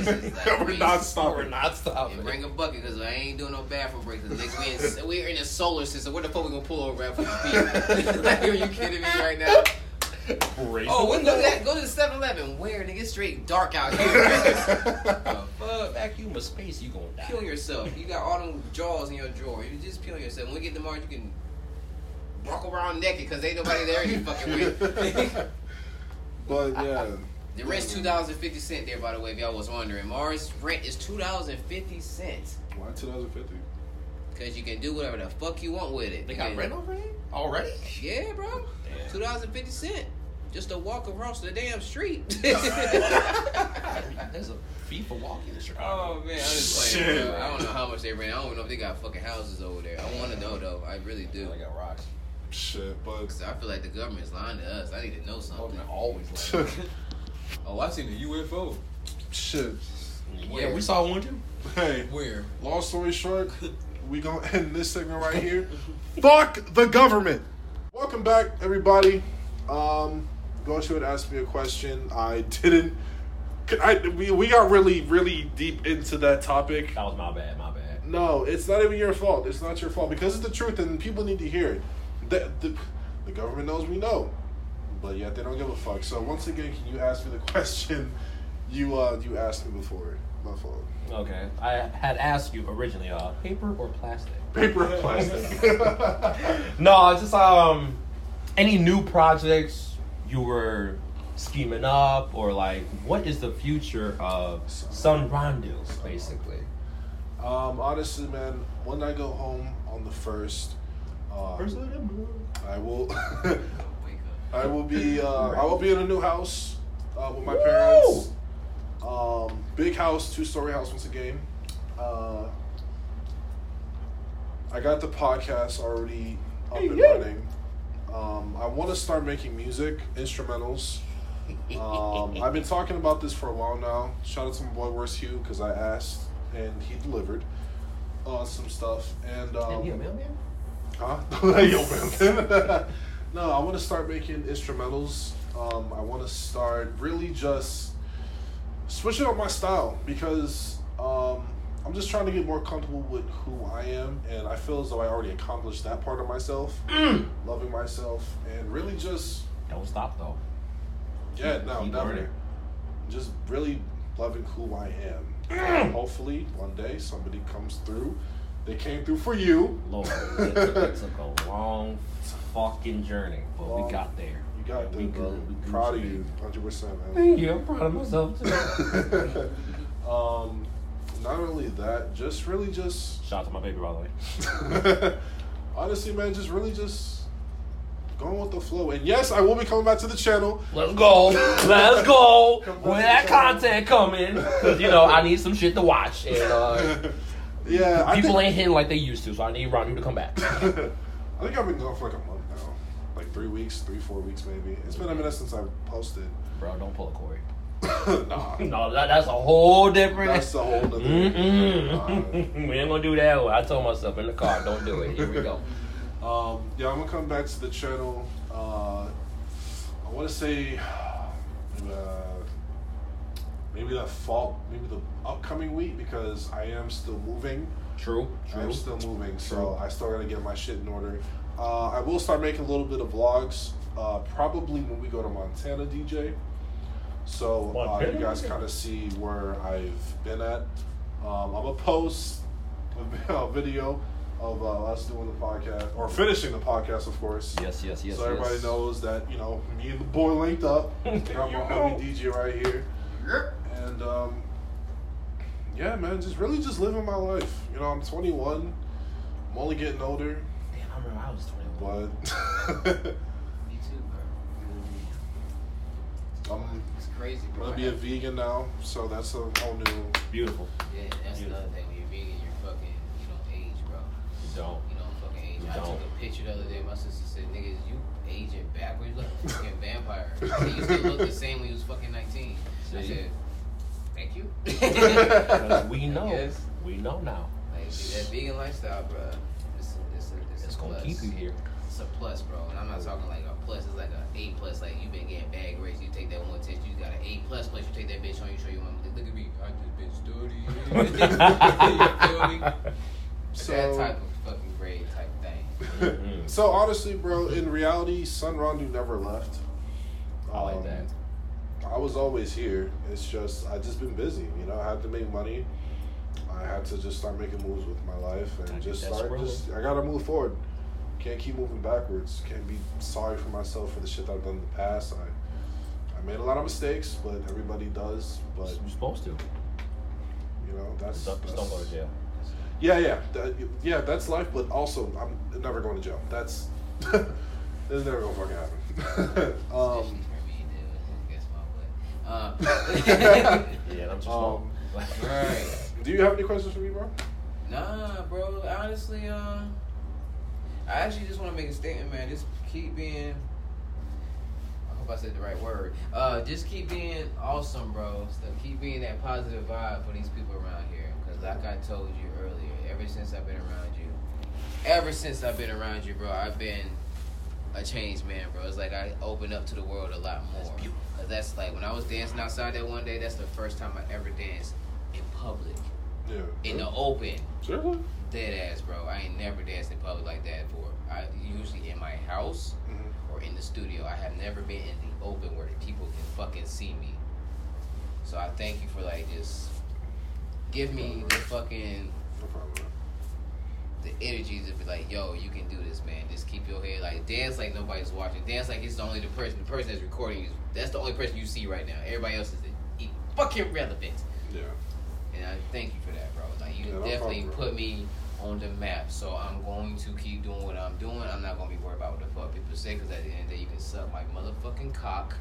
We're not stopping. We're not stopping. And bring a bucket because I ain't doing no bathroom breaks. Cause next we in, we're in the solar system. Where the fuck we gonna pull over at for the like, are you kidding me right now? Raise Oh, the we window. look go to the 7-Eleven. Where nigga? It's straight dark out here. [laughs] the fuck? Vacuum of space, you gonna die. Pee on yourself. You got all them jaws in your drawer. You just peel yourself. When we get to Mars, you can walk around naked because ain't nobody there you fucking with. [laughs] But yeah, the rent's two dollars and fifty cent there, by the way, if y'all was wondering. Mars rent is two dollars and fifty cents why 2050? because you can do whatever the fuck you want with it. They got can- rent already? Already? Yeah, bro. Damn. Two dollars and fifty cent just to walk across the damn street. [laughs] [laughs] There's a fee for walking in Chicago. Oh man, I'm just playing. Shit. Bro. I don't know how much they rent. I don't even know if they got fucking houses over there. I want to know though. I really do. I got rocks. Shit, but 'Cause I feel like the government's lying to us. I need to know something. Government always like [laughs] Oh, I seen a UFO. shit. Yeah, we saw one too. Hey, Where? long story short, [laughs] we gonna end this segment right here. [laughs] Fuck the government. Welcome back, everybody. Um, Goshu had ask me a question. I didn't. I we, we got really really deep into that topic. That was my bad. My bad. No, it's not even your fault. It's not your fault because it's the truth, and people need to hear it. The, the, the government knows we know, but yet they don't give a fuck. So once again, can you ask me the [laughs] question you uh you asked me before? My fault. Okay. I had asked you originally, uh, paper or plastic? Paper or plastic? [laughs] [laughs] No, it's just um, any new projects you were scheming up, or like, what is the future of Sun Rondo, basically? um, honestly, man, when I go home on the first, um, I will. [laughs] I will be. Uh, I will be in a new house uh, with my parents. Um, big house, two story house once again. Uh, I got the podcast already up and running. Um, I want to start making music, instrumentals. Um, I've been talking about this for a while now. Shout out to my boy Worst Hugh because I asked and he delivered uh, some stuff. And um, Huh? Yo, [laughs] man. no, I want to start making instrumentals. Um, I want to start really just switching up my style because um, I'm just trying to get more comfortable with who I am, and I feel as though I already accomplished that part of myself, [clears throat] loving myself, and really just Don't stop though. yeah, no, Keep never. learning. Just really loving who I am. And [clears throat] hopefully, one day somebody comes through. They came through for you. Lord, it took, it took a long fucking journey, but Long- we got there. You got we bro. good. We Proud of you, hundred percent, man. Thank you. I'm proud of myself too. [laughs] um, not only that, just really just Shout out to my baby, by the way. [laughs] honestly, man, just really just going with the flow. And yes, I will be coming back to the channel. Let's go. Let's go. When that content coming, because you know I need some shit to watch, and uh, [laughs] Yeah, I people think, ain't hitting like they used to, so I need Ronnie to come back. [laughs] I think I've been gone for like a month now, like three weeks, three four weeks maybe. It's been a minute since I posted. Bro, don't pull a Corey. [laughs] [laughs] nah, No, that, that's a whole different. that's a whole nother. Mm-mm. we ain't gonna do that. one. I told myself in the car, don't do it. Here we go. Um, yeah, I'm gonna come back to the channel. Uh, I want to say [sighs] uh, maybe that fall, maybe the upcoming week because I am still moving. True. True. I'm still moving, so True. I still gotta get my shit in order. Uh, I will start making a little bit of vlogs, uh, probably when we go to Montana, DJ. So uh, you guys kind of see where I've been at. Um, I'm gonna post a, a video of uh, us doing the podcast or finishing the podcast, of course. Yes, yes, yes. so everybody yes. knows that you know me and the boy linked up. [laughs] Got my You homie. DJ right here, and um, yeah, man, just really just living my life. You know, I'm 21. I'm only getting older, Damn, I remember I was 21. but [laughs] Me too, bro. I'm It's crazy, bro. I'm gonna be a vegan now, so that's a whole new. Beautiful. Yeah, that's Beautiful. another thing. When you're vegan, you're fucking, you don't age, bro. You don't. You don't fucking age. You I don't. took a picture the other day. My sister said, "Niggas, you aging backwards like a fucking [laughs] vampire. you still look the same when you was fucking 19." I See? said, "Thank you." [laughs] 'Cause we know. Yes. We know now. Like, that vegan lifestyle, bro. It's a, it's a, it's, It's a gonna plus. keep you here. It's a plus, bro. And I'm not talking like a plus. It's like a A plus. Like you've been getting bad grades. You take that one test. You got an A plus plus. You take that bitch home. You show your mom. Look at me. I just been studying. [laughs] you feel me? [laughs] So- that type of fucking grade type thing. Mhm. So honestly, bro, in reality, Sun Rondu never left. I like Um, that. I was always here. It's just I just been busy. You know, I had to make money. I had to just start making moves with my life and just start. Just I gotta move forward. Can't keep moving backwards. Can't be sorry for myself for the shit I've done in the past. I I made a lot of mistakes, but everybody does. But You're supposed to. you know that's, Just don't, don't go to jail. Yeah, yeah, that, yeah. That's life, but also I'm never going to jail. That's [laughs] that's never gonna fucking happen. [laughs] um, Especially for me, dude. Guess my what? Uh, [laughs] Yeah, I'm just Um, wrong. right. do you have any questions for me, bro? Nah, bro. Honestly, um, I actually just want to make a statement, man. Just keep being. I hope I said the right word. Uh, just keep being awesome, bro. So keep being that positive vibe for these people around here. Cause like I told you earlier, ever since I've been around you, ever since I've been around you, bro, I've been a changed man, bro. It's like I opened up to the world a lot more. Cause that's like when I was dancing outside that one day. That's the first time I ever danced in public, Yeah. in the open. Seriously? Dead ass, bro. I ain't never danced in public like that before. I usually in my house Mhm. or in the studio. I have never been in the open where people can fucking see me. So I thank you for like just give me the fucking No problem. man. The energy to be like, yo, you can do this, man. Just keep your head like dance like nobody's watching. Dance like it's the only the person the person that's recording you. That's the only person you see right now. Everybody else is fucking relevant. Yeah. And I thank you for that, bro. Like you Yeah, definitely problem, put me on the map. So I'm going to keep doing what I'm doing. I'm not gonna be worried about what the fuck people say because at the end of the day, you can suck my motherfucking cock.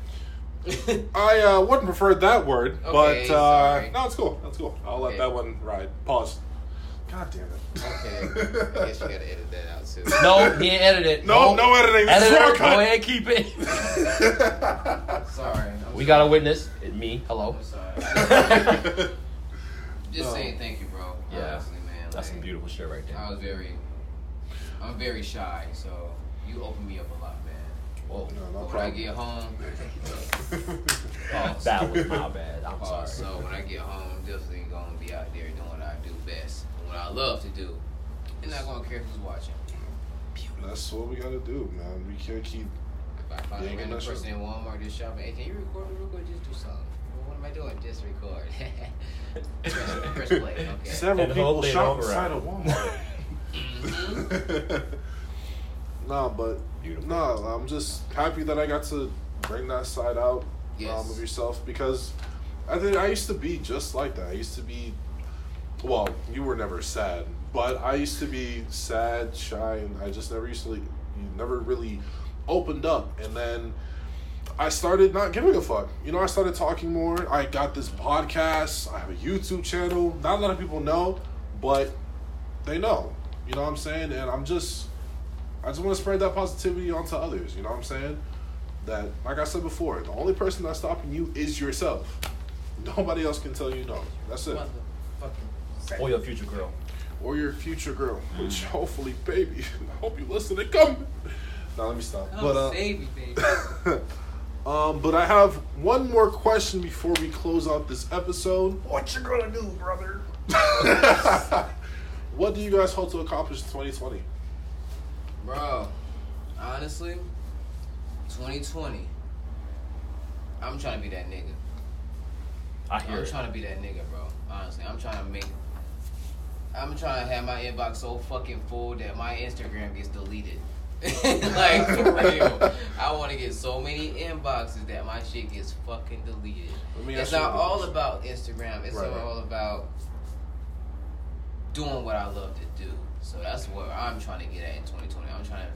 [laughs] I uh, wouldn't prefer that word, Okay, but uh, sorry. no, it's cool. That's cool. I'll let Okay. that one ride. Pause. God damn it. okay. [laughs] I guess you gotta edit that out too. No, he ain't edited it. No, no editing. This is Editor, raw go ahead, keep it. [laughs] Sorry. I'm we got a witness. It, me. Hello. I'm sorry. [laughs] Just No. saying thank you, bro. Yeah. Honestly, man. That's some beautiful shit right there. I was very, I'm very shy, so you opened me up a lot, man. Whoa. No, no But when I get home, pause. That was my bad. I'm Pause. sorry. So when I get home, I'm definitely gonna be out there doing what I do best, and what I love to do, and not gonna care who's watching. That's what we gotta do, man. We can't keep. If I find Yeah, a you random can person in Walmart just shopping, hey, can you record me real quick? Just do something. Well, what am I doing? Just record. [laughs] press, press play. [laughs] Okay. Several And people thing shop inside at- of Walmart. [laughs] nah, but Beautiful. nah, I'm just happy that I got to bring that side out Yes. um, of yourself because I think I used to be just like that. I used to be, well, you were never sad, but I used to be sad, shy, and I just never used to, like, never really opened up. And then I started not giving a fuck. You know, I started talking more. I got this podcast. I have a YouTube channel. Not a lot of people know, but they know. You know what I'm saying? And I'm just, I just want to spread that positivity onto others. You know what I'm saying? That, like I said before, the only person that's stopping you is yourself. Nobody else can tell you no. That's it. Motherfucking. Or your future girl. or your future girl, which hopefully, baby, [laughs] I hope you listen to come. Now let me stop. Come but uh, save me, baby. [laughs] um, but I have one more question before we close out this episode. What you gonna do, brother? [laughs] what do you guys hope to accomplish in 2020? Bro, honestly, 2020, I'm trying to be that nigga. I hear I'm it. trying to be that nigga, bro. Honestly, I'm trying to make. I'm trying to have my inbox so fucking full that my Instagram gets deleted. [laughs] like for [laughs] real, I want to get so many inboxes that my shit gets fucking deleted. It's not all question. about Instagram. It's Right, about doing what I love to do. So that's what I'm trying to get at in 2020. I'm trying to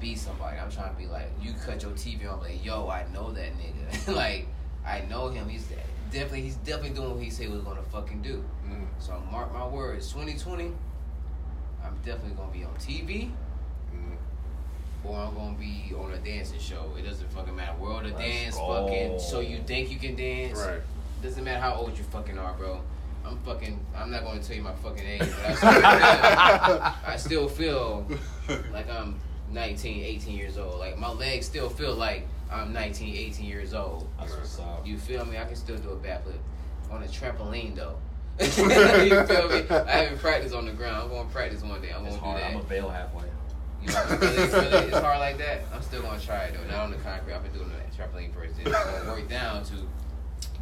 be somebody. I'm trying to be like, you cut your TV on, like, yo, I know that nigga. [laughs] like, I know him. He's definitely, he's definitely doing what he said he was gonna fucking do. Mm. So mark my words, 2020, I'm definitely gonna be on TV. Mm. Or I'm gonna be on a dancing show. It doesn't fucking matter. World of Let's Dance, go. fucking. So you think you can dance? Right. Doesn't matter how old you fucking are, bro. I'm fucking. I'm not to tell you my fucking age, but I still, [laughs] feel, I still feel like I'm 19, 18 years old. Like my legs still feel like I'm 19, 18 years old. That's what's up. You feel me? I can still do a backflip on a trampoline though. [laughs] [laughs] you feel me? I haven't practiced on the ground. I'm going to practice one day. I'm It's to do that. I'm a bail halfway. You know, it's, really, really, it's hard like that. I'm still gonna try it though. Not on the concrete. I've been doing the trampoline first. Then I'm gonna work down to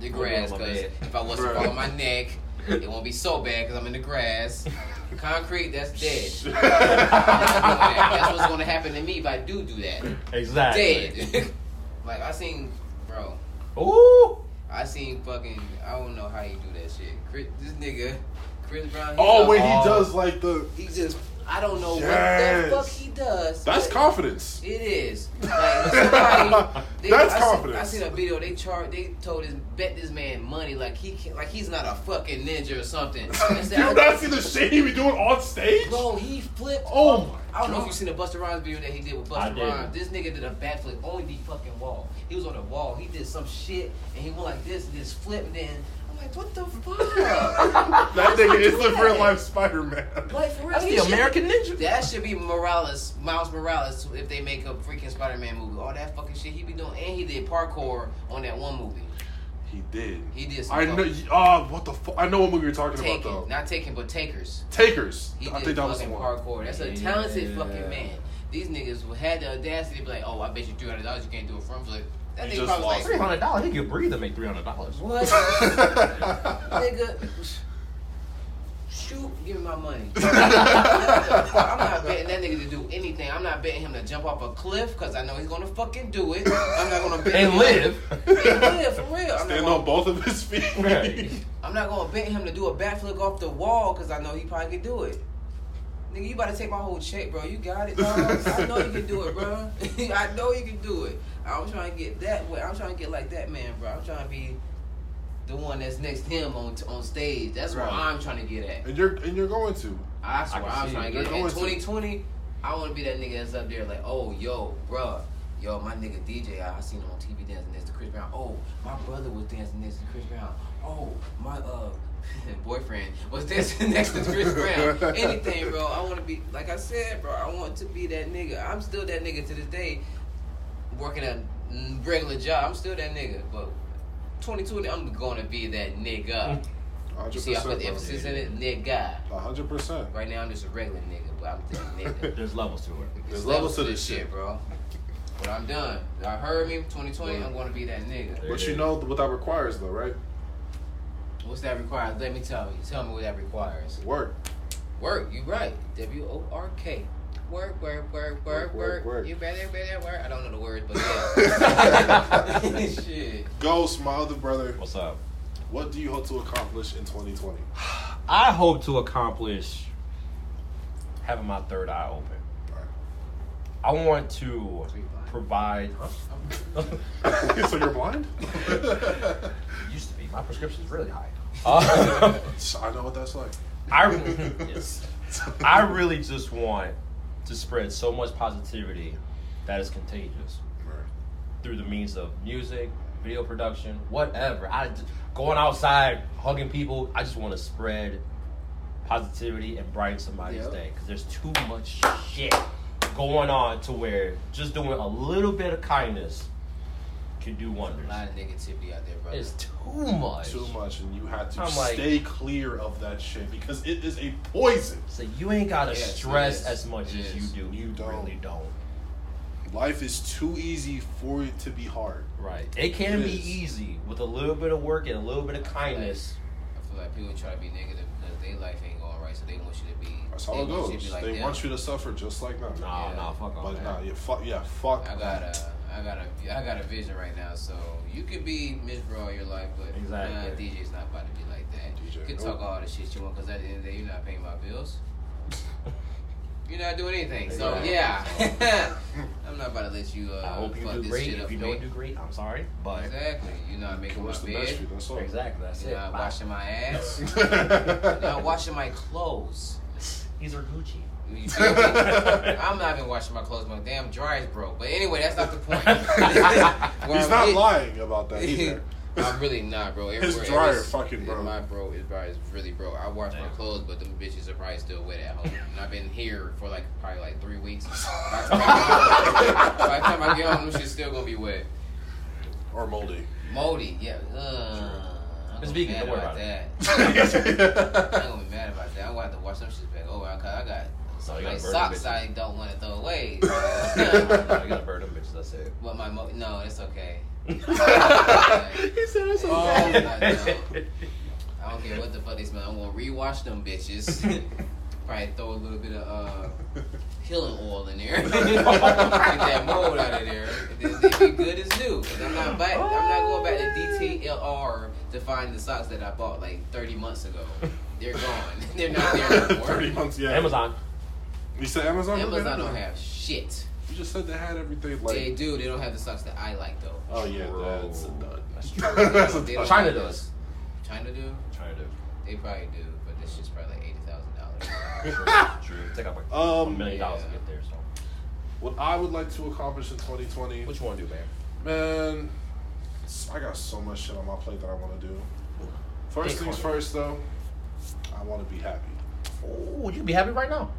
the grass because if I was to fall on my neck, it won't be so bad because I'm in the grass. Concrete, that's [laughs] dead. I'm not doing that. That's what's gonna happen to me if I do do that. Exactly. Dead. Like I seen, bro. Ooh. I seen fucking. I don't know how you do that shit. Chris, this nigga, Chris Brown. Oh, got- when he does like the. he just. I don't know Yes. what the fuck he does. That's confidence. It is. Like, somebody, [laughs] they, That's I confidence. Seen, I seen a video. They charged. They told his bet this man money like he can, like he's not a fucking ninja or something. [laughs] Said, you I- not see the shit he be doing on stage? Bro, he flipped. Oh my I don't know if God. you seen the Busta Rhymes video that he did with Busta did. Rhymes. This nigga did a backflip on the fucking wall. He was on the wall. He did some shit and he went like this and just flipped. And then I'm like, what the fuck? [laughs] That nigga is the Yeah. real life Spider Man. like for real, That's the should- American Ninja. That should be Morales, Miles Morales, if they make a freaking Spider-Man movie. All that fucking shit he be doing, and he did parkour on that one movie. He did. He did. Some I know. fucking- Ah, what the fuck? I know what movie you're talking about though. not taken, but takers. Takers. He I did think that was the one. parkour. That's a talented fucking man. These niggas had the audacity to be like, "Oh, I bet you three hundred dollars you can't do a front flip." That You nigga just probably lost Three like, hundred dollars. He could breathe and make three hundred dollars. "What, [laughs] nigga? Shoot, give me my money." [laughs] I'm not betting that nigga to do anything. I'm not betting him to jump off a cliff because I know he's gonna fucking do it. I'm not gonna bet And him- live. [laughs] and live for real. I'm not Stand gonna- on both of his feet. Right. I'm not gonna bet him to do a backflip off the wall because I know he probably could do it. Nigga, you about to take my whole check, bro. You got it, dog. I know you can do it, bro. I know you can do it. I'm trying to get that way. I'm trying to get like that man, bro. I'm trying to be the one that's next to him on on stage. That's Right. what I'm trying to get at. And you're and you're going to. That's I what can I'm see trying to get at. You're In going to. 2020, I want to be that nigga that's up there like, oh, yo, bro. Yo, my nigga DJ, I seen him on TV dancing next to Chris Brown. Oh, my brother was dancing next to Chris Brown. Oh, my uh [laughs] boyfriend was dancing [laughs] next to Chris Brown. Anything, bro. I want to be like I said, bro. I want to be that nigga. I'm still that nigga to this day, working a regular job. I'm still that nigga, but 2020, I'm going to be that nigga. You see, I put the emphasis in it, nigga. hundred percent. Right now, I'm just a regular nigga, but I'm that nigga. [laughs] There's levels to it. There's levels to this shit. bro. But I'm done. Y'all heard me? 2020, I'm going to be that nigga. But you know what that requires, though, right? What's that requires? Let me tell you. Tell me what that requires. Work. Work. You right. W O R K. Work, work, work, work, Work, work, work. work. You better, better work. I don't know the words, but yeah. [laughs] Shit. Ghost, my other brother. What's up? What do you hope to accomplish in 2020? I hope to accomplish having my third eye open. I want to provide. Huh? [laughs] so you're blind? [laughs] Used to be. My prescription's really high. Uh, I know what that's like. I yes. I really just want to spread so much positivity that is contagious through the means of music, video production, whatever. I going outside, hugging people. I just want to spread positivity and brighten somebody's Yep. day because there's too much shit going on to where just doing a little bit of kindness can do wonders. A lot of negativity out there, bro. It's too much. Too much, and you have to I'm like- stay clear of that shit because it is a poison. So you ain't gotta Yes, stress as much It as is. you do. You You, don't. really don't. Life is too easy for it to be hard. Right. It can It be is. easy with a little bit of work and a little bit of kindness. I feel like people try to be negative because their life ain't going right, so they want you to be. That's they how it want you goes. to like they them. want you to suffer just like them. Nah, Yeah. nah, fuck all But that. nah, yeah, fuck, yeah, fuck. I got a, I got a, I got a vision right now. So you could be miserable all your life, but Exactly. nah, DJ's not about to be like that. DJ, you can nope. talk all the shit you want, because at the end of the day, you're not paying my bills. [laughs] You're not doing anything. So Exactly. yeah, [laughs] I'm not about to let you. Uh, I hope you fuck do this great. shit up If you for don't me. do great, I'm sorry, but Exactly. You're not making my What's the best bed. for you? That's all. exactly that's You're it. not Bye. washing my ass. [laughs] You're not washing my clothes. These are Gucci. You feel [laughs] me? I'm not even washing my clothes. My damn dryer's broke. But anyway, that's not the point. [laughs] [laughs] He's I'm not get- lying about that either. I'm really not, bro. His dryer else- fucking broke. My bro, his dryer is really broke. I wash my clothes, but them bitches are probably still wet at home. And I've been here for like probably like three weeks. By the time I- by the time I get home, them shit's still gonna be wet. or moldy. Moldy, yeah. Uh, I'm It's gonna be mad don't worry about about that. I'm gonna be mad about that. I'm gonna have to wash some shit back over. Cause I got So some you gotta nice burn socks. I don't want to throw away. [laughs] no, you gotta burn them bitches. That's it. But my mo- no, it's okay. [laughs] he said it's Oh, okay. no, I don't care what the fuck they smell. I'm gonna rewash them bitches. [laughs] Probably throw a little bit of uh, healing oil in there. Get that mold out of there. They, they be good as new. 'Cause I'm not back. I'm not going back to DTLR to find the socks that I bought like 30 months ago. They're gone. They're not there no more. Thirty months, yeah. Amazon. You said Amazon? Amazon don't have shit. You just said they had everything like. they do. They don't have the socks that I like though. Oh yeah, Bro. that's a dud. That's [laughs] That's a They dud. don't China have does. China do. China do. They probably do, but this shit's probably like eighty thousand dollars. [laughs] True. Take up like Um, a million dollars to get there. So, What I would like to accomplish in 2020, what you want to do, man? man, I got so much shit on my plate that I want to do. First Big things one. first, though, I want to be happy. Oh, you be happy right now.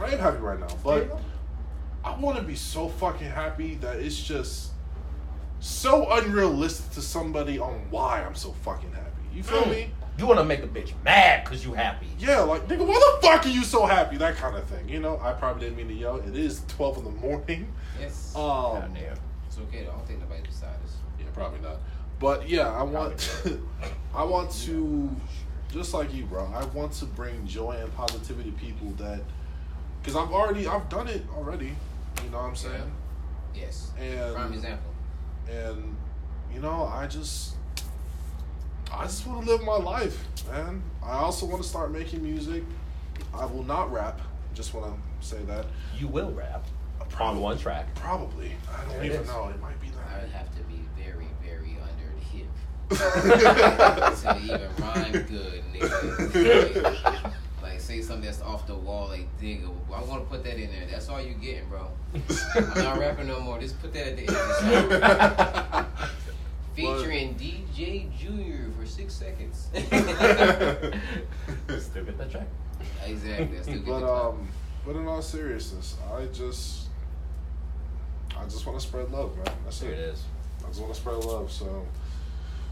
I am happy right now, but. I want to be so fucking happy that it's just so unrealistic to somebody on why I'm so fucking happy. You feel Mm. me? You want to make a bitch mad because you happy. Yeah, like nigga, why the fuck are you so happy? That kind of thing. You know, I probably didn't mean to yell. It is 12 in the morning. Yes. Um, it's okay though. I don't think nobody's beside us. Yeah, probably not. But yeah, I want [laughs] I want to just like you, bro. I want to bring joy and positivity to people that cuz I've already I've done it already. You know what I'm saying? Yes. And Prime example. and you know, I just I just want to live my life, man. I also want to start making music. I will not rap. Just want to say that. You will rap on one track. Probably. I don't There even know. It might be that. I would have to be very, very under the hip [laughs] [laughs] to even rhyme good, nigga. [laughs] Like, like, say something that's off the wall, like dig. I want to put that in there. That's all you're getting, bro. I'm not [laughs] rapping no more. Just put that at the end of the song. Featuring DJ Junior for six seconds. [laughs] Still get that track. exactly. I still get but the clap. um, but in all seriousness, I just, I just want to spread love, man. That's There it. it is. I just want to spread love. So,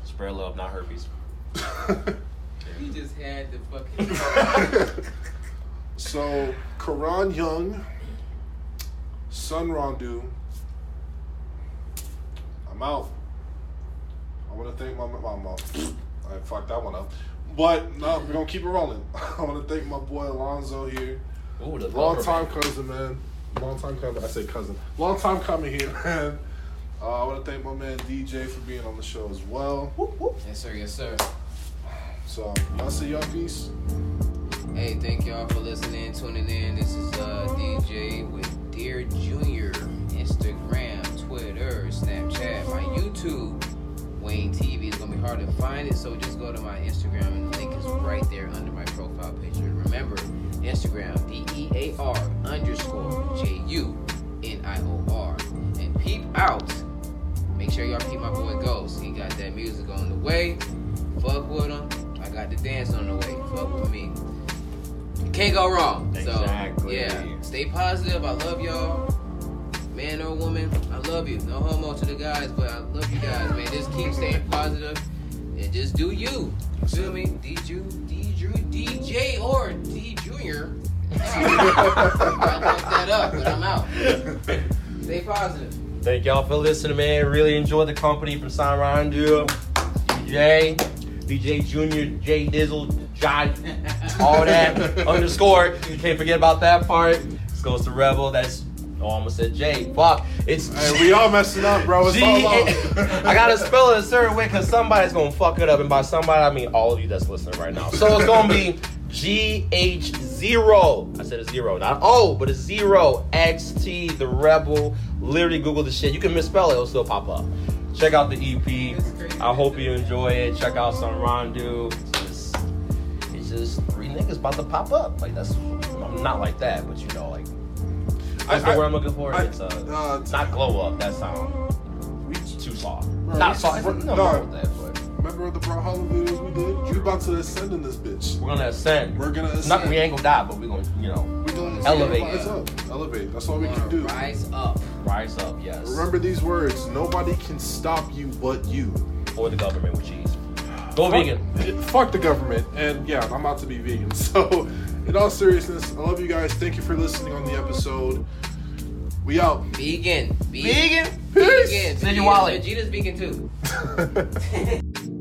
Spread love, not herpes. [laughs] You just had the fucking. [laughs] so Karan Young, Sun Rondu. I'm out. I want to thank my my mom. I fucked that one up. But no, we're gonna keep it rolling. [laughs] I want to thank my boy Alonzo here. Ooh, the Long lover time man. cousin, man. Long time coming. I say cousin. Long time coming here, [laughs] man. Uh, I want to thank my man DJ for being on the show as well. yes, sir. Yes, sir. So I'll see y'all. Peace. Hey, thank y'all for listening, tuning in. This is uh, DJ with Dear Junior, Instagram, Twitter, Snapchat, my YouTube. Wayne TV is gonna be hard to find it, so just go to my Instagram and the link is right there under my profile picture. Remember, Instagram D E A R underscore J U N I O R and peep out. Make sure y'all keep my boy Ghost. He got that music on the way. Fuck with him. I got the dance on the way. Fuck with me. Can't go wrong. Exactly. So yeah, stay positive. I love y'all. Man or woman, I love you. No homo to the guys, but I love you guys, man. Just keep staying positive and just do you. Feel me? D Drew, D Drew, DJ or D Junior. I fucked that up, but I'm out. Stay positive. Thank y'all for listening, man. Really enjoyed the company from San Rondo, DJ, DJ Junior, J Dizzle, Jai, all that [laughs] underscore. You can't forget about that part. This Ghost the Rebel. That's oh, I almost said J. Fuck. It's Hey, we all messing up, bro. It's G. [laughs] I gotta spell it a certain way because somebody's gonna fuck it up, and by somebody I mean all of you that's listening right now. So it's gonna be G H zero. I said a zero, not O, but a zero. X T the Rebel. Literally Google the shit. You can misspell it; it'll still pop up. Check out the EP. I hope you enjoy it. Check out some Rondu. It's just, it's just three niggas about to pop up. Like that's not like that, but you know, like that's the I- word I'm looking for. I- it's uh, uh, not glow up. That sound too soft. Bro, Not soft. No, no. no, with that, but remember the Brawlhalla videos we did? We about to ascend in this bitch. we're gonna ascend. We're gonna ascend. Not we ain't gonna die, but we're gonna, you know, we're gonna Elevate. Rise up. Elevate. That's all we can do. Rise up. rise up. Yes. Remember these words. Nobody can stop you but you. or the government with cheese. Go Fuck- vegan. Fuck the government. And yeah, I'm about to be vegan. [laughs] So, in all seriousness, I love you guys. Thank you for listening on the episode. We out. Vegan. Vegan. Vegan. Send your Vegan. wallet. Vegeta's vegan too. [laughs]